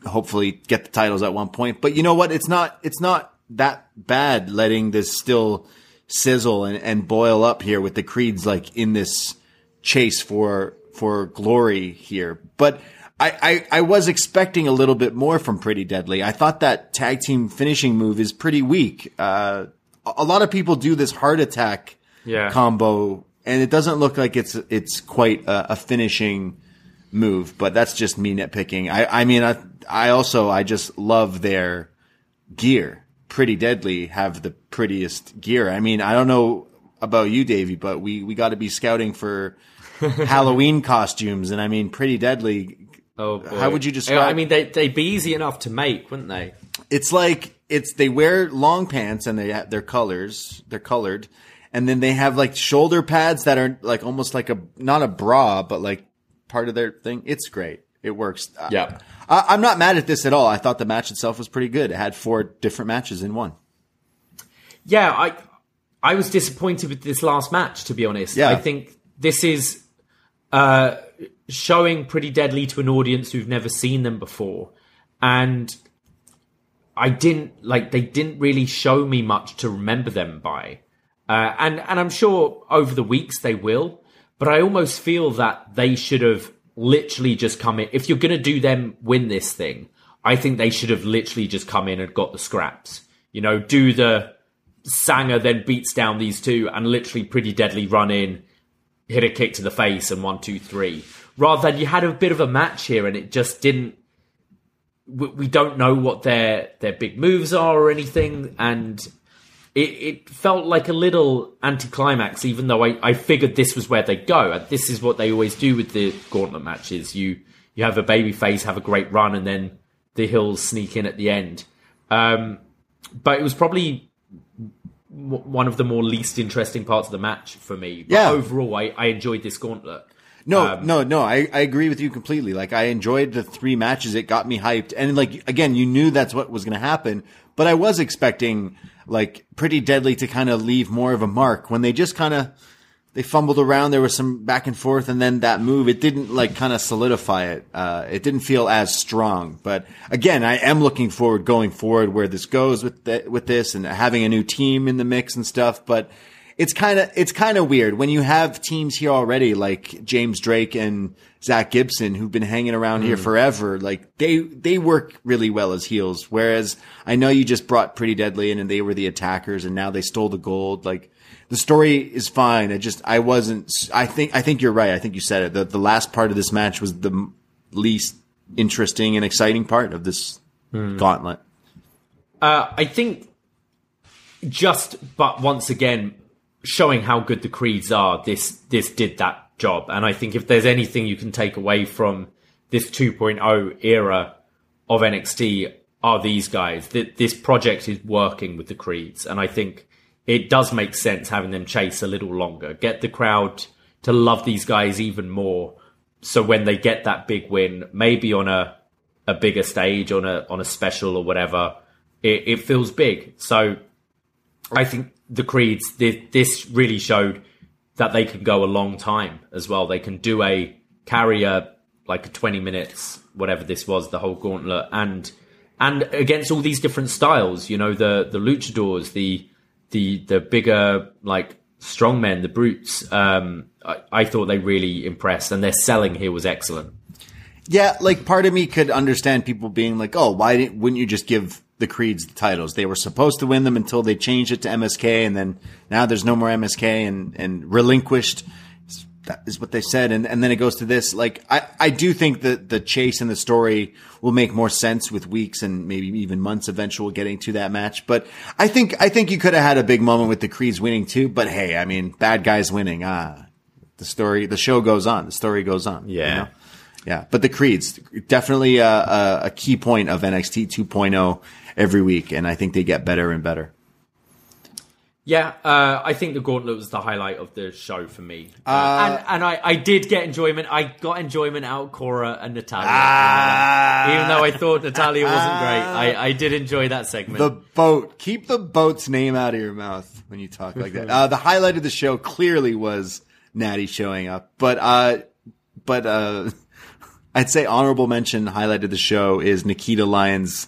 hopefully, get the titles at one point. But you know what? It's not it's not that bad letting this still sizzle and, and boil up here with the Creeds like in this chase for for glory here. But I, I, I was expecting a little bit more from Pretty Deadly. I thought that tag team finishing move is pretty weak. Uh, a lot of people do this heart attack Yeah. combo, and it doesn't look like it's it's quite a, a finishing move. But that's just me nitpicking. I, I mean, I I also I just love their gear. Pretty Deadly have the prettiest gear. I mean, I don't know about you, Davie, but we we got to be scouting for Halloween costumes, and I mean, Pretty Deadly. Oh, boy. How would you describe- I mean, they they'd be easy enough to make, wouldn't they? It's like it's they wear long pants and they their colors. They're colored, and then they have like shoulder pads that are like almost like a not a bra, but like part of their thing. It's great. It works. Yeah. I, I'm not mad at this at all. I thought the match itself was pretty good. It had four different matches in one. Yeah, I I was disappointed with this last match, to be honest. Yeah. I think this is uh, showing pretty deadly to an audience who've never seen them before, and I didn't like they didn't really show me much to remember them by, uh, and and I'm sure over the weeks they will, but I almost feel that they should have literally just come in. If you're going to do them win this thing, I think they should have literally just come in and got the scraps. You know, do the Sanga then beats down these two and literally pretty deadly run in, hit a kick to the face and one, two, three. Rather than you had a bit of a match here and it just didn't. We, don't know what their their big moves are or anything, and it, it felt like a little anticlimax. Even though I, I figured this was where they go, and this is what they always do with the gauntlet matches. You you have a baby face have a great run, and then the hills sneak in at the end. Um, but it was probably w- one of the more least interesting parts of the match for me. But Yeah. overall, I, I enjoyed this gauntlet. No, no, no. I, I agree with you completely. Like I enjoyed the three matches. It got me hyped. And like, again, you knew that's what was going to happen, but I was expecting like pretty deadly to kind of leave more of a mark when they just kind of, they fumbled around. There was some back and forth and then that move, it didn't like kind of solidify it. Uh, it didn't feel as strong, but again, I am looking forward going forward where this goes with the, with this and having a new team in the mix and stuff. But it's kind of it's kind of weird when you have teams here already like James Drake and Zach Gibson who've been hanging around here forever. Like they they work really well as heels. Whereas I know you just brought Pretty Deadly in and they were the attackers and now they stole the gold. Like the story is fine. I just I wasn't. I think I think you're right. I think you said it. The the last part of this match was the least interesting and exciting part of this gauntlet. Uh, I think just, but once again, showing how good the creeds are, this this did that job. And I think if there's anything you can take away from this 2.0 era of NXT, are these guys. That this project is working with the creeds, and I think it does make sense having them chase a little longer, get the crowd to love these guys even more. So when they get that big win, maybe on a a bigger stage, on a on a special or whatever, it, it feels big. So I think the Creeds, this, really showed that they can go a long time as well. They can do a carry a like 20 minutes, whatever this was, the whole gauntlet, and and against all these different styles, you know, the the luchadors, the the the bigger like strongmen, the brutes. Um, I, I thought they really impressed, and their selling here was excellent. Yeah, like part of me could understand people being like, "Oh, why didn't, wouldn't you just give the Creeds the titles? They were supposed to win them until they changed it to MSK, and then now there's no more MSK and and relinquished." That is what they said, and and then it goes to this. Like, I I do think that the chase and the story will make more sense with weeks and maybe even months eventual getting to that match. But I think I think you could have had a big moment with the Creeds winning too. But hey, I mean, bad guys winning. Ah, the story, the show goes on. The story goes on. you Yeah. know? Yeah, but the Creeds definitely a, a, a key point of NXT 2.0 every week, and I think they get better and better. Yeah, uh, I think the gauntlet was the highlight of the show for me, uh, Uh, and and I, I did get enjoyment. I got enjoyment out of Cora and Natalia, Ah. even though I thought Natalia wasn't great. I, I did enjoy that segment. The boat. Keep the boat's name out of your mouth when you talk like that. Uh, the highlight of the show clearly was Natty showing up, but uh, but uh, I'd say honorable mention highlight of the show is Nikita Lyons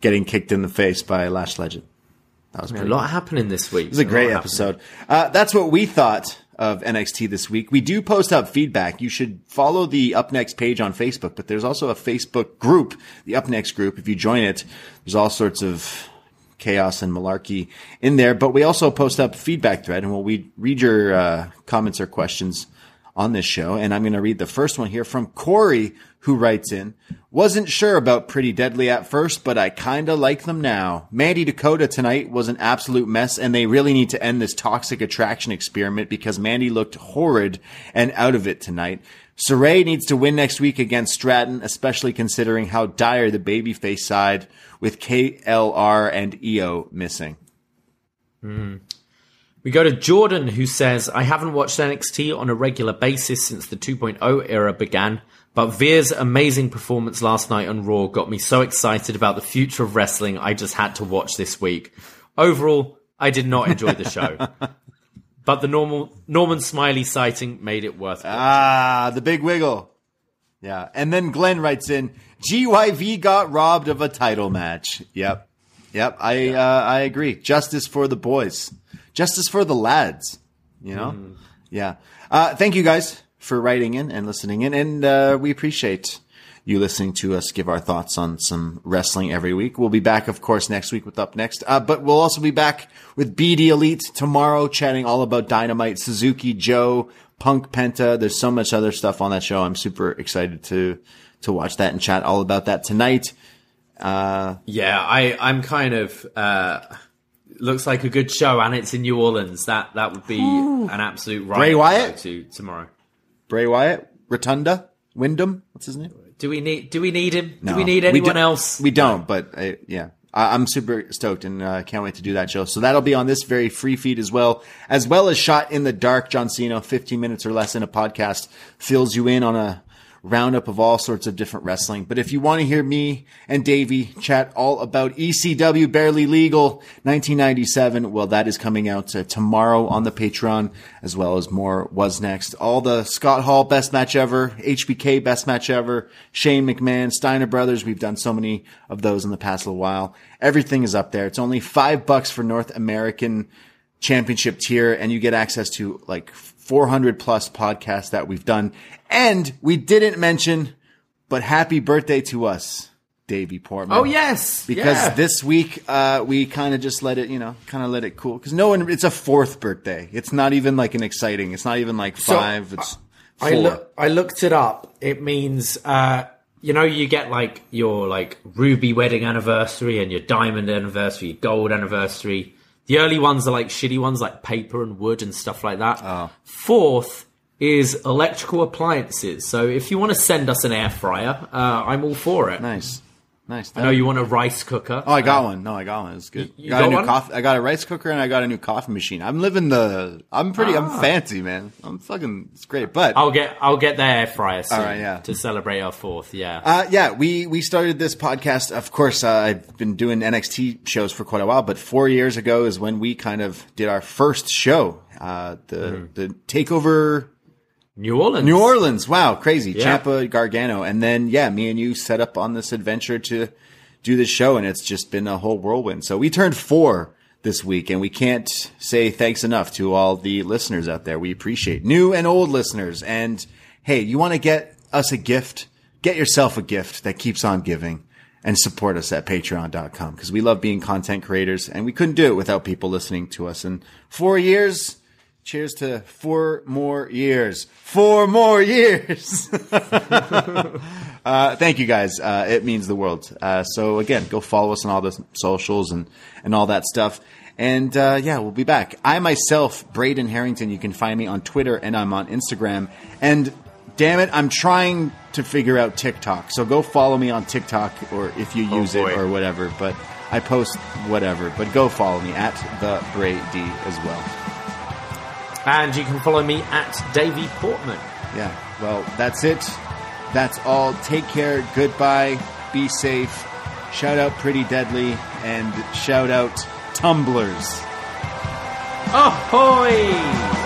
getting kicked in the face by Lash Legend. That was a pretty. lot happening this week. It was a great episode. Uh, that's what we thought of NXT this week. We do post up feedback. You should follow the Up Next page on Facebook, but there's also a Facebook group, the Up Next group. If you join it, there's all sorts of chaos and malarkey in there. But we also post up feedback thread, and we'll we read your uh, comments or questions on this show. And I'm going to read the first one here from Corey, who writes in, wasn't sure about Pretty Deadly at first, but I kinda like them now. Mandy Dakota tonight was an absolute mess, and they really need to end this toxic attraction experiment because Mandy looked horrid and out of it tonight. Sarray needs to win next week against Stratton, especially considering how dire the babyface side with KLR and Io missing. Hmm. We go to Jordan, who says, I haven't watched NXT on a regular basis since the 2.0 era began, but Veer's amazing performance last night on Raw got me so excited about the future of wrestling, I just had to watch this week. Overall, I did not enjoy the show. but the normal Norman Smiley sighting made it worth it. Ah, the big wiggle. Yeah. And then Glenn writes in, GYV got robbed of a title match. Yep. Yep. I, uh, I agree. Justice for the boys. Justice for the lads. You know? Yeah. Uh, thank you guys for writing in and listening in. And, uh, we appreciate you listening to us give our thoughts on some wrestling every week. We'll be back, of course, next week with Up Next. Uh, but we'll also be back with BD Elite tomorrow, chatting all about Dynamite, Suzuki, Joe, Punk, Penta. There's so much other stuff on that show. I'm super excited to, to watch that and chat all about that tonight. Yeah, I, I'm kind of, uh, looks like a good show and it's in New Orleans. That, that would be an absolute right Bray Wyatt? to go to tomorrow. Bray Wyatt, Rotunda, Wyndham. What's his name? Do we need, do we need him? No. Do we need We anyone don't- else? We don't, but uh, yeah. I- I'm super stoked and uh, can't wait to do that show. So that'll be on this very free feed as well, as well as Shot in the Dark. John Siino, 15 minutes or less in a podcast, fills you in on a roundup of all sorts of different wrestling. But if you want to hear me and Davie chat all about ECW Barely Legal 1997, well, that is coming out uh, tomorrow on the Patreon, as well as more Was Next. All the Scott Hall best match ever, HBK best match ever, Shane McMahon, Steiner Brothers. We've done so many of those in the past little while. Everything is up there. It's only five bucks for North American championship tier and you get access to like 400 plus podcasts that we've done. And we didn't mention, but happy birthday to us, Davie Portman. Oh yes, Because yeah. this week, uh, we kind of just let it, you know, kind of let it cool. Cause no one, it's a fourth birthday. It's not even like an exciting, it's not even like five. it's four. I look, I looked it up. It means, uh, you know, you get like your like ruby wedding anniversary and your diamond anniversary, your gold anniversary. The early ones are like shitty ones, like paper and wood and stuff like that. Oh. Fourth is electrical appliances. So if you want to send us an air fryer, uh, I'm all for it. nice. Nice. I know you want a rice cooker. Oh, I got one. No, I got one. It's good. you got, got a new one? coffee. I got a rice cooker and I got a new coffee machine. I'm living the. I'm pretty. Ah. I'm fancy, man. I'm fucking. It's great. But I'll get I'll get the air fryer soon All right, yeah. to celebrate our fourth. Yeah. Uh, yeah, we, we started this podcast. Of course, uh, I've been doing NXT shows for quite a while, but four years ago is when we kind of did our first show. Uh, the, Mm-hmm. the takeover New Orleans. New Orleans. Wow. Crazy. Yeah. Ciampa Gargano. And then, yeah, me and you set up on this adventure to do this show and it's just been a whole whirlwind. So we turned four this week and we can't say thanks enough to all the listeners out there. We appreciate new and old listeners. And hey, you want to get us a gift? Get yourself a gift that keeps on giving and support us at patreon.com because we love being content creators and we couldn't do it without people listening to us. And four years, cheers to four more years. Four more years. Uh, thank you guys. Uh, it means the world. Uh, so again, go follow us on all the socials and, and all that stuff. And, uh, yeah, we'll be back. I myself, Braden Herrington, you can find me on Twitter and I'm on Instagram. And damn it, I'm trying to figure out TikTok. So go follow me on TikTok or if you use it or whatever. But I post whatever, but go follow me at the Bray D as well. And you can follow me at Davie Portman. Yeah, well, that's it. That's all. Take care. Goodbye. Be safe. Shout out Pretty Deadly and shout out Tumblers. Ahoy!